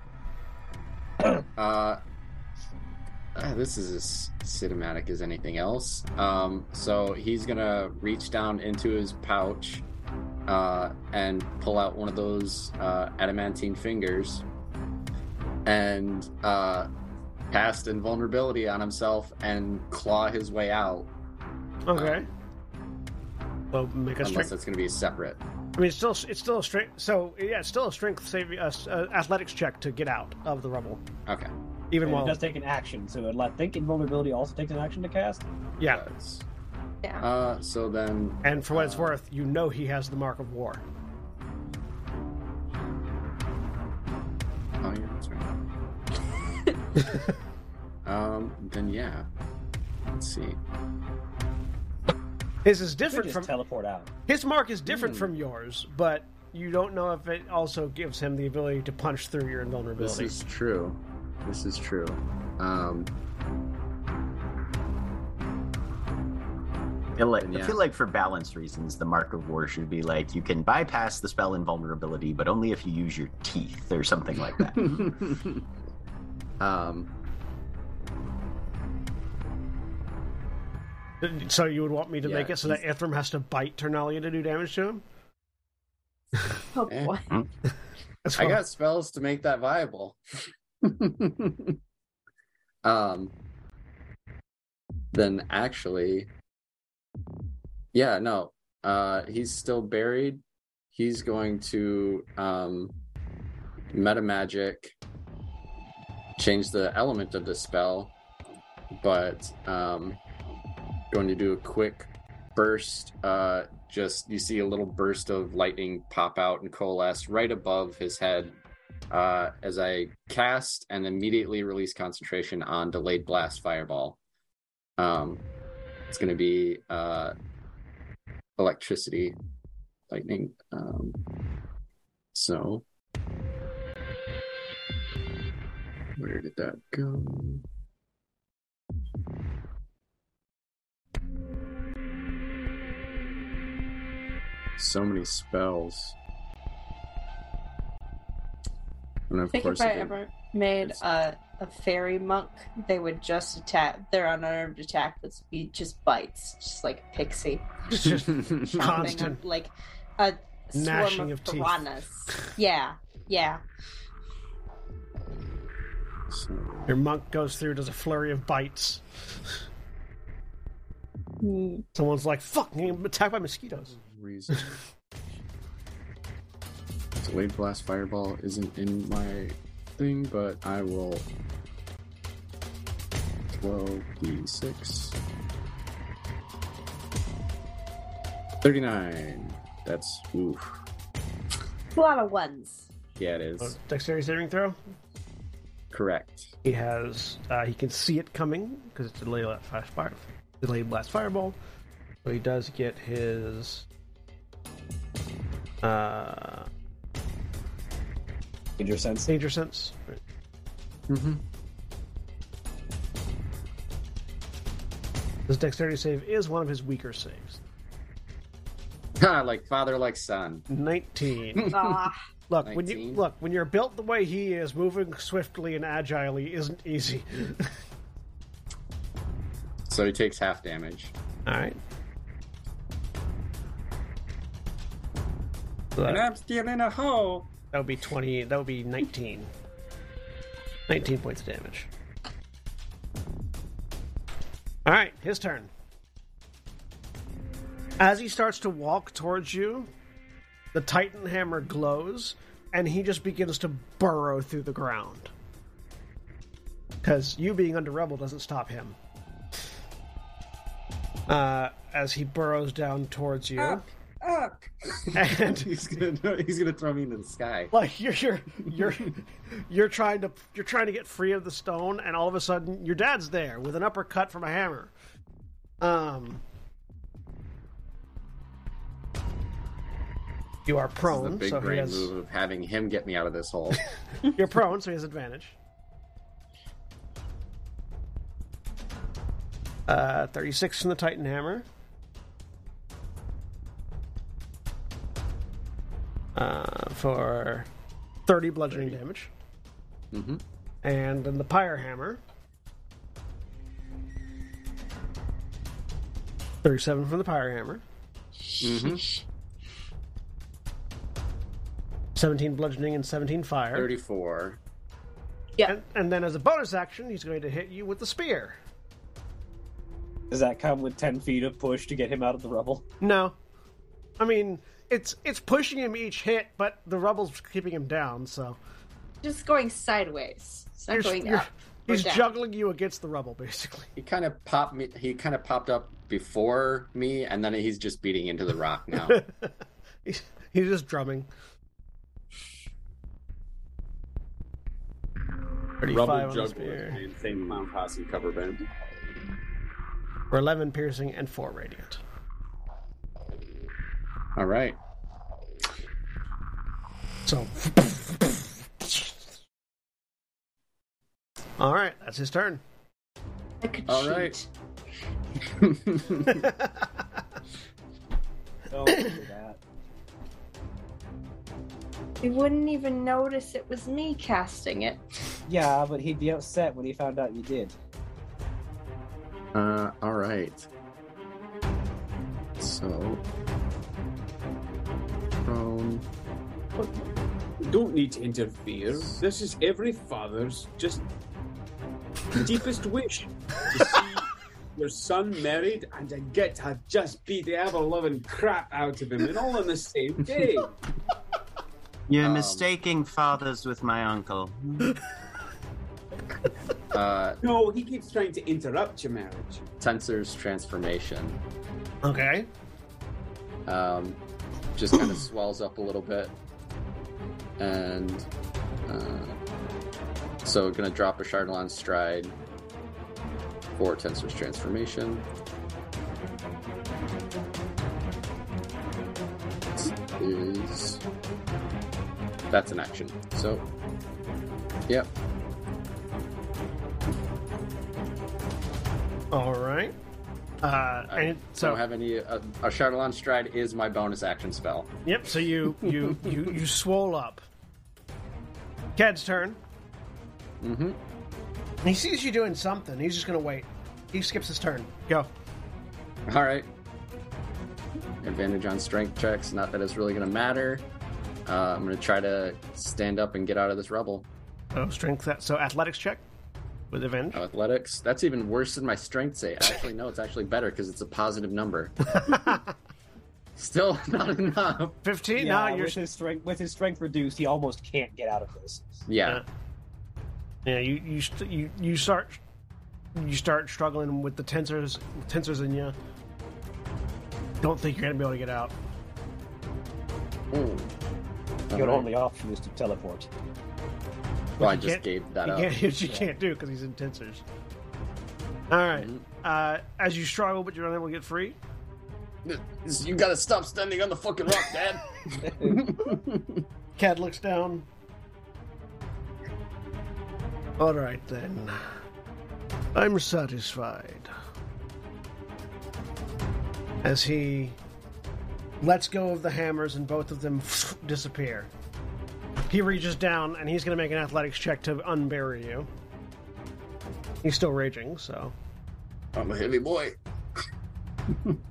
S9: Uh, uh, this is as cinematic as anything else. Um, so he's gonna reach down into his pouch uh, and pull out one of those uh, adamantine fingers and uh, cast invulnerability on himself and claw his way out.
S1: Okay. So make a
S9: Unless
S1: strength.
S9: that's gonna be separate.
S1: I mean, it's still it's still a strength. So yeah, it's still a strength save, uh, uh, athletics check to get out of the rubble,
S9: Okay.
S1: Even
S6: And
S1: while
S6: it does take an action, so I think invulnerability also takes an action to cast.
S1: yeah.
S9: Does.
S3: Yeah.
S9: Uh, so then
S1: And for what it's worth, you know he has the mark of war.
S9: Oh yeah, that's right. um, then yeah. Let's see.
S1: His is different from
S6: teleport out.
S1: his mark is different
S9: Hmm.
S1: from yours, but you don't know if it also gives him the ability to punch through your invulnerability.
S9: This is true. This is true. Um,
S8: I feel, like,
S9: Yeah.
S8: I feel like for balance reasons, the mark of war should be like you can bypass the spell invulnerability, but only if you use your teeth or something like that.
S9: um,
S1: So you would want me to
S9: Yeah,
S1: make it so that
S9: he's-
S1: Ithrim has to bite Ternalia to do damage to him?
S3: Oh, boy.
S9: I got spells to make that viable. um, then actually, yeah, no. Uh, he's still buried. He's going to um, meta magic, change the element of the spell, but um, going to do a quick burst. Uh, just you see a little burst of lightning pop out and coalesce right above his head uh, as I cast and immediately release concentration on delayed blast fireball. Um, it's going to be uh, electricity, lightning. Um, so, where did that go? So many spells. And
S3: I
S9: of
S3: think
S9: course,
S3: if I
S9: again-
S3: ever made a, a fairy monk, they would just attack. Their unarmed attack would be just bites, just like a pixie.
S1: It's just constant.
S3: on, like a swarm
S1: Gnashing
S3: of
S1: of teeth.
S3: piranhas. Yeah, yeah.
S9: So,
S1: Your monk goes through, does a flurry of bites.
S3: Hmm.
S1: Someone's like, "Fuck, I'm attacked by mosquitoes."
S9: reason. Delayed blast fireball isn't in my thing, but I will. 12d6. 39. That's oof.
S3: A lot of ones.
S9: Yeah, it
S1: Uh. Dexterity saving throw.
S9: Correct.
S1: He has. Uh, he can see it coming because it's a delayed blast fire. Delayed blast fireball. So he does get his. Uh,
S6: Danger sense.
S1: Danger sense. Right.
S9: Mm-hmm.
S1: His dexterity save is one of his weaker saves.
S9: Ah, like father, like son.
S1: Nineteen.
S3: Ah.
S1: Look 19. when you look when you're built the way he is, moving swiftly and agilely isn't easy.
S9: so he takes half damage.
S1: All right.
S9: And I'm stealing a hole
S1: that would be 20. That would be 19. 19 points of damage. All right, his turn. As he starts to walk towards you, the Titan hammer glows, and he just begins to burrow through the ground. Because you being under rubble doesn't stop him. Uh, as he burrows down towards you,
S9: Up, up.
S1: and
S9: he's gonna he's gonna throw me into the sky.
S1: like you're you're you're you're trying to you're trying to get free of the stone, and all of a sudden your dad's there with an uppercut from a hammer. Um, you are
S9: This is the big
S1: so
S9: brain
S1: has.
S9: move of having him get me out of this hole.
S1: You're prone, so he has advantage. Uh, 36 from the Titan Hammer. Uh, for 30 bludgeoning damage.
S9: mm-hmm.
S1: And then the Pyre Hammer. 37 from the Pyre Hammer.
S9: Mm-hmm.
S1: 17 bludgeoning and 17 fire.
S9: Thirty-four.
S1: And, and then as a bonus action, he's going to hit you with the spear.
S6: Does that come with ten feet of push to get him out of the rubble?
S1: No. I mean, it's it's pushing him each hit, but the rubble's keeping him down, so
S3: Just going sideways. It's not
S1: You're-
S3: going
S1: you're-
S3: up.
S1: he's
S3: down.
S1: juggling you against the rubble, basically.
S9: He kind of popped me. He kind of popped up before me, and then he's just beating into the rock now.
S1: he's, he's just drumming. 35
S5: Rubble
S1: on the
S5: juggler,
S1: spear.
S5: the insane Mount Passing cover band.
S1: For 11 piercing and 4 radiant.
S9: All right.
S1: So. Alright, that's his turn.
S3: I could
S9: All
S3: cheat.
S9: right.
S6: Don't do that.
S3: He wouldn't even notice it was me casting it.
S6: Yeah, but he'd be upset when he found out you did.
S9: Uh, all right. So,
S5: Don't need to interfere. This is every father's just deepest wish to see your son married and to get to just beat the ever loving crap out of him, and all on the same day.
S8: You're
S9: Um,
S8: mistaking fathers with my uncle.
S9: Uh,
S5: No, he keeps trying to interrupt your marriage.
S9: Tenser's transformation.
S1: Okay.
S9: Um, just kind of swells up a little bit, and uh, so gonna drop Ashardalon stride for Tenser's transformation. This is that's an action. So, yep.
S1: Alright. Uh,
S9: I
S1: and so
S9: don't have any. Uh, Ashardalon stride is my bonus action spell.
S1: Yep. So you you you you swole up. Ked's turn.
S9: Mm-hmm.
S1: He sees you doing something. He's just gonna wait. He skips his turn. Go.
S9: All right. Advantage on strength checks. Not that it's really going to matter. Uh, I'm going to try to stand up and get out of this rubble.
S1: Oh, strength. That so athletics check with advantage.
S9: Oh, athletics. That's even worse than my strength save. Actually, no, it's actually better because it's a positive number. Still not enough.
S1: Fifteen.
S6: Yeah,
S1: no, you're
S6: with his strength with his strength reduced, he almost can't get out of this.
S9: Yeah.
S1: Yeah, you you st- you you start you start struggling with the tensors tensors in you. Don't think you're gonna be able to get out.
S9: Ooh.
S6: Your
S9: All right.
S6: only option is to teleport.
S9: Well, I
S1: You
S9: just
S1: can't-
S9: gave that up.
S1: Can't, you can't do because he's in tensors. All right.
S9: Mm-hmm.
S1: Uh, as you struggle, but you're unable to get free.
S9: You got to stop standing on the fucking rock, Dad.
S1: Cad looks down. All right then. I'm satisfied. As he lets go of the hammers and both of them disappear. He reaches down and he's going to make an athletics check to unbury you. He's still raging, so.
S9: I'm a heavy boy.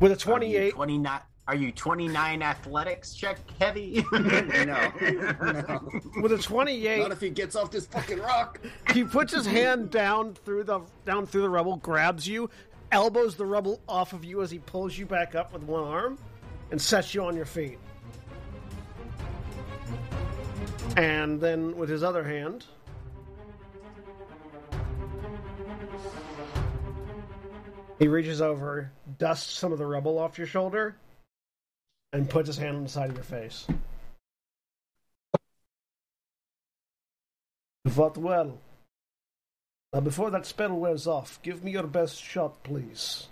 S1: With a
S8: Are you
S1: 28,
S8: 29 are you 29 athletics check heavy?
S9: no, no.
S1: with a 28,
S9: Not if he gets off this fucking rock.
S1: he puts his hand down through the down through the rubble, grabs you, elbows the rubble off of you as he pulls you back up with one arm, and sets you on your feet. And then with his other hand, he reaches over, dusts some of the rubble off your shoulder, and puts his hand on the side of your face. You fought well. Now, before that spell wears off, give me your best shot, please.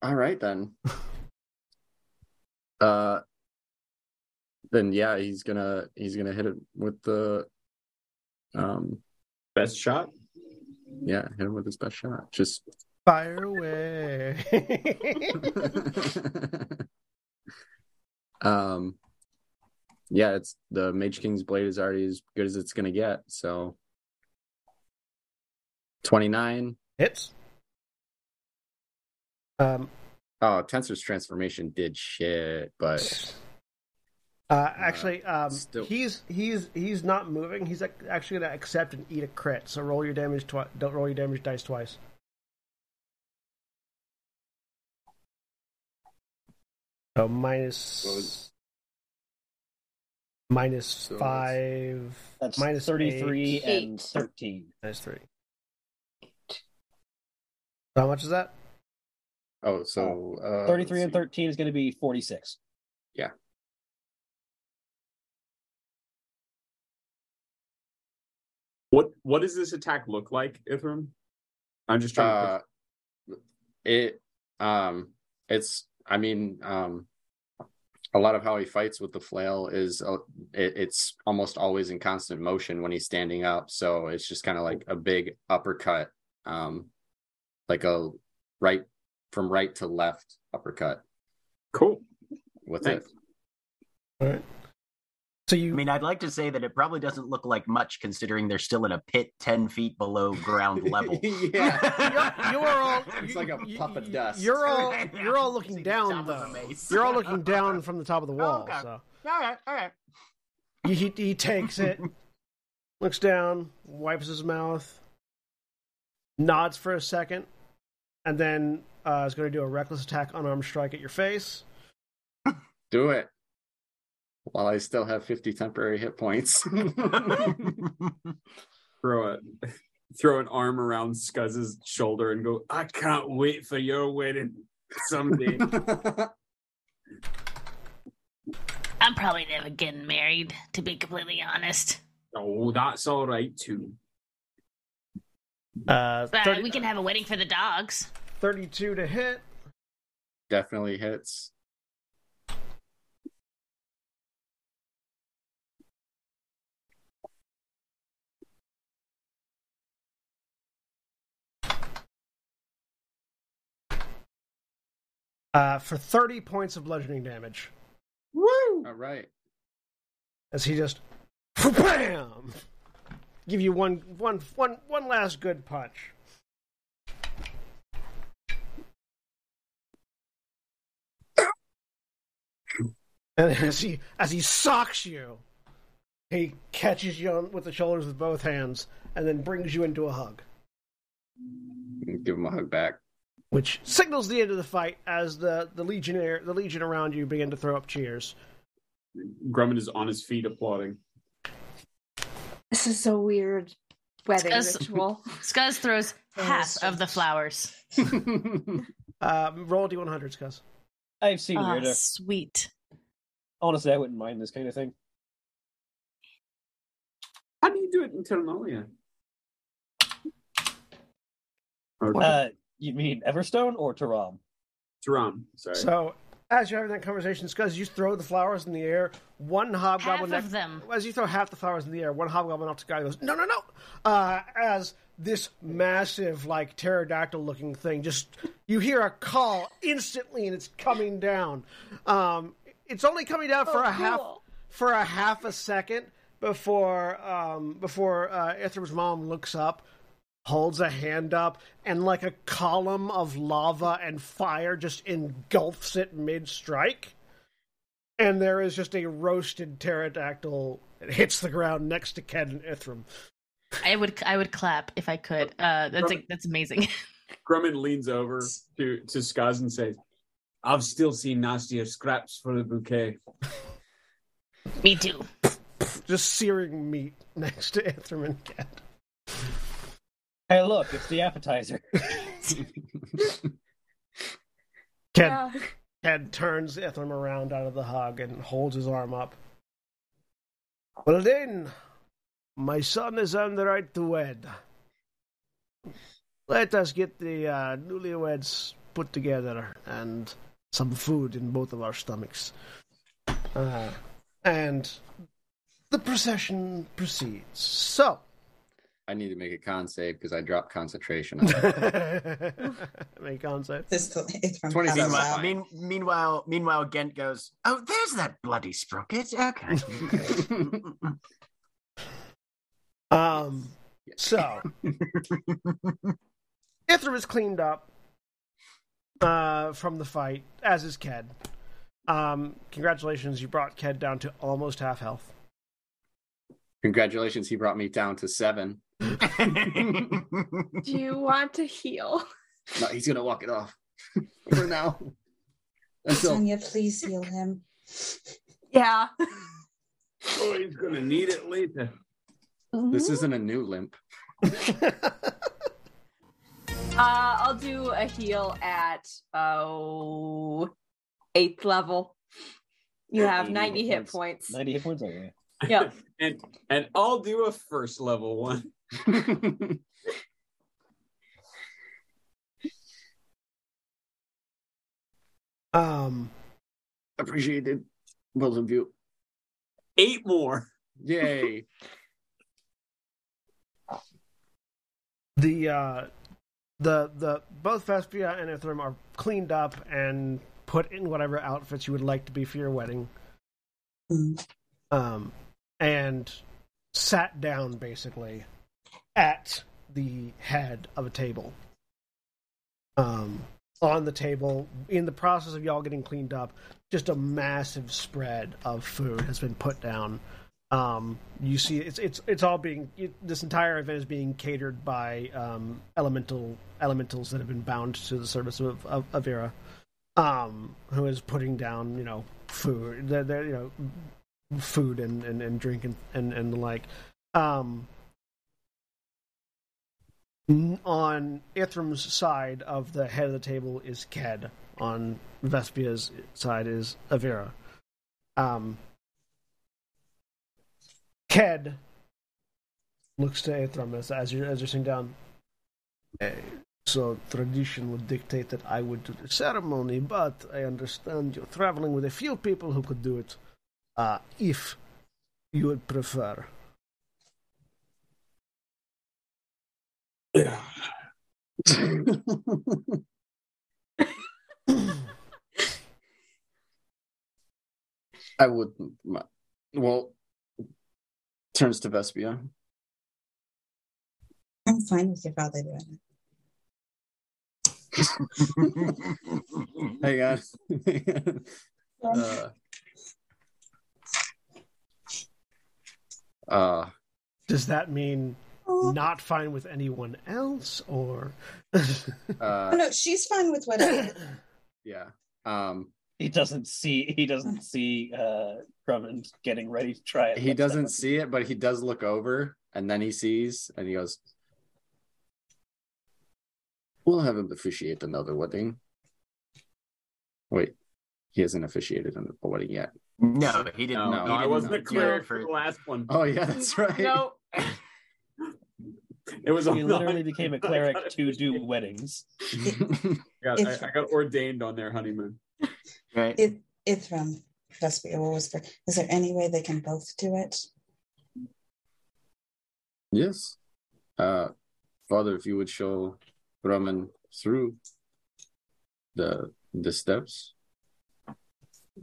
S9: All right then. Uh, then yeah, he's gonna he's gonna hit it with the um
S12: Best shot.
S9: yeah hit him with his best shot. Just
S1: Fire away.
S9: um yeah, it's the Mage King's blade is already as good as it's gonna get. So twenty nine.
S1: Hits. Um,
S9: Oh, Tenser's transformation did shit, but
S1: uh, actually, um,
S9: still-
S1: he's he's he's not moving. He's actually going to accept and eat a crit. So roll your damage twice. Don't roll your damage dice twice. So minus
S9: What
S1: minus
S9: So
S1: five.
S6: That's
S1: minus
S6: 33
S1: eight.
S6: and 13.
S1: Minus three. How much is that?
S9: oh, so uh,
S6: 33 and
S9: see.
S6: 13 is going to be 46. Yeah.
S12: What what does this attack look like, Ithrim? I'm just trying to.
S9: Uh, it um it's i mean um a lot of how he fights with the flail is uh, it, it's almost always in constant motion when he's standing up so it's just kind of like a big uppercut um like a right from right to left uppercut
S12: Cool.
S9: with
S12: Nice.
S9: it
S1: All right. So you
S8: I mean, I'd like to say that it probably doesn't look like much considering they're still in a pit 10 feet below ground level.
S9: yeah
S1: you are all
S9: It's
S1: you-
S9: like a
S1: you-
S9: puff of dust.
S1: You're all
S8: Right now.
S1: you're all looking
S8: See the
S1: down though.
S8: the.
S1: You're all looking down from the top of the wall.
S8: Okay.
S1: So
S8: all right, all right.
S1: he, he he takes it, looks down, wipes his mouth, nods for a second, and then uh, is going to do a reckless attack unarmed strike at your face.
S9: do it while i still have 50 temporary hit points
S12: throw it. Throw an arm around Skuzz's shoulder and go. I can't wait for your wedding someday.
S2: I'm probably never getting married, to be completely honest.
S12: oh, that's all right too.
S1: Uh,
S2: But
S1: 30
S2: we can have a wedding for the dogs.
S1: 32 to hit.
S9: definitely hits
S1: Uh, for 30 points of bludgeoning damage. Woo!
S9: all right
S1: as he just bam give you one one one one last good punch. And as he as he socks you, he catches you on, with the shoulders with both hands, and then brings you into a hug,
S9: give him a hug back
S1: which signals the end of the fight as the the legionnaire the legion around you begin to throw up cheers.
S12: Grummund is on his feet applauding.
S3: This is so weird. Wedding
S2: Skuzz-
S3: ritual.
S2: Skuzz throws
S4: Oh,
S2: half of the flowers.
S1: Um, roll d one hundred, Skuzz.
S6: I've seen
S2: Ah,
S6: weirder.
S2: sweet.
S6: Honestly, I wouldn't mind this kind of thing.
S12: How do you do it in Terminalia?
S6: Uh, you mean Everstone or Taram?
S12: Taram, sorry.
S1: So as you're having that conversation, Skuzz, you throw the flowers in the air. One hobgoblin,
S2: Half
S1: hobgoblin
S2: of them.
S1: as you throw half the flowers in the air, one hobgoblin up to the guy goes, "No, no, no!" Uh, as this massive, like pterodactyl-looking thing, just you hear a call instantly, and it's coming down. Um, it's only coming down for
S2: Oh,
S1: a half for a half a second before um, before uh, Ithrim's mom looks up, holds a hand up, and like a column of lava and fire just engulfs it mid strike. And there is just a roasted pterodactyl that hits the ground next to Ked and Ithrim.
S2: I would I would clap if I could. Uh, that's like, that's amazing.
S12: Grummund leans over to to Skuzz and says, "I've still seen nastier scraps for the bouquet."
S2: Me too.
S1: Just searing meat next to Ithrim and Ked.
S6: Hey, look, it's the appetizer.
S1: Ked,
S3: Yeah.
S1: Ked turns Ithrim around out of the hug and holds his arm up. Well then, my son is on the right to wed. Let us get the uh, newlyweds put together and some food in both of our stomachs. Uh, and the procession proceeds. So,
S9: I need to make a con save because I dropped concentration.
S1: make concept.
S4: This it's from
S9: 27.
S8: Meanwhile, mean, meanwhile, meanwhile, Ghent goes, "Oh, there's that bloody sprocket." Okay.
S1: Um, so Ithrim is cleaned up uh, from the fight, as is Ked. Um, congratulations, you brought Ked down to almost half health.
S9: Congratulations, he brought me down to seven.
S3: Do you want to heal?
S9: No, he's gonna walk it off for now. Until
S4: Sonia, please heal him.
S3: Yeah.
S12: Oh, he's gonna need it later.
S9: this isn't a new limp.
S3: Uh, I'll do a heal at oh eighth level. You have 90
S6: hit
S3: hit
S6: points.
S3: points.
S6: 90 hit points? Okay.
S3: Yep.
S12: and and I'll do a first level one.
S1: Um,
S9: Appreciated, both of you.
S12: Eight more.
S9: Yay!
S1: the uh, the the both Vespia and Ithrim are cleaned up and put in whatever outfits you would like to be for your wedding.
S4: Mm.
S1: Um, and sat down basically at the head of a table. Um, on the table, in the process of y'all getting cleaned up, just a massive spread of food has been put down. Um, you see, it's it's it's all being it, this entire event is being catered by um, elemental elementals that have been bound to the service of of, of Avira, um, who is putting down you know food, they're, they're, you know food and, and, and drink and, and, and the like. Um, on Ithrim's side of the head of the table is Ked. On Vespia's side is Avira. Um, Ked looks to Ithrim as, as you're as you're sitting down. "Eh, so tradition would dictate that I would do the ceremony, but I understand you're traveling with a few people who could do it. Uh, if you would prefer.
S12: Yeah.
S9: I would. Well, turns to Vespia.
S4: I'm fine with your father doing it.
S9: Hey guys. uh, uh,
S1: Does that mean not fine with anyone else, or
S9: uh,
S4: Oh, no, she's fine with whatever.
S9: yeah. Um,
S6: He doesn't see. He doesn't see uh, Grummund getting ready to try it.
S9: he doesn't see it, but he does look over, and then he sees, and he goes, "We'll have him officiate another wedding." Wait, he hasn't officiated a wedding yet.
S8: no, he didn't.
S12: No,
S9: No,
S8: he
S12: I
S8: didn't
S12: wasn't a
S8: do
S12: for
S8: for-
S12: the last one.
S9: Oh yeah, that's right.
S3: No.
S12: It was
S6: He literally became a cleric to do weddings.
S12: I got, I, I got ordained on their honeymoon.
S8: Right.
S4: It, Ithrim, Vespia will whisper, is there any way they can both do it?
S9: yes, uh, Father, if you would show Grummund through the the steps.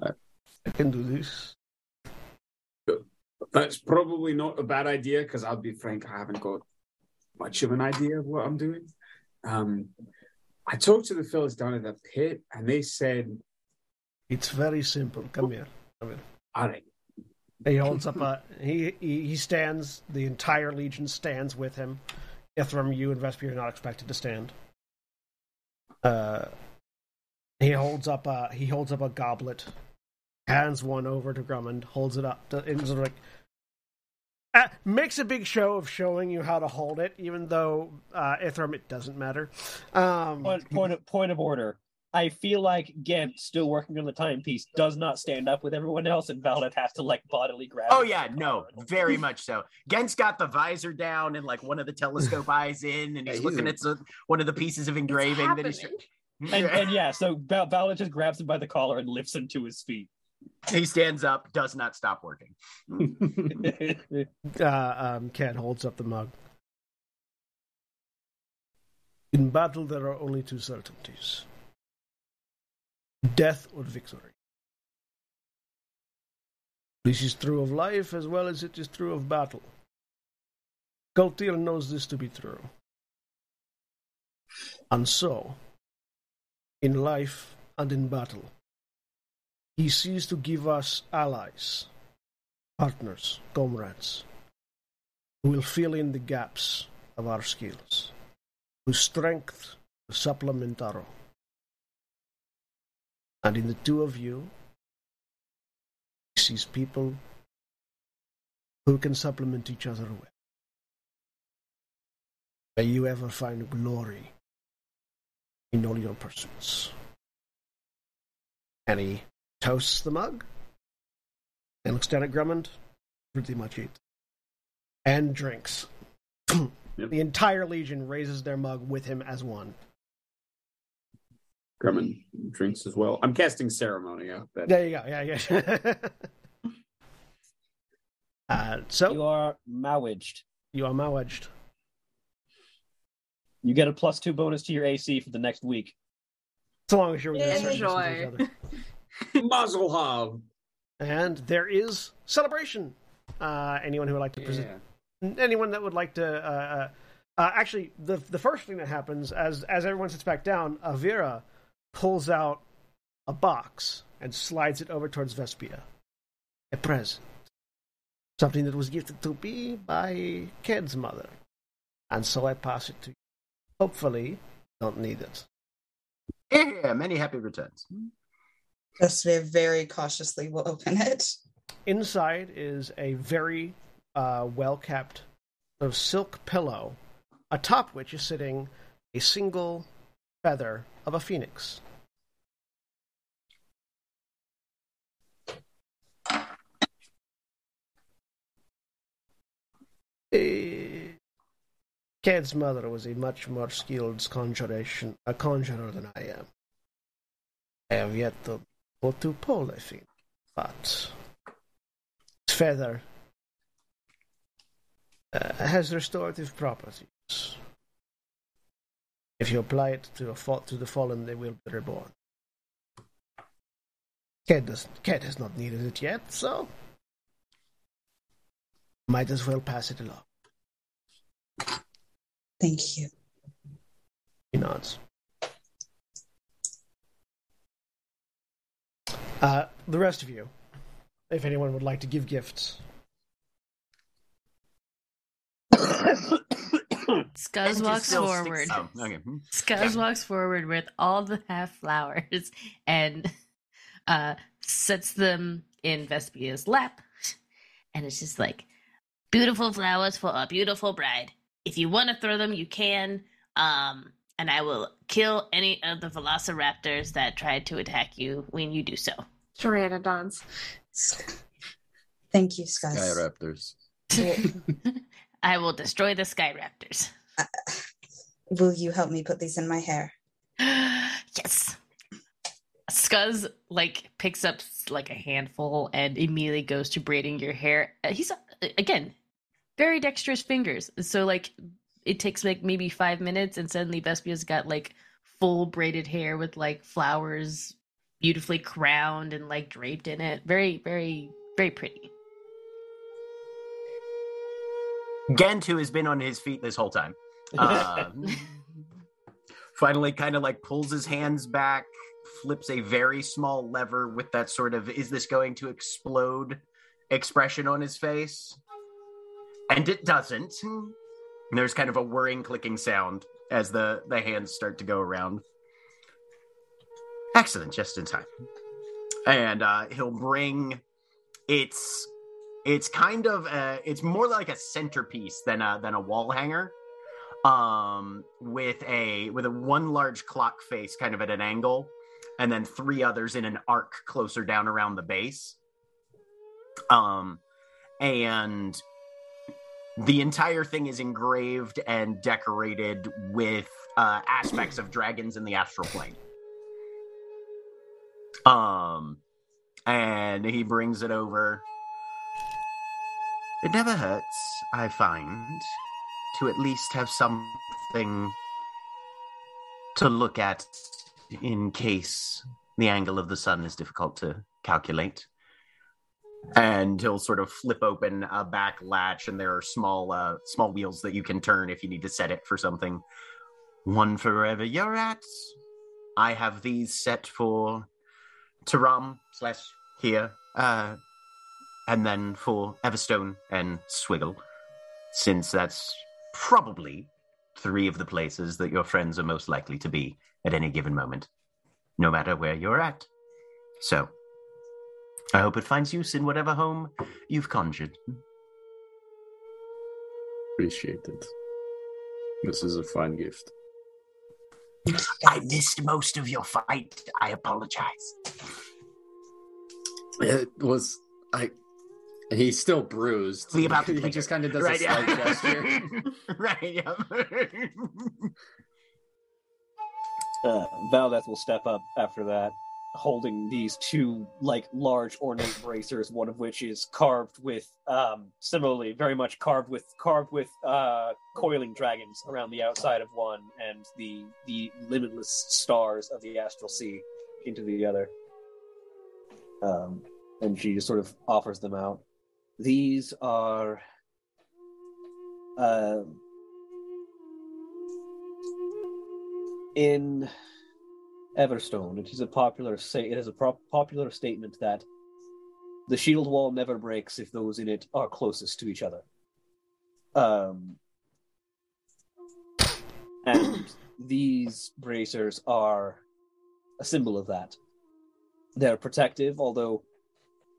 S1: I can do this.
S12: That's probably not a bad idea because I'll be frank, I haven't got much of an idea of what I'm doing. Um, I talked to the fellas down at the pit, and they said,
S1: It's very simple. Come here. Come here.
S12: "All right,
S1: He holds up a. He, he he stands. The entire legion stands with him. Ithrim, you and Vespia are not expected to stand. Uh, he holds up a he holds up a goblet, hands one over to Grummund, holds it up, to, and sort of like uh, makes a big show of showing you how to hold it, even though uh, Ithrim it doesn't matter. Um,
S6: Point, point, of, point of order. I feel like Ghent, still working on the timepiece, does not stand up with everyone else, and Valdeth has to like bodily grab.
S8: Oh yeah, no, very much so. Ghent's got the visor down and like one of the telescope eyes in, and he's
S7: he's
S8: looking
S7: a-
S8: at some, one of the pieces of engraving that he's.
S6: And, and yeah, so Val- Valdeth just grabs him by the collar and lifts him to his feet.
S8: He stands up, does not stop working.
S1: uh, um, Ked holds up the mug. In battle, there are only two certainties death or victory. This is true of life as well as it is true of battle. Galtier knows this to be true. And so, in life and in battle, he sees to give us allies partners, comrades, who will fill in the gaps of our skills, whose strength will supplement our own. And in the two of you, he sees people who can supplement each other well. May you ever find glory in all your pursuits. And he toasts the mug and looks down at Grummund. Pretty much it. And drinks.
S12: Yep.
S1: The entire legion raises their mug with him as one.
S12: Grummund drinks as well. I'm casting ceremony out. That
S1: There you go. Yeah, yeah. uh, so
S6: You are mowaged.
S1: you are mowaged.
S6: You get a plus two bonus to your AC for the next week.
S1: So long as you're within certain distance of
S3: Enjoy.
S1: Each other.
S12: Mazel Tov.
S1: And there is celebration. Uh, anyone who would like to present
S12: Yeah.
S1: anyone that would like to uh, uh, uh, actually the the first thing that happens as as everyone sits back down avira pulls out a box and slides it over towards vespia a present something that was gifted to me by ked's mother and so i pass it to you hopefully you don't need it
S8: Yeah, many happy returns.
S4: Just we very cautiously will open it.
S1: inside is a very uh, well kept sort of silk pillow, atop which is sitting a single feather of a phoenix. Eh, Ked's mother was a much more skilled conjuration, a conjurer than I am. I have yet to put to pull a phoenix, but feather uh, has restorative properties. If you apply it to to the fallen, they will be reborn. Cat does Cat has not needed it yet, so might as well pass it along.
S4: Thank you.
S1: He nods. Uh, the rest of you, if anyone would like to give gifts,
S8: Skuzz
S2: walks forward.
S8: sticks- Oh, okay. hmm.
S2: Skuzz walks forward with all the half flowers and uh, sets them in Vespia's lap. And it's just like, beautiful flowers for a beautiful bride. If you want to throw them, you can. Um, and I will kill any of the velociraptors that tried to attack you when you do so.
S3: Pteranodons.
S4: Thank you, Sky.
S7: Sky Raptors.
S2: I will destroy the sky raptors.
S4: Will you help me put these in my hair?
S2: yes. Skuzz like picks up like a handful and immediately goes to braiding your hair. Uh, He's uh, again very dexterous fingers, so like it takes like maybe five minutes, and suddenly Vespia's got like full braided hair with like flowers beautifully crowned and like draped in it. Very, very, very pretty.
S8: Ghent, who has been on his feet this whole time, Um, finally, kind of like pulls his hands back, flips a very small lever with that sort of "is this going to explode?" expression on his face, and it doesn't. There's kind of a whirring, clicking sound as the the hands start to go around. Excellent, just in time. And uh, he'll bring it's it's kind of a, it's more like a centerpiece than a than a wall hanger um with a with a one large clock face kind of at an angle and then three others in an arc closer down around the base um and the entire thing is engraved and decorated with uh aspects of dragons in the astral plane um and he brings it over it never hurts i find to at least have something to look at in case the angle of the sun is difficult to calculate. And he'll sort of flip open a back latch, and there are small, uh, small wheels that you can turn if you need to set it for something. One for wherever you're at. I have these set for Taram slash here, uh, and then for Everstone and Swiggle, since that's probably three of the places that your friends are most likely to be at any given moment, no matter where you're at. So, I hope it finds use in whatever home you've conjured.
S10: Appreciate it. This is a fine gift.
S8: I missed most of your fight. I apologize.
S9: It was I. He's still bruised.
S8: We about
S9: he just kind of does
S8: Right,
S9: a
S8: yeah.
S9: slight gesture.
S8: right, yeah.
S6: Uh, Valdeth will step up after that, holding these two like large ornate bracers, one of which is carved with um, similarly very much carved with carved with uh, coiling dragons around the outside of one, and the the limitless stars of the astral sea into the other. Um, and she just sort of offers them out. These are. Uh, in Everstone, it is a popular say it is a pro- popular statement that the shield wall never breaks if those in it are closest to each other. Um, and these bracers are a symbol of that. They're protective, although,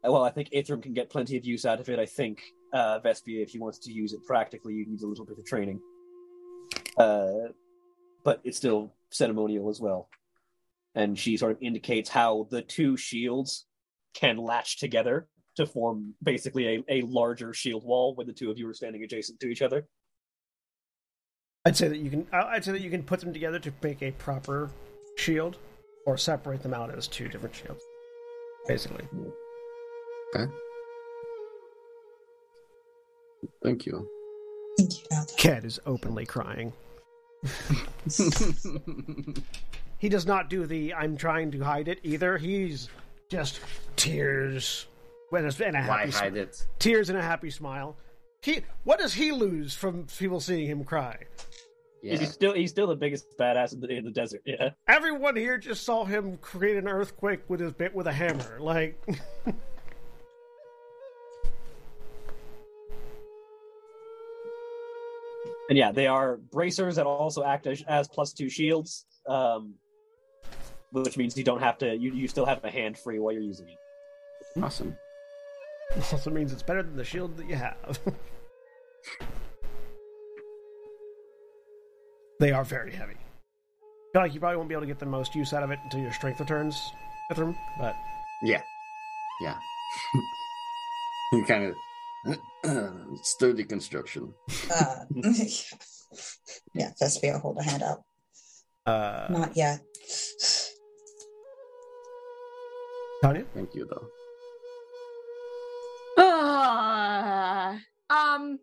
S6: well, I think Ithrim can get plenty of use out of it. I think uh, Vespia, if you wants to use it practically, you need a little bit of training. Uh, but it's still ceremonial as well. And she sort of indicates how the two shields can latch together to form basically a, a larger shield wall when the two of you are standing adjacent to each other.
S1: I'd say that you can. I- I'd say that you can put them together to make a proper shield, or separate them out as two different shields. Basically,
S10: Okay. Thank you.
S4: Thank you, Valdeth.
S1: Ked is openly crying. He does not do the "I'm trying to hide it" either. He's just tears, when it's and a
S9: Why
S1: happy
S9: hide
S1: smi-
S9: it?
S1: tears and a happy smile. He what does he lose from people seeing him cry?
S9: Yeah.
S6: He's still he's still the biggest badass in the, in the desert. Yeah.
S1: Everyone here just saw him create an earthquake with his bit with a hammer. Like
S6: And yeah, they are bracers that also act as, as plus two shields, um, which means you don't have to. You, you still have a hand free while you're using it.
S9: Awesome.
S1: This also means it's better than the shield that you have. they are very heavy. I feel like you probably won't be able to get the most use out of it until your strength returns, Ithrim, but
S9: Yeah. Yeah.
S10: He kind of sturdy construction.
S4: Uh, yeah, Vespia, hold a hand up.
S1: uh,
S4: Not yet.
S1: Tanya?
S10: Thank you, though.
S3: Ah, um.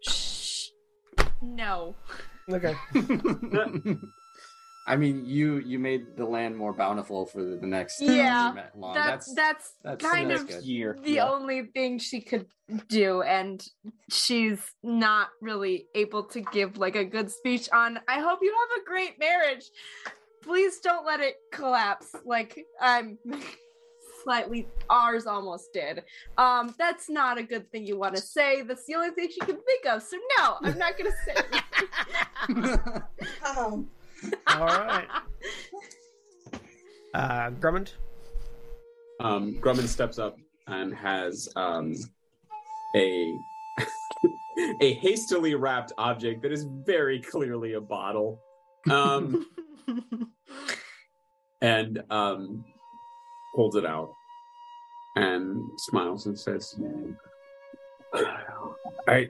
S3: Shh. No.
S1: Okay.
S9: I mean, you you made the land more bountiful for the, the next
S3: Yeah,
S9: however long.
S3: That's that's,
S9: that's
S3: kind of.
S6: Year.
S3: the only thing she could do, and she's not really able to give like a good speech on. I hope you have a great marriage. Please don't let it collapse. Like I'm slightly ours almost did. Um, that's not a good thing you want to say. That's the only thing she can think of. So no, I'm not gonna say.
S4: Oh,
S1: All right. Uh, Grummund.
S5: Um, Grummund steps up and has um, a a hastily wrapped object that is very clearly a bottle, um, and um, holds it out and smiles and says, "I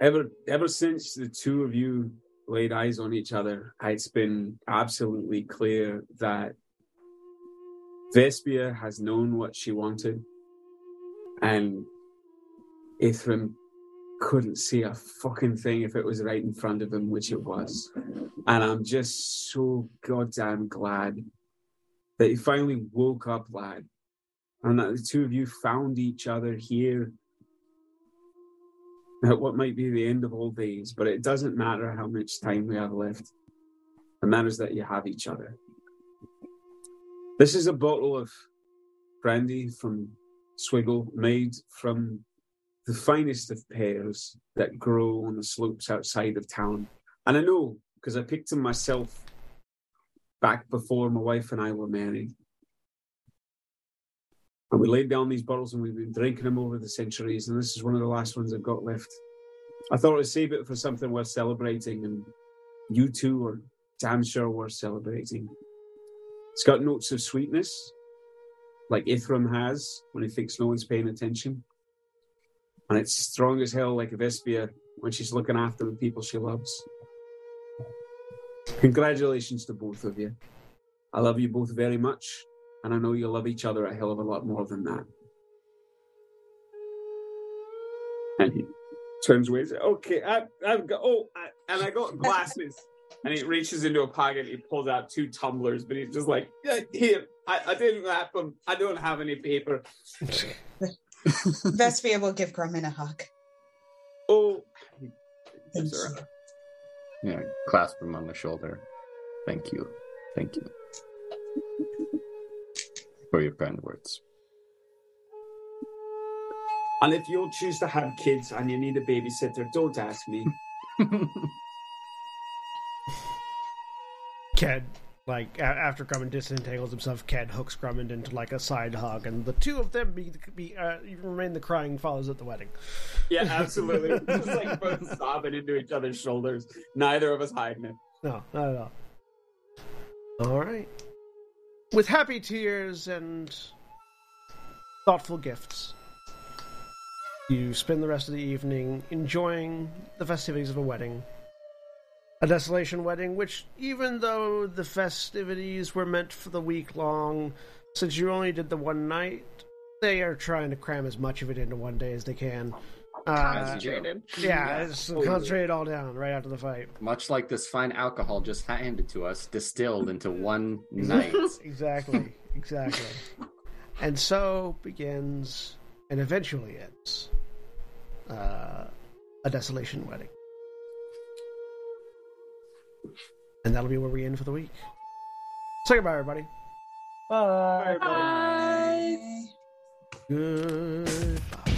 S5: ever ever since the two of you laid eyes on each other, it's been absolutely clear that." Vespia has known what she wanted, and Ithrim couldn't see a fucking thing if it was right in front of him, which it was. And I'm just so goddamn glad that he finally woke up, lad, and that the two of you found each other here at what might be the end of all days, but it doesn't matter how much time we have left. It matters that you have each other. This is a bottle of brandy from Swiggle, made from the finest of pears that grow on the slopes outside of town. And I know because I picked them myself back before my wife and I were married. And we laid down these bottles and we've been drinking them over the centuries, and this is one of the last ones I've got left. I thought I'd save it for something worth celebrating, and you two are damn sure worth celebrating. It's got notes of sweetness, like Ithrim has when he thinks no one's paying attention. And it's strong as hell, like a Vespia when she's looking after the people she loves. Congratulations to both of you. I love you both very much, and I know you love each other a hell of a lot more than that. And he turns away Okay, I, I've got, oh, I, and I got glasses. And he reaches into a pocket. He pulls out two tumblers, but he's just like, "Yeah, "Here, I, I didn't wrap them. I don't have any paper."
S4: Vespia will give Grummund a hug.
S5: Oh,
S4: Thank you.
S9: Yeah, clasp him on the shoulder. Thank you. Thank you. For your kind words.
S5: And if you choose to have kids and you need a babysitter, don't ask me.
S1: Ked, like a- after Grummund disentangles himself, Ked hooks Grummund into like a side hug, and the two of them be, be uh, remain the crying fathers at the wedding.
S5: Yeah, absolutely. just like both sobbing into each other's shoulders. Neither of us hiding it.
S1: No, not at all. All right. With happy tears and thoughtful gifts, you spend the rest of the evening enjoying the festivities of a wedding. A desolation wedding, which, even though the festivities were meant for the week long, since you only did the one night, they are trying to cram as much of it into one day as they can. Uh, yeah, it's concentrate it all down right after the fight.
S9: Much like this fine alcohol just handed to us, distilled into one night.
S1: exactly, exactly. And so begins and eventually ends uh, a desolation wedding. And that'll be where we end for the week. Say goodbye, everybody.
S6: Bye.
S3: Bye.
S1: Goodbye.